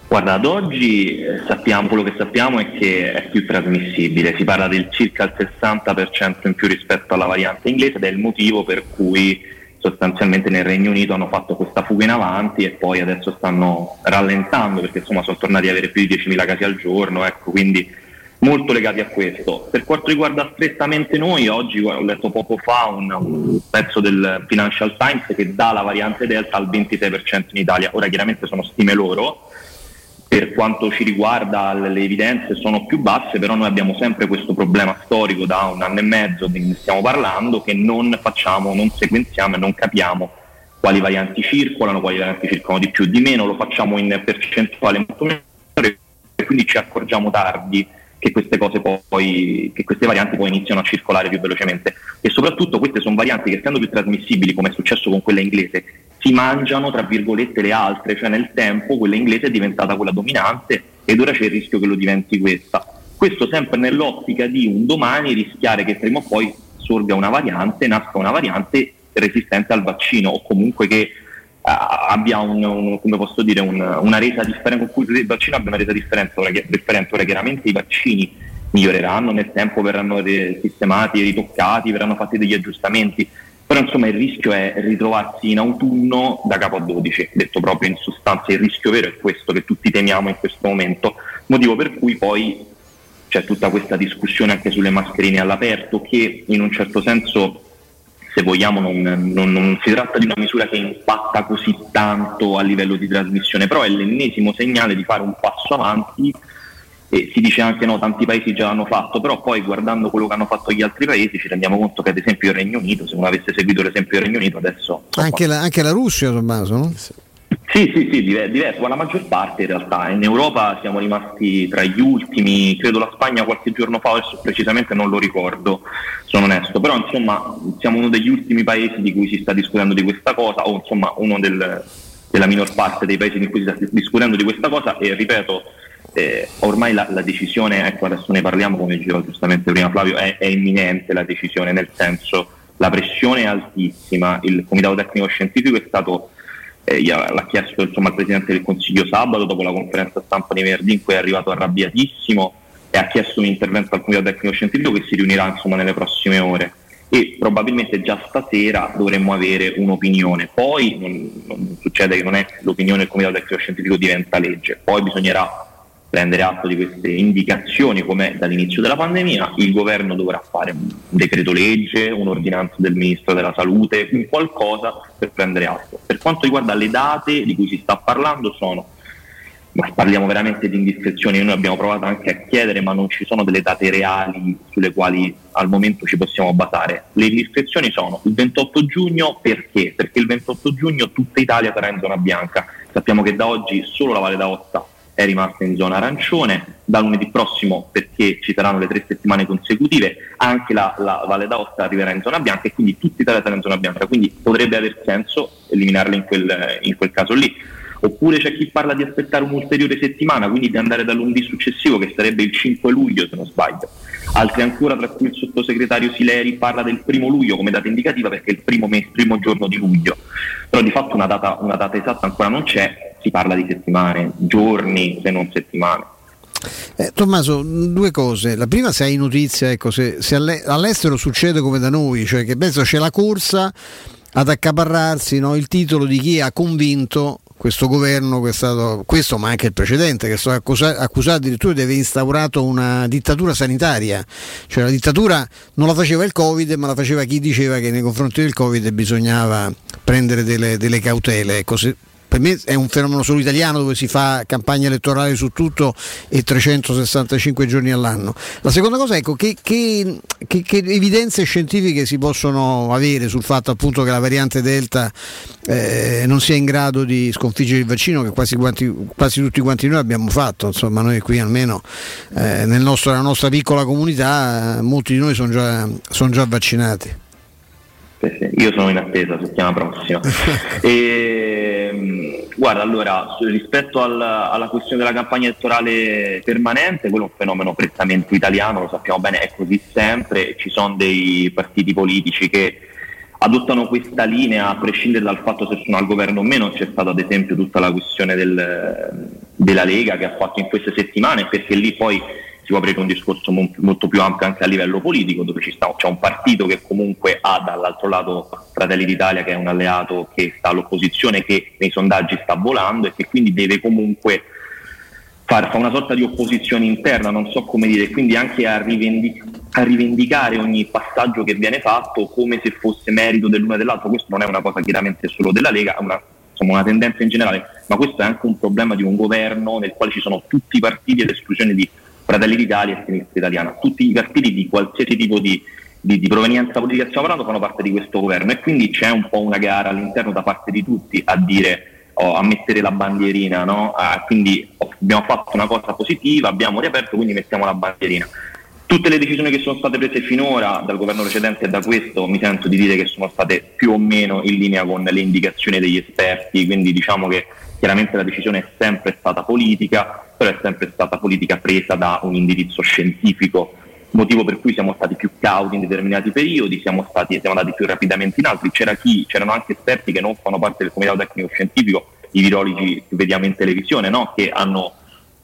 Guarda, ad oggi eh, sappiamo, quello che sappiamo è che è più trasmissibile, si parla del circa il 60% in più rispetto alla variante inglese ed è il motivo per cui sostanzialmente nel Regno Unito hanno fatto questa fuga in avanti e poi adesso stanno rallentando perché insomma sono tornati ad avere più di 10.000 casi al giorno, ecco, quindi molto legati a questo. Per quanto riguarda strettamente noi, oggi ho letto poco fa un, un pezzo del Financial Times che dà la variante Delta al 26% in Italia, ora chiaramente sono stime loro, per quanto ci riguarda le evidenze sono più basse, però noi abbiamo sempre questo problema storico da un anno e mezzo di cui stiamo parlando che non facciamo, non sequenziamo e non capiamo quali varianti circolano, quali varianti circolano di più o di meno, lo facciamo in percentuale molto minore e quindi ci accorgiamo tardi che queste cose poi, che queste varianti poi iniziano a circolare più velocemente e soprattutto queste sono varianti che essendo più trasmissibili come è successo con quella inglese si mangiano tra virgolette le altre, cioè nel tempo quella inglese è diventata quella dominante ed ora c'è il rischio che lo diventi questa. Questo sempre nell'ottica di un domani rischiare che prima o poi sorga una variante, nasca una variante resistente al vaccino o comunque che abbia un, un, come posso dire, un, una resa differente, con cui il vaccino abbia una resa differente ora, differente. ora chiaramente i vaccini miglioreranno nel tempo, verranno sistemati, ritoccati, verranno fatti degli aggiustamenti però insomma il rischio è ritrovarsi in autunno da capo a 12, detto proprio in sostanza il rischio vero è questo che tutti temiamo in questo momento, motivo per cui poi c'è tutta questa discussione anche sulle mascherine all'aperto che in un certo senso se vogliamo non, non, non, si tratta di una misura che impatta così tanto a livello di trasmissione, però è l'ennesimo segnale di fare un passo avanti e si dice anche no, tanti paesi già l'hanno fatto, però poi guardando quello che hanno fatto gli altri paesi ci rendiamo conto che ad esempio il Regno Unito, se uno avesse seguito l'esempio del Regno Unito adesso... Anche la, anche la, Russia Tommaso, no? Sì, sì, sì, diverso, ma la maggior parte in realtà. In Europa siamo rimasti tra gli ultimi, credo la Spagna qualche giorno fa, adesso precisamente non lo ricordo, sono onesto, però insomma siamo uno degli ultimi paesi di cui si sta discutendo di questa cosa, o insomma uno del, della minor parte dei paesi in cui si sta discutendo di questa cosa e ripeto, eh, ormai la, la, decisione, ecco adesso ne parliamo come diceva giustamente prima Flavio, è, è, imminente la decisione, nel senso la pressione è altissima, il comitato tecnico scientifico è stato, eh, l'ha chiesto insomma, al Presidente del Consiglio sabato dopo la conferenza stampa di venerdì in cui è arrivato arrabbiatissimo e ha chiesto un intervento al comitato tecnico scientifico che si riunirà insomma, nelle prossime ore e probabilmente già stasera dovremmo avere un'opinione. Poi non, non succede che non è l'opinione del comitato tecnico scientifico diventa legge, poi bisognerà prendere atto di queste indicazioni come dall'inizio della pandemia, il governo dovrà fare un decreto legge, un'ordinanza del Ministro della Salute, un qualcosa per prendere atto. Per quanto riguarda le date di cui si sta parlando sono, ma parliamo veramente di indiscrezioni, noi abbiamo provato anche a chiedere ma non ci sono delle date reali sulle quali al momento ci possiamo basare. Le indiscrezioni sono il 28 giugno perché? Perché il 28 giugno tutta Italia sarà in zona bianca. Sappiamo che da oggi solo la Valle d'Aosta è rimasta in zona arancione, da lunedì prossimo perché ci saranno le tre settimane consecutive anche la, la Valle d'Aosta arriverà in zona bianca e quindi tutta Italia sarà in zona bianca, quindi potrebbe aver senso eliminarla in quel, in quel caso lì. Oppure c'è chi parla di aspettare un'ulteriore settimana, quindi di andare dal lunedì successivo, che sarebbe il 5 luglio se non sbaglio. Altri ancora, tra cui il sottosegretario Sileri, parla del primo luglio come data indicativa perché è il primo, mese, primo giorno di luglio. Però di fatto una data, una data esatta ancora non c'è, si parla di settimane, giorni se non settimane. Eh, Tommaso, due cose. La prima, se hai notizia, ecco, se, se all'estero succede come da noi, cioè che penso c'è la corsa ad accaparrarsi no, il titolo di chi ha convinto questo governo, stato, questo ma anche il precedente, che è stato accusato, accusato addirittura di aver instaurato una dittatura sanitaria. Cioè la dittatura non la faceva il Covid, ma la faceva chi diceva che nei confronti del Covid bisognava prendere delle, delle cautele. Ecco, se, per me è un fenomeno solo italiano dove si fa campagna elettorale su tutto e 365 giorni all'anno. La seconda cosa, ecco, che, che, che, che evidenze scientifiche si possono avere sul fatto appunto che la variante Delta eh, non sia in grado di sconfiggere il vaccino che quasi, quanti, quasi tutti quanti noi abbiamo fatto, insomma noi qui almeno eh, nel nostro, nella nostra piccola comunità molti di noi sono già, son già vaccinati. Sì, sì, Io sono in attesa, settimana prossima. e, mh, guarda, allora, rispetto al- alla questione della campagna elettorale permanente, quello è un fenomeno prettamente italiano, lo sappiamo bene, è così sempre, ci sono dei partiti politici che adottano questa linea a prescindere dal fatto se sono al governo o meno, c'è stata ad esempio tutta la questione del- della Lega che ha fatto in queste settimane, perché lì poi si può aprire un discorso mo- molto più ampio anche a livello politico, dove sta, c'è un partito che comunque ha dall'altro lato Fratelli d'Italia che è un alleato che sta all'opposizione, che nei sondaggi sta volando e che quindi deve comunque fare fa una sorta di opposizione interna, non so come dire, quindi anche a, rivendi- a rivendicare ogni passaggio che viene fatto come se fosse merito dell'uno e dell'altro. Questo non è una cosa chiaramente solo della Lega, è una, una tendenza in generale, ma questo è anche un problema di un governo nel quale ci sono tutti i partiti ad esclusione di Fratelli d'Italia e Sinistra Italiana. Tutti i partiti di qualsiasi tipo di, di- di provenienza politica stiamo parlando fanno parte di questo governo e quindi c'è un po' una gara all'interno da parte di tutti a dire oh, a mettere la bandierina, no? Ah, quindi oh, abbiamo fatto una cosa positiva, abbiamo riaperto, quindi mettiamo la bandierina. Tutte le decisioni che sono state prese finora dal governo precedente e da questo mi sento di dire che sono state più o meno in linea con le indicazioni degli esperti, quindi diciamo che chiaramente la decisione è sempre stata politica, però è sempre stata politica presa da un indirizzo scientifico, motivo per cui siamo stati più cauti in determinati periodi, siamo, stati, siamo andati più rapidamente in altri, C'era chi, c'erano anche esperti che non fanno parte del comitato tecnico scientifico, i virologi che vediamo in televisione, no? che hanno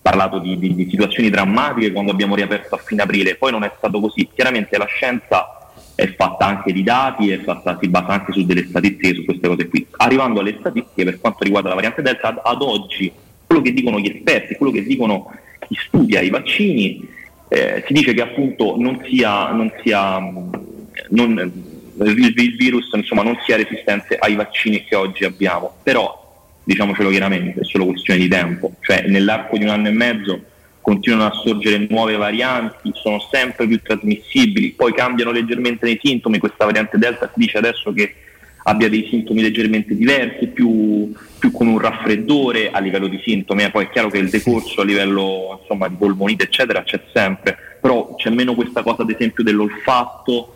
parlato di, di- di situazioni drammatiche quando abbiamo riaperto a fine aprile, poi non è stato così. Chiaramente la scienza è fatta anche di dati, è fatta- si basa anche su delle statistiche, su queste cose qui. Arrivando alle statistiche per quanto riguarda la variante Delta, ad, ad oggi quello che dicono gli esperti, quello che dicono chi studia i vaccini, eh, si dice che appunto non sia, non sia non- il, il virus insomma, non sia resistente ai vaccini che oggi abbiamo, però diciamocelo chiaramente, è solo questione di tempo, cioè nell'arco di un anno e mezzo continuano a sorgere nuove varianti, sono sempre più trasmissibili, poi cambiano leggermente nei sintomi, questa variante Delta si dice adesso che abbia dei sintomi leggermente diversi, più, più con un raffreddore a livello di sintomi, eh, poi è chiaro che il decorso a livello insomma, di polmonite eccetera c'è sempre, però c'è meno questa cosa ad esempio dell'olfatto,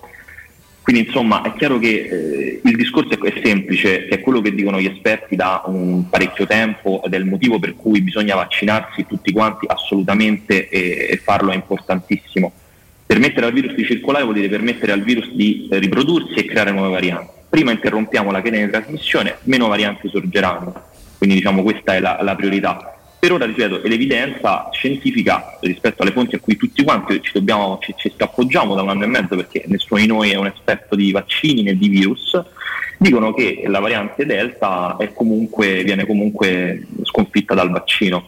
quindi insomma è chiaro che eh, il discorso è, semplice, è quello che dicono gli esperti da un parecchio tempo ed è il motivo per cui bisogna vaccinarsi tutti quanti assolutamente e, e farlo è importantissimo. Permettere al virus di circolare vuol dire permettere al virus di eh, riprodursi e creare nuove varianti. Prima interrompiamo la catena di trasmissione, meno varianti sorgeranno. Quindi diciamo questa è la, la priorità. Per ora, ripeto, è l'evidenza scientifica rispetto alle fonti a cui tutti quanti ci, dobbiamo, ci, ci appoggiamo da un anno e mezzo perché nessuno di noi è un esperto di vaccini né di virus, dicono che la variante Delta comunque, viene comunque sconfitta dal vaccino.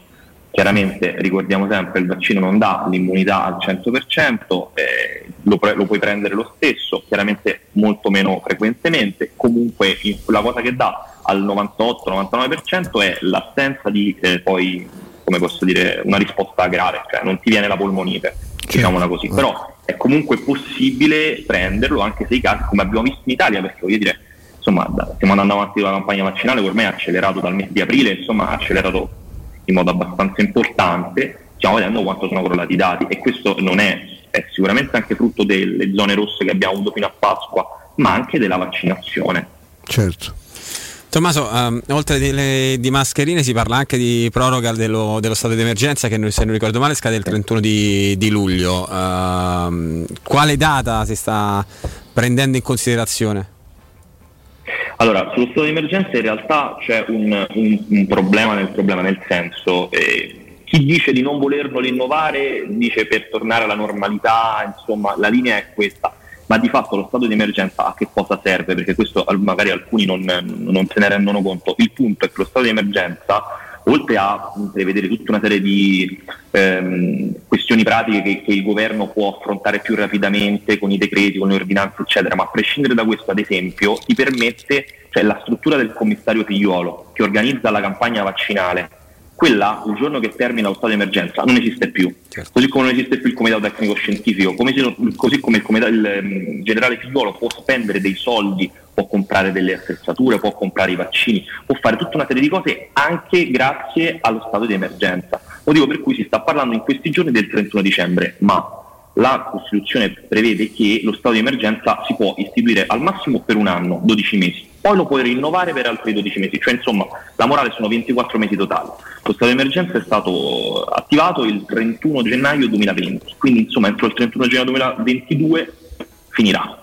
Chiaramente ricordiamo sempre il vaccino non dà l'immunità al 100%, eh, lo, pre- lo puoi prendere lo stesso, chiaramente molto meno frequentemente, comunque la cosa che dà al 98-99% è l'assenza di eh, poi, come posso dire, una risposta grave, cioè non ti viene la polmonite, diciamola così, però è comunque possibile prenderlo anche se i casi, come abbiamo visto in Italia, perché voglio dire, insomma, stiamo andando avanti con la campagna vaccinale, ormai è accelerato dal mese di aprile, insomma, ha accelerato in modo abbastanza importante, stiamo vedendo quanto sono crollati i dati e questo non è, è sicuramente anche frutto delle zone rosse che abbiamo avuto fino a Pasqua, ma anche della vaccinazione. Certo. Tommaso, ehm, oltre di, di mascherine si parla anche di proroga dello, dello stato di emergenza che se non ricordo male scade il 31 di, di luglio. Ehm, quale data si sta prendendo in considerazione? Allora, sullo stato di emergenza in realtà c'è un, un- un problema nel problema, nel senso eh, chi dice di non volerlo rinnovare dice per tornare alla normalità, insomma la linea è questa, ma di fatto lo stato di emergenza a che cosa serve? Perché questo magari alcuni non, non se ne rendono conto. Il punto è che lo stato di emergenza, oltre a prevedere tutta una serie di ehm, questioni pratiche che, che il governo può affrontare più rapidamente con i decreti, con le ordinanze, eccetera, ma a prescindere da questo, ad esempio, ti permette, cioè la struttura del commissario figliuolo che organizza la campagna vaccinale, quella il giorno che termina lo stato di emergenza non esiste più, così come non esiste più il comitato tecnico scientifico, come se- così come il, comitato, il ehm, generale figliuolo può spendere dei soldi, può comprare delle attrezzature, può comprare i vaccini, può fare tutta una serie di cose anche grazie allo stato di emergenza. Motivo per cui si sta parlando in questi giorni del 31 dicembre, ma la Costituzione prevede che lo stato di emergenza si può istituire al massimo per un anno, 12 mesi, poi lo puoi rinnovare per altri 12 mesi, cioè insomma la morale sono 24 mesi totali. Lo stato di emergenza è stato attivato il 31 gennaio 2020, quindi insomma entro il 31 gennaio 2022 finirà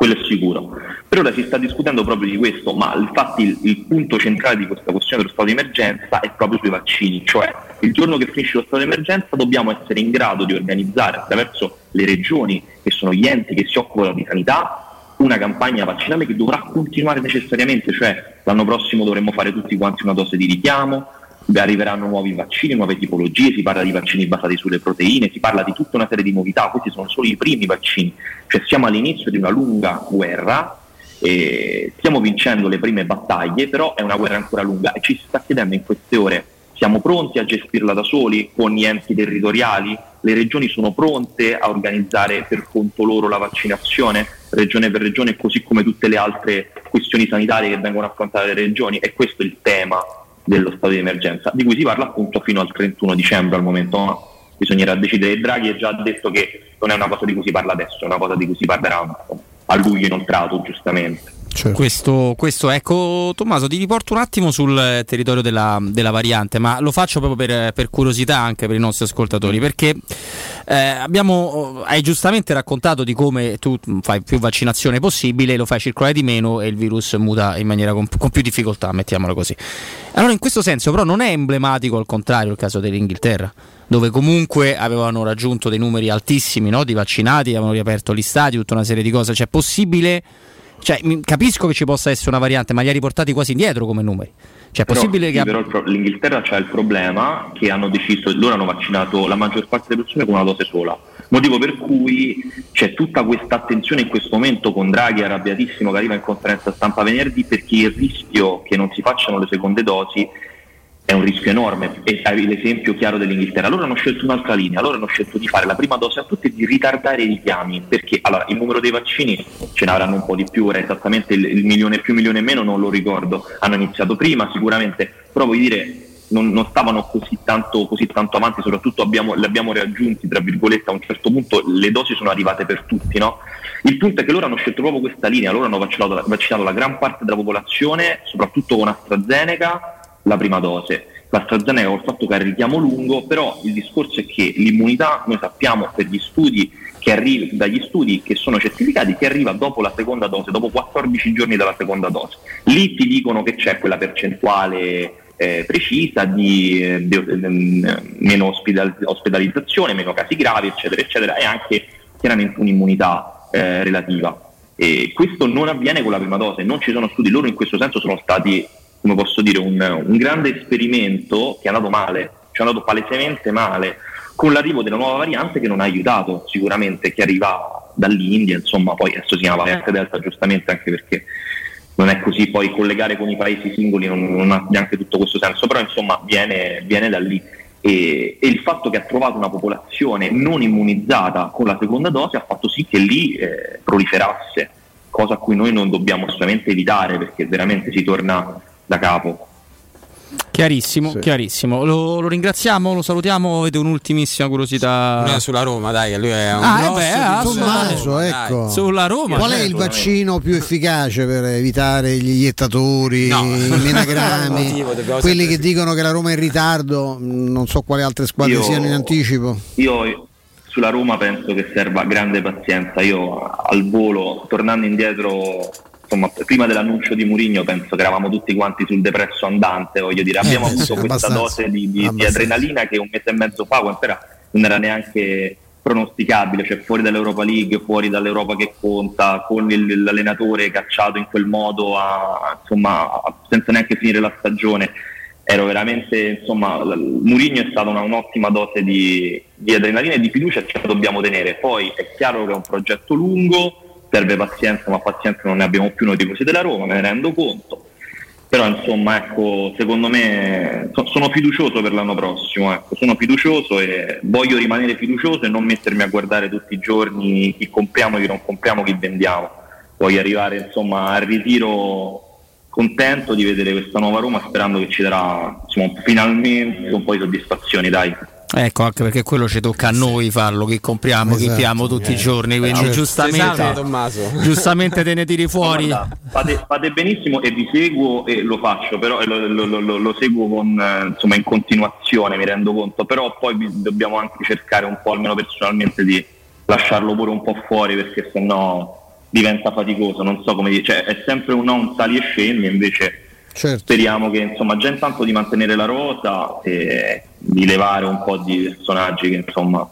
quello è sicuro. Per ora si sta discutendo proprio di questo, ma infatti il, il, punto centrale di questa questione dello stato di emergenza è proprio sui vaccini, cioè il giorno che finisce lo stato di emergenza dobbiamo essere in grado di organizzare attraverso le regioni, che sono gli enti che si occupano di sanità, una campagna vaccinale che dovrà continuare necessariamente, cioè l'anno prossimo dovremmo fare tutti quanti una dose di richiamo, arriveranno nuovi vaccini, nuove tipologie, si parla di vaccini basati sulle proteine, si parla di tutta una serie di novità, questi sono solo i primi vaccini, cioè siamo all'inizio di una lunga guerra, stiamo vincendo le prime battaglie, però è una guerra ancora lunga e ci si sta chiedendo in queste ore, siamo pronti a gestirla da soli con gli enti territoriali? Le regioni sono pronte a organizzare per conto loro la vaccinazione, regione per regione, così come tutte le altre questioni sanitarie che vengono affrontate dalle regioni? E questo è il tema dello stato di emergenza, di cui si parla appunto fino al 31 dicembre al momento, ma bisognerà decidere. Draghi ha già detto che non è una cosa di cui si parla adesso, è una cosa di cui si parlerà a luglio inoltrato, giustamente. Certo. Questo, questo, ecco, Tommaso, ti riporto un attimo sul territorio della, della variante, ma lo faccio proprio per, per, curiosità anche per i nostri ascoltatori, perché eh, abbiamo, hai giustamente raccontato di come tu fai più vaccinazione possibile, lo fai circolare di meno e il virus muta in maniera con, con più difficoltà, mettiamolo così. Allora, in questo senso, però, non è emblematico al contrario il caso dell'Inghilterra dove comunque avevano raggiunto dei numeri altissimi no? di vaccinati, avevano riaperto gli stadi, tutta una serie di cose. Cioè, è possibile cioè, capisco che ci possa essere una variante, ma li ha riportati quasi indietro come numeri. Cioè, è possibile però, che. Sì, però l'Inghilterra c'è il problema che hanno deciso, loro hanno vaccinato la maggior parte delle persone con una dose sola. Motivo per cui c'è tutta questa attenzione in questo momento con Draghi arrabbiatissimo che arriva in conferenza stampa venerdì perché il rischio che non si facciano le seconde dosi è un rischio enorme e l'esempio chiaro dell'Inghilterra. Loro hanno scelto un'altra linea, loro hanno scelto di fare la prima dose a tutti e di ritardare i richiami, perché allora, il numero dei vaccini ce ne avranno un po' di più, ora esattamente il, il milione più, milione meno non lo ricordo, hanno iniziato prima sicuramente, però vuoi dire non, non stavano così tanto, così tanto, avanti, soprattutto abbiamo, li abbiamo raggiunti, tra virgolette, a un certo punto le dosi sono arrivate per tutti. No? Il punto è che loro hanno scelto proprio questa linea, loro hanno vaccinato, vaccinato la gran parte della popolazione, soprattutto con AstraZeneca, la prima dose. L'AstraZeneca col fatto che ha il richiamo lungo, però il discorso è che l'immunità, noi sappiamo per gli studi che arriva, dagli studi che sono certificati che arriva dopo la seconda dose, dopo 14 giorni dalla seconda dose. Lì ti dicono che c'è quella percentuale eh, precisa di, eh, di eh, meno ospedal- ospedalizzazione, meno casi gravi, eccetera, eccetera, e anche chiaramente un'immunità eh, relativa. E questo non avviene con la prima dose, non ci sono studi, loro in questo senso sono stati come posso dire, un, un grande esperimento che è andato male, cioè è andato palesemente male, con l'arrivo della nuova variante che non ha aiutato sicuramente chi arriva dall'India, insomma poi adesso si chiama variante Delta giustamente anche perché non è così, poi collegare con i paesi singoli non, non ha neanche tutto questo senso, però insomma viene, viene da lì. E, e, il fatto che ha trovato una popolazione non immunizzata con la seconda dose ha fatto sì che lì eh, proliferasse, cosa a cui noi non dobbiamo assolutamente evitare perché veramente si torna da capo. Chiarissimo, sì. chiarissimo. Lo, lo, ringraziamo, lo salutiamo. Avete un'ultimissima curiosità? Una sulla Roma, dai, lui è un ah, eh beh, ah, Tommaso, ecco. Sulla Roma. Qual è il vaccino più efficace per evitare gli iettatori, no. i menagrami? quelli che dicono che la Roma è in ritardo, non so quali altre squadre io, siano in anticipo. Io sulla Roma penso che serva grande pazienza. Io al volo, tornando indietro insomma, prima dell'annuncio di Murigno penso che eravamo tutti quanti sul depresso andante, voglio dire, abbiamo eh, avuto sì, questa dose di, di, di, adrenalina che un mese e mezzo fa non era neanche pronosticabile, cioè fuori dall'Europa League, fuori dall'Europa che conta, con il, l'allenatore cacciato in quel modo, a, insomma, senza neanche finire la stagione. Ero veramente, insomma, Murigno è stata una, un'ottima dose di, di adrenalina e di fiducia che dobbiamo tenere. Poi è chiaro che è un progetto lungo, serve pazienza, ma pazienza non ne abbiamo più noi tifosi della Roma, me ne rendo conto. Però insomma, ecco, secondo me so, sono fiducioso per l'anno prossimo, ecco, sono fiducioso e voglio rimanere fiducioso e non mettermi a guardare tutti i giorni chi compriamo, chi non compriamo, chi vendiamo. Voglio arrivare insomma al ritiro contento di vedere questa nuova Roma sperando che ci darà insomma, finalmente un po' di soddisfazioni, dai. Ecco, anche perché quello ci tocca a noi farlo, che compriamo, Esatto. che piamo tutti i Eh. giorni, quindi Certo. giustamente, Tommaso. giustamente te ne tiri fuori. Guarda, fate, fate benissimo e vi seguo e lo faccio, però lo, lo- lo- lo- lo seguo con, eh, insomma, in continuazione, mi rendo conto, però poi dobbiamo anche cercare un po', almeno personalmente, di lasciarlo pure un po' fuori perché sennò diventa faticoso, non so come dire, cioè, è sempre un, no, un sali e scendi, invece Certo. speriamo che insomma già intanto di mantenere la rosa e di levare un po' di personaggi che insomma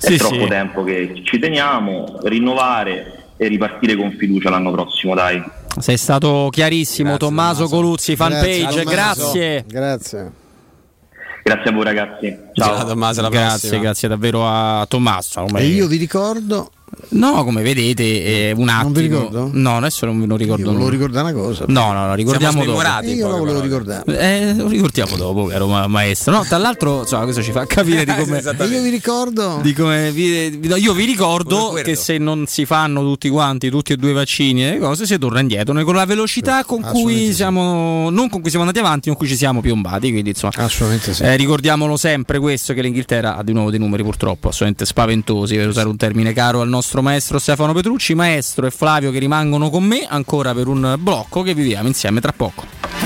è Sì, troppo sì. tempo che ci teniamo, rinnovare e ripartire con fiducia l'anno prossimo, dai. Sei stato chiarissimo, Tommaso Coluzzi, fanpage, Tommaso. grazie. Grazie. Grazie a voi ragazzi. Ciao, Tommaso, alla Grazie, prossima. grazie davvero a Tommaso. E io vi ricordo, No, come vedete, è un attimo. Non vi ricordo? No, adesso non ve lo ricordo. io volevo nulla. ricordare una cosa. No, no, no, ricordiamo dopo. io la volevo ricordare. Eh, lo ricordiamo dopo, caro ma- maestro. No, tra l'altro, insomma, questo ci fa capire di come. Io vi ricordo, di come vi- io vi ricordo che se non si fanno tutti quanti, tutti e due i vaccini e le cose, si torna indietro Noi con la velocità con cui siamo, non con cui siamo andati avanti, con cui ci siamo piombati. Quindi, insomma, assolutamente sì. eh, ricordiamolo sempre questo: che l'Inghilterra ha di nuovo dei numeri purtroppo assolutamente spaventosi, per usare un termine caro al nostro maestro Stefano Petrucci, maestro e Flavio che rimangono con me ancora per un blocco che viviamo insieme tra poco.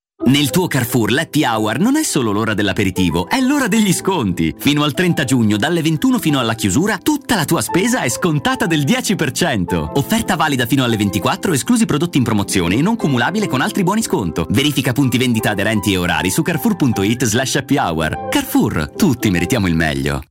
Nel tuo Carrefour l'happy hour non è solo l'ora dell'aperitivo, è l'ora degli sconti. Fino al 30 giugno, dalle 21 fino alla chiusura, tutta la tua spesa è scontata del 10%. Offerta valida fino alle 24, esclusi prodotti in promozione e non cumulabile con altri buoni sconto. Verifica punti vendita aderenti e orari su carrefour.it slash happy hour. Carrefour, tutti meritiamo il meglio.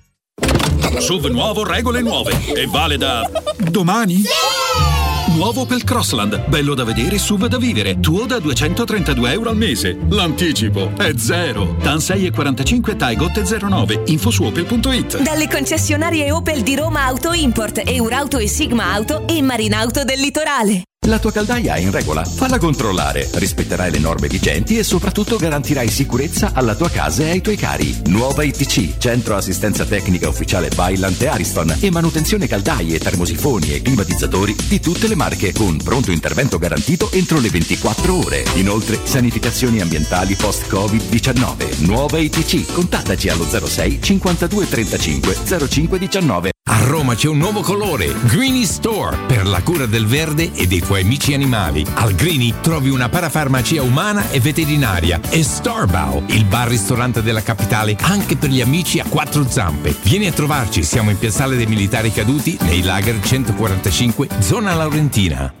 SUV nuovo, regole nuove. E vale da domani? Nuovo Opel Crossland, bello da vedere, SUV da vivere. Tuo da 232 euro al mese. L'anticipo è zero. TAN 6,45 Taigot 09. Info su opel.it. Dalle concessionarie Opel di Roma Auto Import, Eurauto e Sigma Auto e Marinauto del Litorale. La tua caldaia è in regola? Falla controllare, rispetterai le norme vigenti e soprattutto garantirai sicurezza alla tua casa e ai tuoi cari. Nuova ITC, centro assistenza tecnica ufficiale Bailant e Ariston e manutenzione caldaie, termosifoni e climatizzatori di tutte le marche con pronto intervento garantito entro le 24 ore. Inoltre, sanificazioni ambientali post-Covid-19. Nuova ITC, contattaci allo 06 52 35 05 19. A Roma c'è un nuovo colore, Greeny Store, per la cura del verde e dei tuoi amici animali. Al Greeny trovi una parafarmacia umana e veterinaria e Starbow, il bar-ristorante della capitale anche per gli amici a quattro zampe. Vieni a trovarci, siamo in Piazzale dei Militari Caduti, nei Lager 145, zona Laurentina.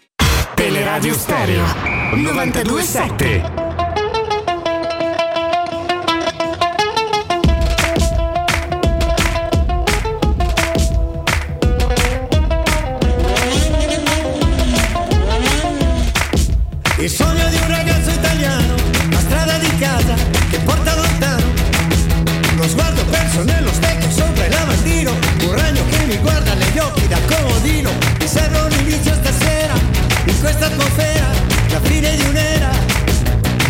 Teleradio Stereo 927. Il sogno di un ragazzo italiano, la strada di casa che porta lontano. Lo sguardo perso nello specchio sopra il lavandino. Un ragno che mi guarda negli occhi da comodino. Questa atmosfera, la fine di un'era.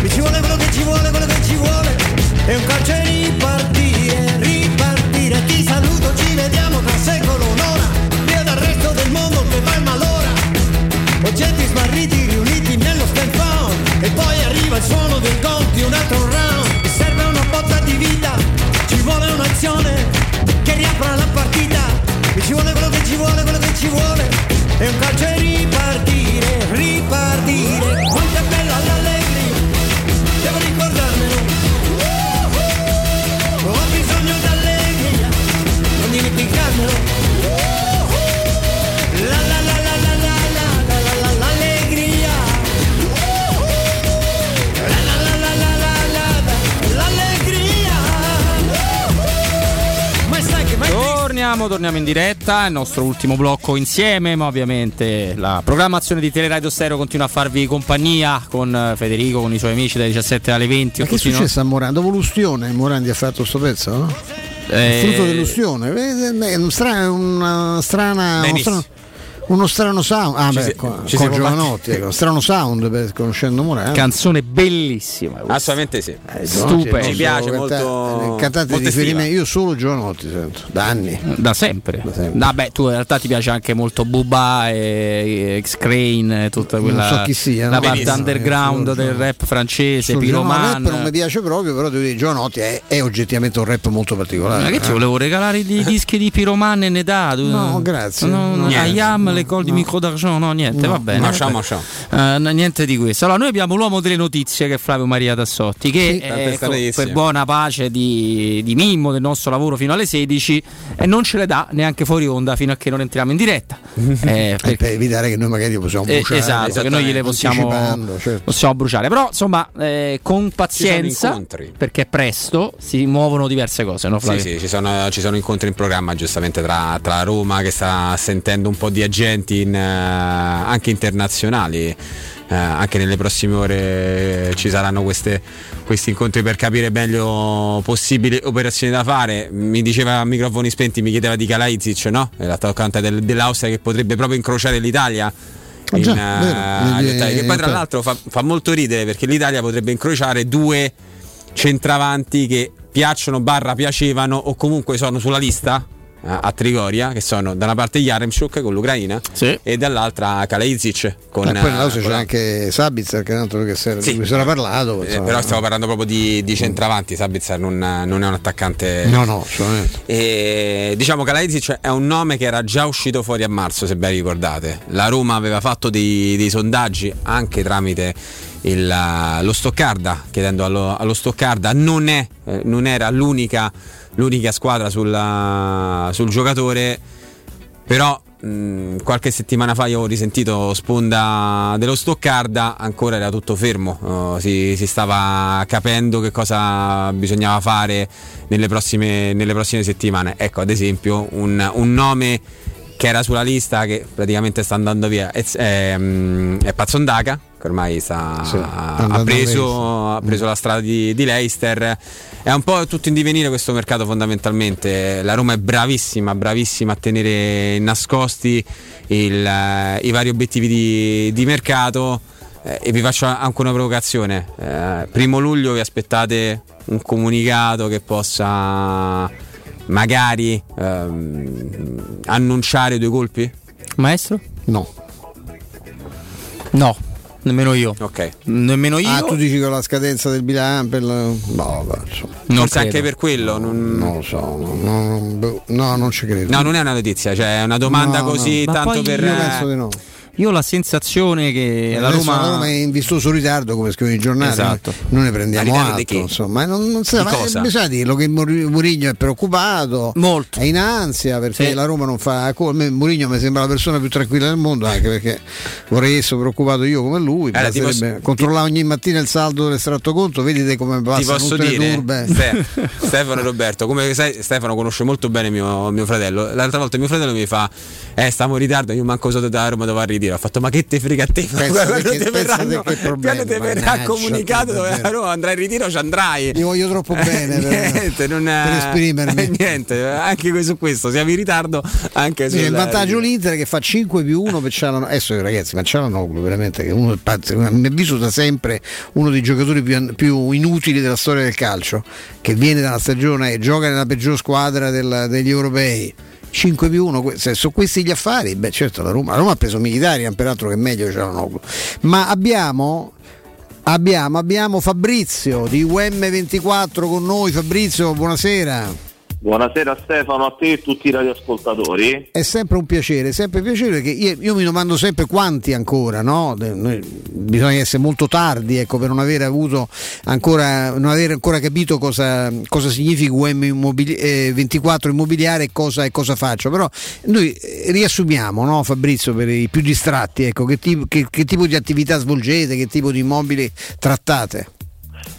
Mi ci vuole quello che ci vuole, quello che ci vuole. E un calcio e ripartire, ripartire. Ti saluto, ci vediamo tra secolo, un'ora. Via dal resto del mondo che va in malora. Oggetti smarriti riuniti nello stand phone E poi arriva il suono del gol di un altro round Mi serve una botta di vita Ci vuole un'azione Che riapra la partita Mi ci vuole quello che ci vuole, quello che ci vuole E un calcio Torniamo, torniamo in diretta, il nostro ultimo blocco insieme, ma ovviamente la programmazione di Teleradio Stereo continua a farvi compagnia con eh, Federico, con i suoi amici dalle 17 alle 20. Ma che è così, no? successo a Morandi? Dopo l'ustione Morandi ha fatto sto pezzo? No? Eh, Il frutto dell'ustione. Eh, È un stra- una strana. Uno strano, uno sound. Ah, Ci beh, si- con, ci con Giovanotti, ecco, strano sound per conoscendo Morandi. Canzone bellissima. questa. Assolutamente sì. Stupendo. Ci piace Canta- molto. Cantate molto riferimento. Io solo Giovanotti sento, da anni. Da sempre. Vabbè, tu in realtà ti piace anche molto Bubba e X-Crane, tutta quella Non so chi sia, la no? parte underground Io del rap francese, Piroman. rap non mi piace proprio, però devo dire Giovanotti è, è oggettivamente un rap molto particolare. Ma che ci eh. volevo regalare i dischi di Piroman e Nedà? tu- No, grazie. No, no, Niente. Ayam, le col di micro d'argent, no, niente, No. va bene. Mascià, mascià. Eh, no, niente di questo. Allora, noi abbiamo l'uomo delle notizie che è Flavio Maria Tassotti, che Sì, eh, ecco, per buona pace di, di Mimmo, del nostro lavoro fino alle 16, e non ce le dà neanche fuori onda fino a che non entriamo in diretta. Eh, Eh, per evitare che noi magari possiamo eh, bruciare. esatto, che noi gliele possiamo, certo. possiamo bruciare. Però, insomma, eh, con pazienza, perché presto si muovono diverse cose, no, Sì, Flavio? sì, ci sono, ci sono incontri in programma giustamente tra, tra Roma che sta sentendo un po' di agenti in, eh, anche internazionali. Eh, anche nelle prossime ore ci saranno queste- questi incontri per capire meglio possibili operazioni da fare. Mi diceva a microfoni spenti, mi chiedeva di Kalaizic, no? L'attaccante del- dell'Austria che potrebbe proprio incrociare l'Italia. Ah, già, in, vero. eh, agli ottavi, che poi tra l'altro fa, fa molto ridere perché l'Italia potrebbe incrociare due centravanti che piacciono barra piacevano o comunque sono sulla lista a Trigoria che sono da una parte Yaremchuk con l'Ucraina e dall'altra Kalaizic con Eh, poi nella eh, c'è con la- anche Sabitzer che è un altro che si Sì. di cui si era parlato. eh, però stiamo parlando proprio di, di centravanti, Sabitzer non, non è un attaccante. No, no. E, diciamo Kalaidzic è un nome che era già uscito fuori a marzo, se ben ricordate. La Roma aveva fatto dei, dei sondaggi anche tramite il, lo Stoccarda, chiedendo allo, allo Stoccarda, non, è, eh, non era l'unica, l'unica squadra sulla- sul giocatore, però mh, qualche settimana fa io ho risentito sponda dello Stoccarda, ancora era tutto fermo, oh, si, si stava capendo che cosa bisognava fare nelle prossime, nelle prossime settimane. Ecco, ad esempio, un, un nome che era sulla lista che praticamente sta andando via è, è, mm, è Pazzondaca che ormai sta- Sì, ha, preso, ha preso la strada di, di Leicester. È un po' tutto in divenire questo mercato fondamentalmente. La Roma è bravissima bravissima a tenere nascosti il, eh, i vari obiettivi di, di mercato. Eh, e vi faccio anche una provocazione. Eh, primo luglio vi aspettate un comunicato che possa magari ehm, annunciare due colpi? Maestro? No. No, nemmeno io. Ok. Nemmeno io. Ah, tu dici con la scadenza del bilancio? per la- No, insomma. Forse anche per quello. Non... Non lo so, no, no, boh, no, non ci credo. No, non è una notizia, cioè è una domanda No, no. così Ma tanto poi per. Io penso di no. Io ho la sensazione che la Roma. la Roma è in vistoso ritardo, come scrivono i giornali. Esatto. Noi ne prendiamo di atto, insomma, non, non si Di ma cosa? bisogna dirlo che Muri- Mourinho è preoccupato, Molto. è in ansia perché Sì. la Roma non fa. Mourinho mi sembra la persona più tranquilla del mondo, anche perché vorrei essere preoccupato io come lui. Allora, posso- controllare ogni mattina il saldo dell'estratto conto, vedete come passano tutte le dire, turbe. Ste- Stefano e Roberto, come sai, Stefano conosce molto bene mio, mio fratello. L'altra volta mio fratello mi fa: Eh, stiamo in ritardo, io manco so da Roma dove va a ritiro. Ha fatto, ma che te frega a te? Quando te verranno- quando te verrà comunicato dove davvero. a Roma andrai in ritiro, ci andrai. Io voglio troppo bene per, niente, non per esprimermi. Niente, anche su questo siamo in ritardo. Anche Sì, il vantaggio l'Inter che fa 5 più 1 per Cialanoglu. Adesso ragazzi, ma Cialanoglu veramente che uno a mio avviso da sempre uno dei giocatori più, più inutili della storia del calcio, che viene dalla stagione e gioca nella peggior squadra del- degli europei. 5 più 1, que- se sono questi gli affari, beh certo la Roma, la Roma ha preso Mkhitaryan peraltro che meglio di Cialanoglu, ma abbiamo Abbiamo, abbiamo Fabrizio di UM24 con noi. Fabrizio, buonasera. Buonasera Stefano, a te e a tutti i radioascoltatori. È sempre un piacere, sempre un piacere perché io, io mi domando sempre quanti ancora, no? De- noi- bisogna essere molto tardi ecco, per non aver avuto ancora, non aver ancora capito cosa, cosa significa UM immobili- eh, 24 immobiliare e cosa, e cosa faccio. Però noi eh, riassumiamo, no, Fabrizio, per i più distratti, ecco, che, tipo, che- che tipo di attività svolgete, che tipo di immobili trattate.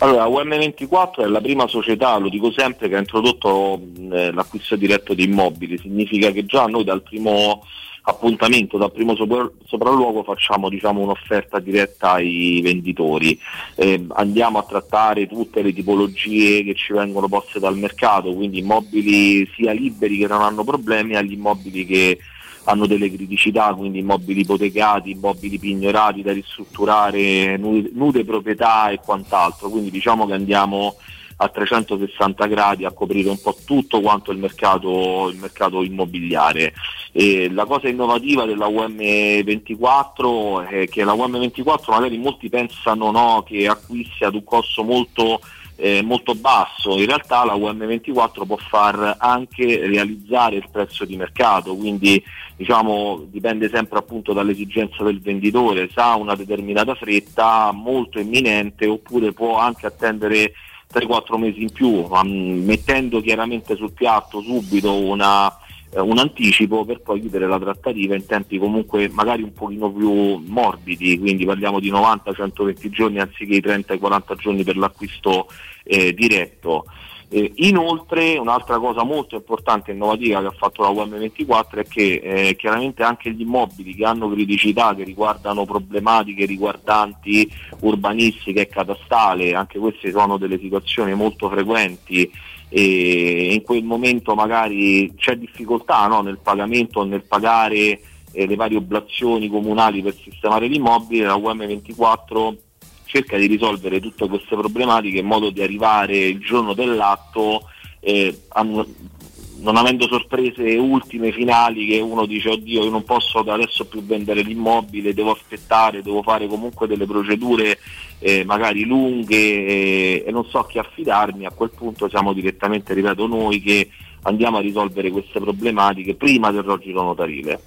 Allora, UM24 è la prima società, lo dico sempre, che ha introdotto eh, l'acquisto diretto di immobili. Significa che già noi dal primo appuntamento, dal primo sopra- sopralluogo facciamo diciamo, un'offerta diretta ai venditori. Eh, andiamo a trattare tutte le tipologie che ci vengono poste dal mercato, quindi immobili sia liberi che non hanno problemi agli immobili che hanno delle criticità, quindi immobili ipotecati, immobili pignorati da ristrutturare, nude, nude proprietà e quant'altro. Quindi diciamo che andiamo a 360 gradi a coprire un po' tutto quanto il mercato, il mercato immobiliare. E la cosa innovativa della UM24 è che la UM24 magari molti pensano no, che acquisti ad un costo molto eh, molto basso, in realtà la UM24 può far anche realizzare il prezzo di mercato, quindi diciamo, dipende sempre appunto dall'esigenza del venditore, se ha una determinata fretta molto imminente oppure può anche attendere 3-4 mesi in più, ma, mh, mettendo chiaramente sul piatto subito una, eh, un anticipo per poi chiudere la trattativa in tempi comunque magari un pochino più morbidi, quindi parliamo di 90-120 giorni anziché i 30-40 giorni per l'acquisto eh, diretto. Eh, inoltre un'altra cosa molto importante e innovativa che ha fatto la UM24 è che eh, chiaramente anche gli immobili che hanno criticità, che riguardano problematiche riguardanti urbanistica e catastale, anche queste sono delle situazioni molto frequenti e in quel momento magari c'è difficoltà no, nel pagamento o nel pagare eh, le varie oblazioni comunali per sistemare l'immobile, la UM24 cerca di risolvere tutte queste problematiche in modo di arrivare il giorno dell'atto eh, non avendo sorprese ultime finali che uno dice oddio io non posso adesso più vendere l'immobile, devo aspettare, devo fare comunque delle procedure eh, magari lunghe eh, e non so a chi affidarmi, a quel punto siamo direttamente, ripeto, noi che andiamo a risolvere queste problematiche prima del rogito notarile.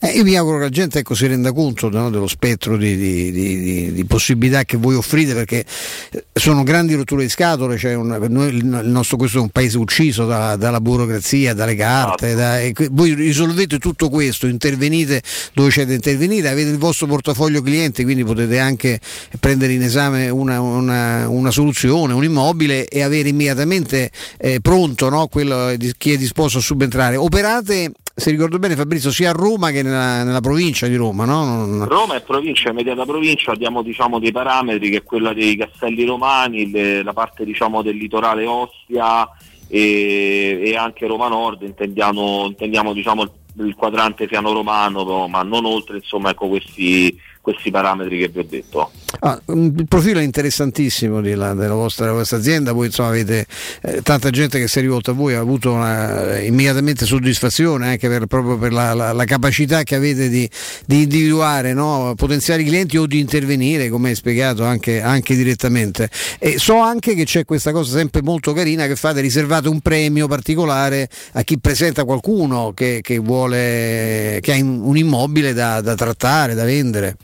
Eh, io mi auguro che la gente ecco, si renda conto no, dello spettro di, di- di- di- possibilità che voi offrite perché eh, sono grandi rotture di scatole, cioè un- noi- il nostro, questo è un paese ucciso da- dalla burocrazia, dalle carte, da- e que- voi risolvete tutto questo, intervenite dove c'è da intervenire, avete il vostro portafoglio clienti, quindi potete anche prendere in esame una, una- una soluzione, un immobile e avere immediatamente eh, pronto no, quello di- chi è disposto a subentrare. Operate, se ricordo bene Fabrizio, sia a Roma che nella, nella provincia di Roma, no? Roma è provincia, immediata provincia, abbiamo diciamo, dei parametri che è quella dei castelli romani, le- la parte diciamo, del litorale Ostia e, e anche Roma Nord, intendiamo, intendiamo diciamo, il, il quadrante fiano romano, ma non oltre insomma, ecco, questi, questi parametri che vi ho detto. Ah, il profilo è interessantissimo di la- della, vostra, della vostra azienda, voi insomma avete eh, tanta gente che si è rivolta a voi, ha avuto una, eh, immediatamente soddisfazione anche per, proprio per la, la- la capacità che avete di, di individuare no, potenziali clienti o di intervenire, come hai spiegato anche, anche direttamente. E so anche che c'è questa cosa sempre molto carina che fate, riservate un premio particolare a chi presenta qualcuno che, che vuole, che ha un immobile da- da trattare, da vendere.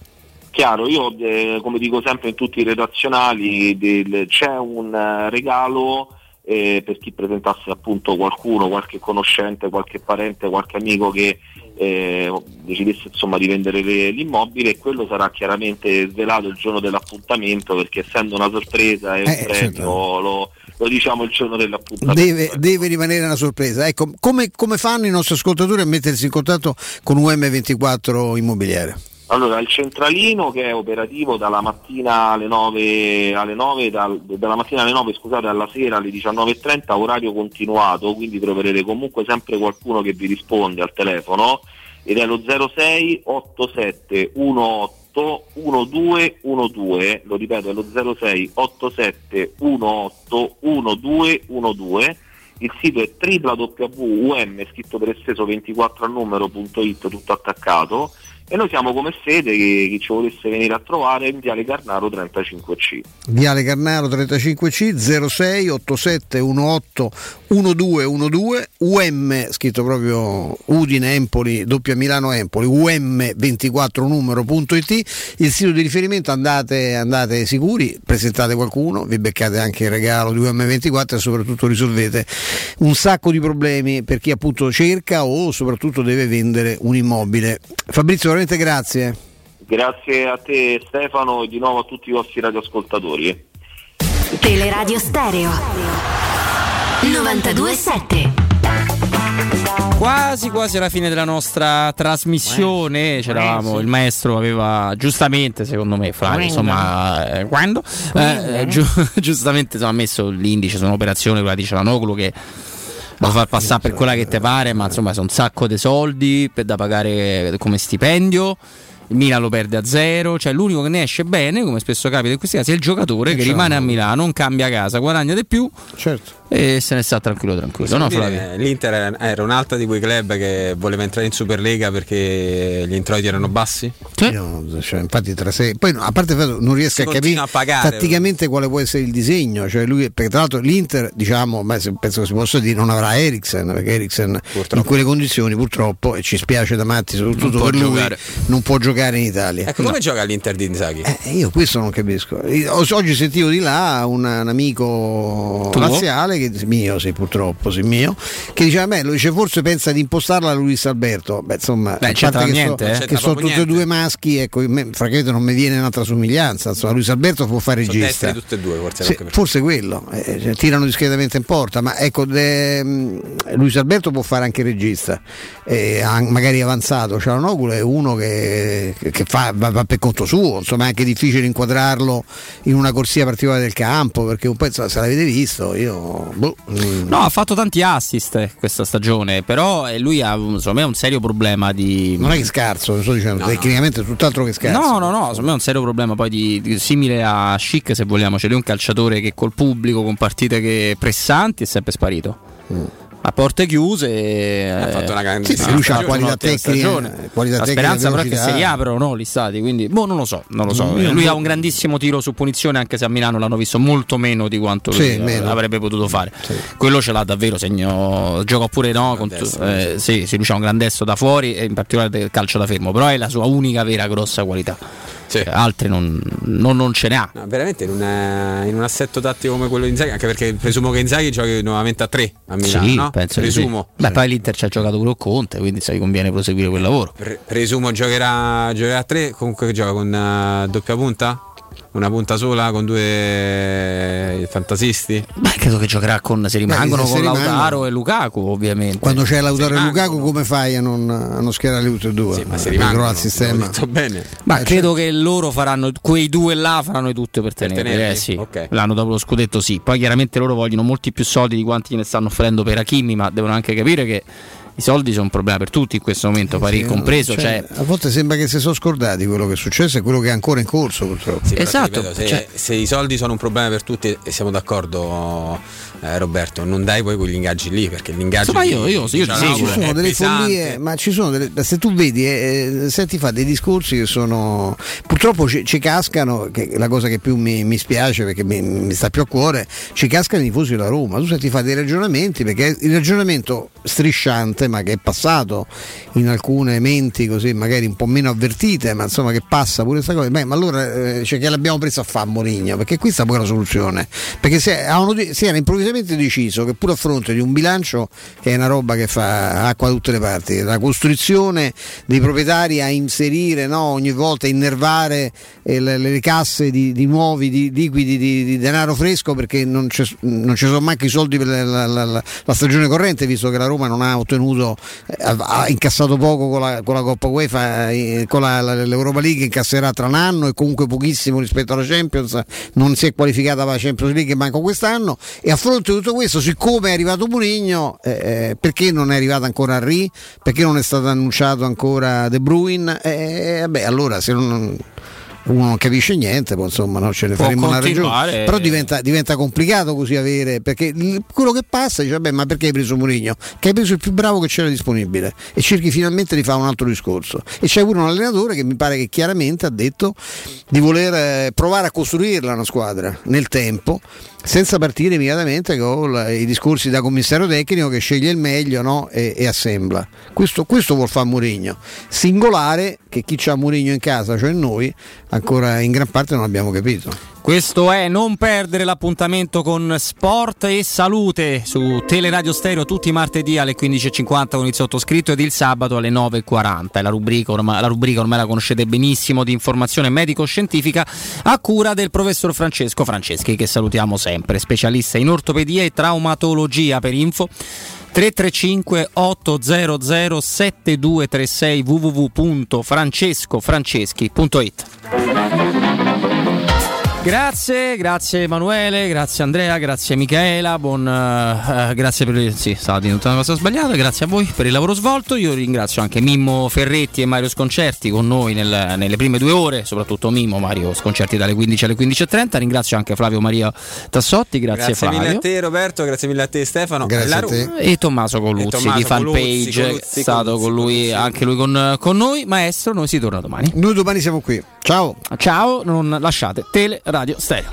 Chiaro, io eh, come dico sempre in tutti i redazionali del- c'è un eh, regalo eh, per chi presentasse appunto qualcuno, qualche conoscente, qualche parente, qualche amico che eh, decidesse insomma di vendere le- l'immobile e quello sarà chiaramente svelato il giorno dell'appuntamento perché essendo una sorpresa e un Eh, premio certo. lo, lo diciamo il giorno dell'appuntamento. Deve, deve rimanere una sorpresa. Ecco, come, come fanno i nostri ascoltatori a mettersi in contatto con UM24 Immobiliare? Allora, il centralino che è operativo dalla mattina alle 9, alle 9 dal- dalla mattina alle 9, scusate, alla sera alle 19.30, orario continuato, quindi troverete comunque sempre qualcuno che vi risponde al telefono ed è lo 06 87 18 1212, lo ripeto, è lo 06 87 18 1212. Il sito è www.um, scritto per esteso 24 al numero.it, tutto attaccato. E noi siamo come sede, che chi ci volesse venire a trovare, in Viale Carnaro 35C. Viale Carnaro 35C 06 87 18 1212 UM scritto proprio Udine Empoli doppia Milano Empoli UM24 numero.it il sito di riferimento andate, andate sicuri presentate qualcuno vi beccate anche il regalo di UM24 e soprattutto risolvete un sacco di problemi per chi appunto cerca o soprattutto deve vendere un immobile Fabrizio veramente grazie. Grazie a te Stefano e di nuovo a tutti i vostri radioascoltatori. Teleradio Stereo. 927 Quasi quasi alla fine della nostra trasmissione, c'eravamo, il maestro aveva giustamente, secondo me, Flavio, insomma, eh, quando? Eh, eh, giu- giustamente insomma, ha messo l'indice su un'operazione, quella di Cialanoglu che lo fa passare per quella che te pare, ma insomma sono un sacco di soldi per- da pagare come stipendio. Il Milan lo perde a zero, cioè l'unico che ne esce bene, come spesso capita in questi casi, è il giocatore che certo. rimane a Milano, non cambia casa, guadagna di più e se ne sta tranquillo tranquillo. No, dire, L'Inter era- un'altra di quei club che voleva entrare in Superlega perché gli introiti erano bassi? Io, cioè, infatti tra sé poi no, a parte il fatto non riesco Si a capire a pagare. tatticamente quale può essere il disegno cioè lui, perché tra l'altro l'Inter diciamo ma penso che si possa dire non avrà Eriksen perché Eriksen in quelle condizioni purtroppo e ci spiace da matti soprattutto per lui giocare. non può giocare in Italia Ecco, come gioca l'Inter di Inzaghi? Eh, io questo non capisco oggi sentivo di là un, un amico Tuo? Laziale che mio sì purtroppo sì mio che diceva beh lui dice forse pensa di impostarla a Luis Alberto beh insomma Beh, c'entra che, niente, so- eh. che sono tutti e due maschi ecco me, francamente non mi viene un'altra somiglianza insomma Luis Alberto può fare regista tutte e due, forse. Sì, forse quello, eh, cioè, tirano discretamente in porta, ma ecco, de, mh, Luis Alberto può fare anche regista, eh, magari avanzato, Cialanoglu è uno che, che fa, va, va per conto suo, insomma è anche difficile inquadrarlo in una corsia particolare del campo, perché un pezzo se l'avete visto, io boh, mm. No, ha fatto tanti assist questa stagione, però eh, lui ha un- secondo me un serio problema di... non è che scarso, lo sto dicendo, No, no. tecnicamente è tutt'altro che scarso. No, no, no, secondo me è un serio problema poi di, di- simile a Chic se vogliamo, cioè lui è un calciatore che col pubblico, con partite che pressanti è sempre sparito. A porte chiuse Ha fatto una grande sì, stagione. lui Una qualità tecnica, stagione. qualità La tecnica, speranza però è che si riaprono no, gli stati, quindi boh, non lo so, non lo so. Lui non- ha un grandissimo tiro su punizione anche se a Milano l'hanno visto molto meno di quanto lui Sì, eh, meno. avrebbe potuto fare. Quello ce l'ha davvero segno, gioca pure no, con tu- eh, sì, sì, lui c'ha un grandestro da fuori e in particolare del calcio da fermo, però è la sua unica vera grossa qualità. Altre non, non- non ce ne ha. No, veramente in, un- in un assetto tattico come quello di Inzaghi, anche perché presumo che Inzaghi giochi nuovamente a 3 a Milano, sì, no? penso di sì. presumo. Beh, poi l'Inter ci ha giocato pure con Conte, quindi sai, conviene proseguire quel lavoro. Pre- presumo giocherà, giocherà a 3, comunque gioca con eh, doppia punta? Una punta sola con due eh, fantasisti? Beh, credo che giocherà con se rimangono se con rimangono. Lautaro e Lukaku, ovviamente. Quando c'è Lautaro e Lukaku come fai a non, a non schierare tutti e due? ma se Per rimangono, il sistema. bene. Ma credo che loro faranno, quei due là faranno di tutto per tenerli. tenerli? eh, sì. Ok. L'anno dopo lo scudetto sì. Poi chiaramente loro vogliono molti più soldi di quanti ne stanno offrendo per Hakimi, ma devono anche capire che i soldi sono un problema per tutti in questo momento, Parì compreso. Cioè, Cioè, A volte sembra che si sono scordati quello che è successo e quello che è ancora in corso purtroppo. Sì, Esatto, ripeto, se, cioè- se i soldi sono un problema per tutti e siamo d'accordo eh, Roberto, non dai poi quegli ingaggi lì perché l'ingaggio di- io- io- io Cialanoglu seguo. ci sono è delle pesante. follie, ma ci sono delle, se tu vedi, eh, eh, senti fa dei discorsi che sono purtroppo ci, ci cascano, che è la cosa che più mi, mi spiace perché mi, mi sta più a cuore, ci cascano i tifosi della Roma. Tu senti fa dei ragionamenti perché il ragionamento strisciante, ma che è passato in alcune menti così magari un po' meno avvertite, ma insomma che passa pure questa cosa. Beh, ma allora eh, cioè, che l'abbiamo preso a fare Mourinho? Perché qui sta poi la soluzione. Perché de- si era improvvisamente deciso che pur a fronte di un bilancio che è una roba che fa acqua da tutte le parti, la costrizione dei proprietari a inserire no, ogni volta, innervare eh, le, le casse di, di nuovi di, liquidi di, di denaro fresco perché non, ci sono manco i soldi per la, la- la- la stagione corrente, visto che la Roma non ha ottenuto, eh, ha, incassato poco con la, con Coppa UEFA, eh, con l'Europa League incasserà tra un anno e comunque pochissimo rispetto alla Champions, non si è qualificata per la Champions League manco quest'anno e a fronte di tutto questo, siccome è arrivato Mourinho, eh, eh, perché non è arrivato ancora Henry? Perché non è stato annunciato ancora De Bruyne? Eh, vabbè, allora se non uno non capisce niente, poi insomma no, ce ne faremo una ragione. Però diventa, diventa complicato così avere, perché quello che passa dice, vabbè, ma perché hai preso Mourinho? Che hai preso il più bravo che c'era disponibile e cerchi finalmente di fare un altro discorso. E c'è pure un allenatore che mi pare che chiaramente ha detto di voler eh, provare a costruirla una squadra nel tempo. Senza partire immediatamente con i discorsi da commissario tecnico che sceglie il meglio no? e, e assembla. Questo, questo vuol fare Mourinho. Singolare che chi c'ha Mourinho in casa, cioè noi, ancora in gran parte non abbiamo capito. Questo è non perdere l'appuntamento con Sport e Salute su Teleradio Stereo tutti i martedì alle 15.50 con il sottoscritto ed il sabato alle 9.40. È la rubrica, ormai, la rubrica ormai la conoscete benissimo di informazione medico-scientifica a cura del professor Francesco Franceschi che salutiamo sempre, specialista in ortopedia e traumatologia per info 335 800 7236 www.francescofranceschi.it Grazie, grazie Emanuele, grazie Andrea, grazie Michaela, buon, eh, grazie per il, sì, stava dicendo tutta una cosa sbagliata, grazie a voi per il lavoro svolto, io ringrazio anche Mimmo Ferretti e Mario Sconcerti con noi nel- nelle prime due ore, soprattutto Mimmo, Mario Sconcerti dalle 15 alle 15.30, ringrazio anche Flavio Maria Tassotti, grazie, Grazie mille Flavio. a te Roberto, grazie mille a te Stefano. Grazie a te. E Tommaso Coluzzi E Tommaso di fanpage, Coluzzi, Coluzzi, è stato Coluzzi, con lui, anche lui con, con noi. Maestro, noi si torna domani. Noi domani siamo qui. Ciao. Ciao, non lasciate Tele Radio Stereo.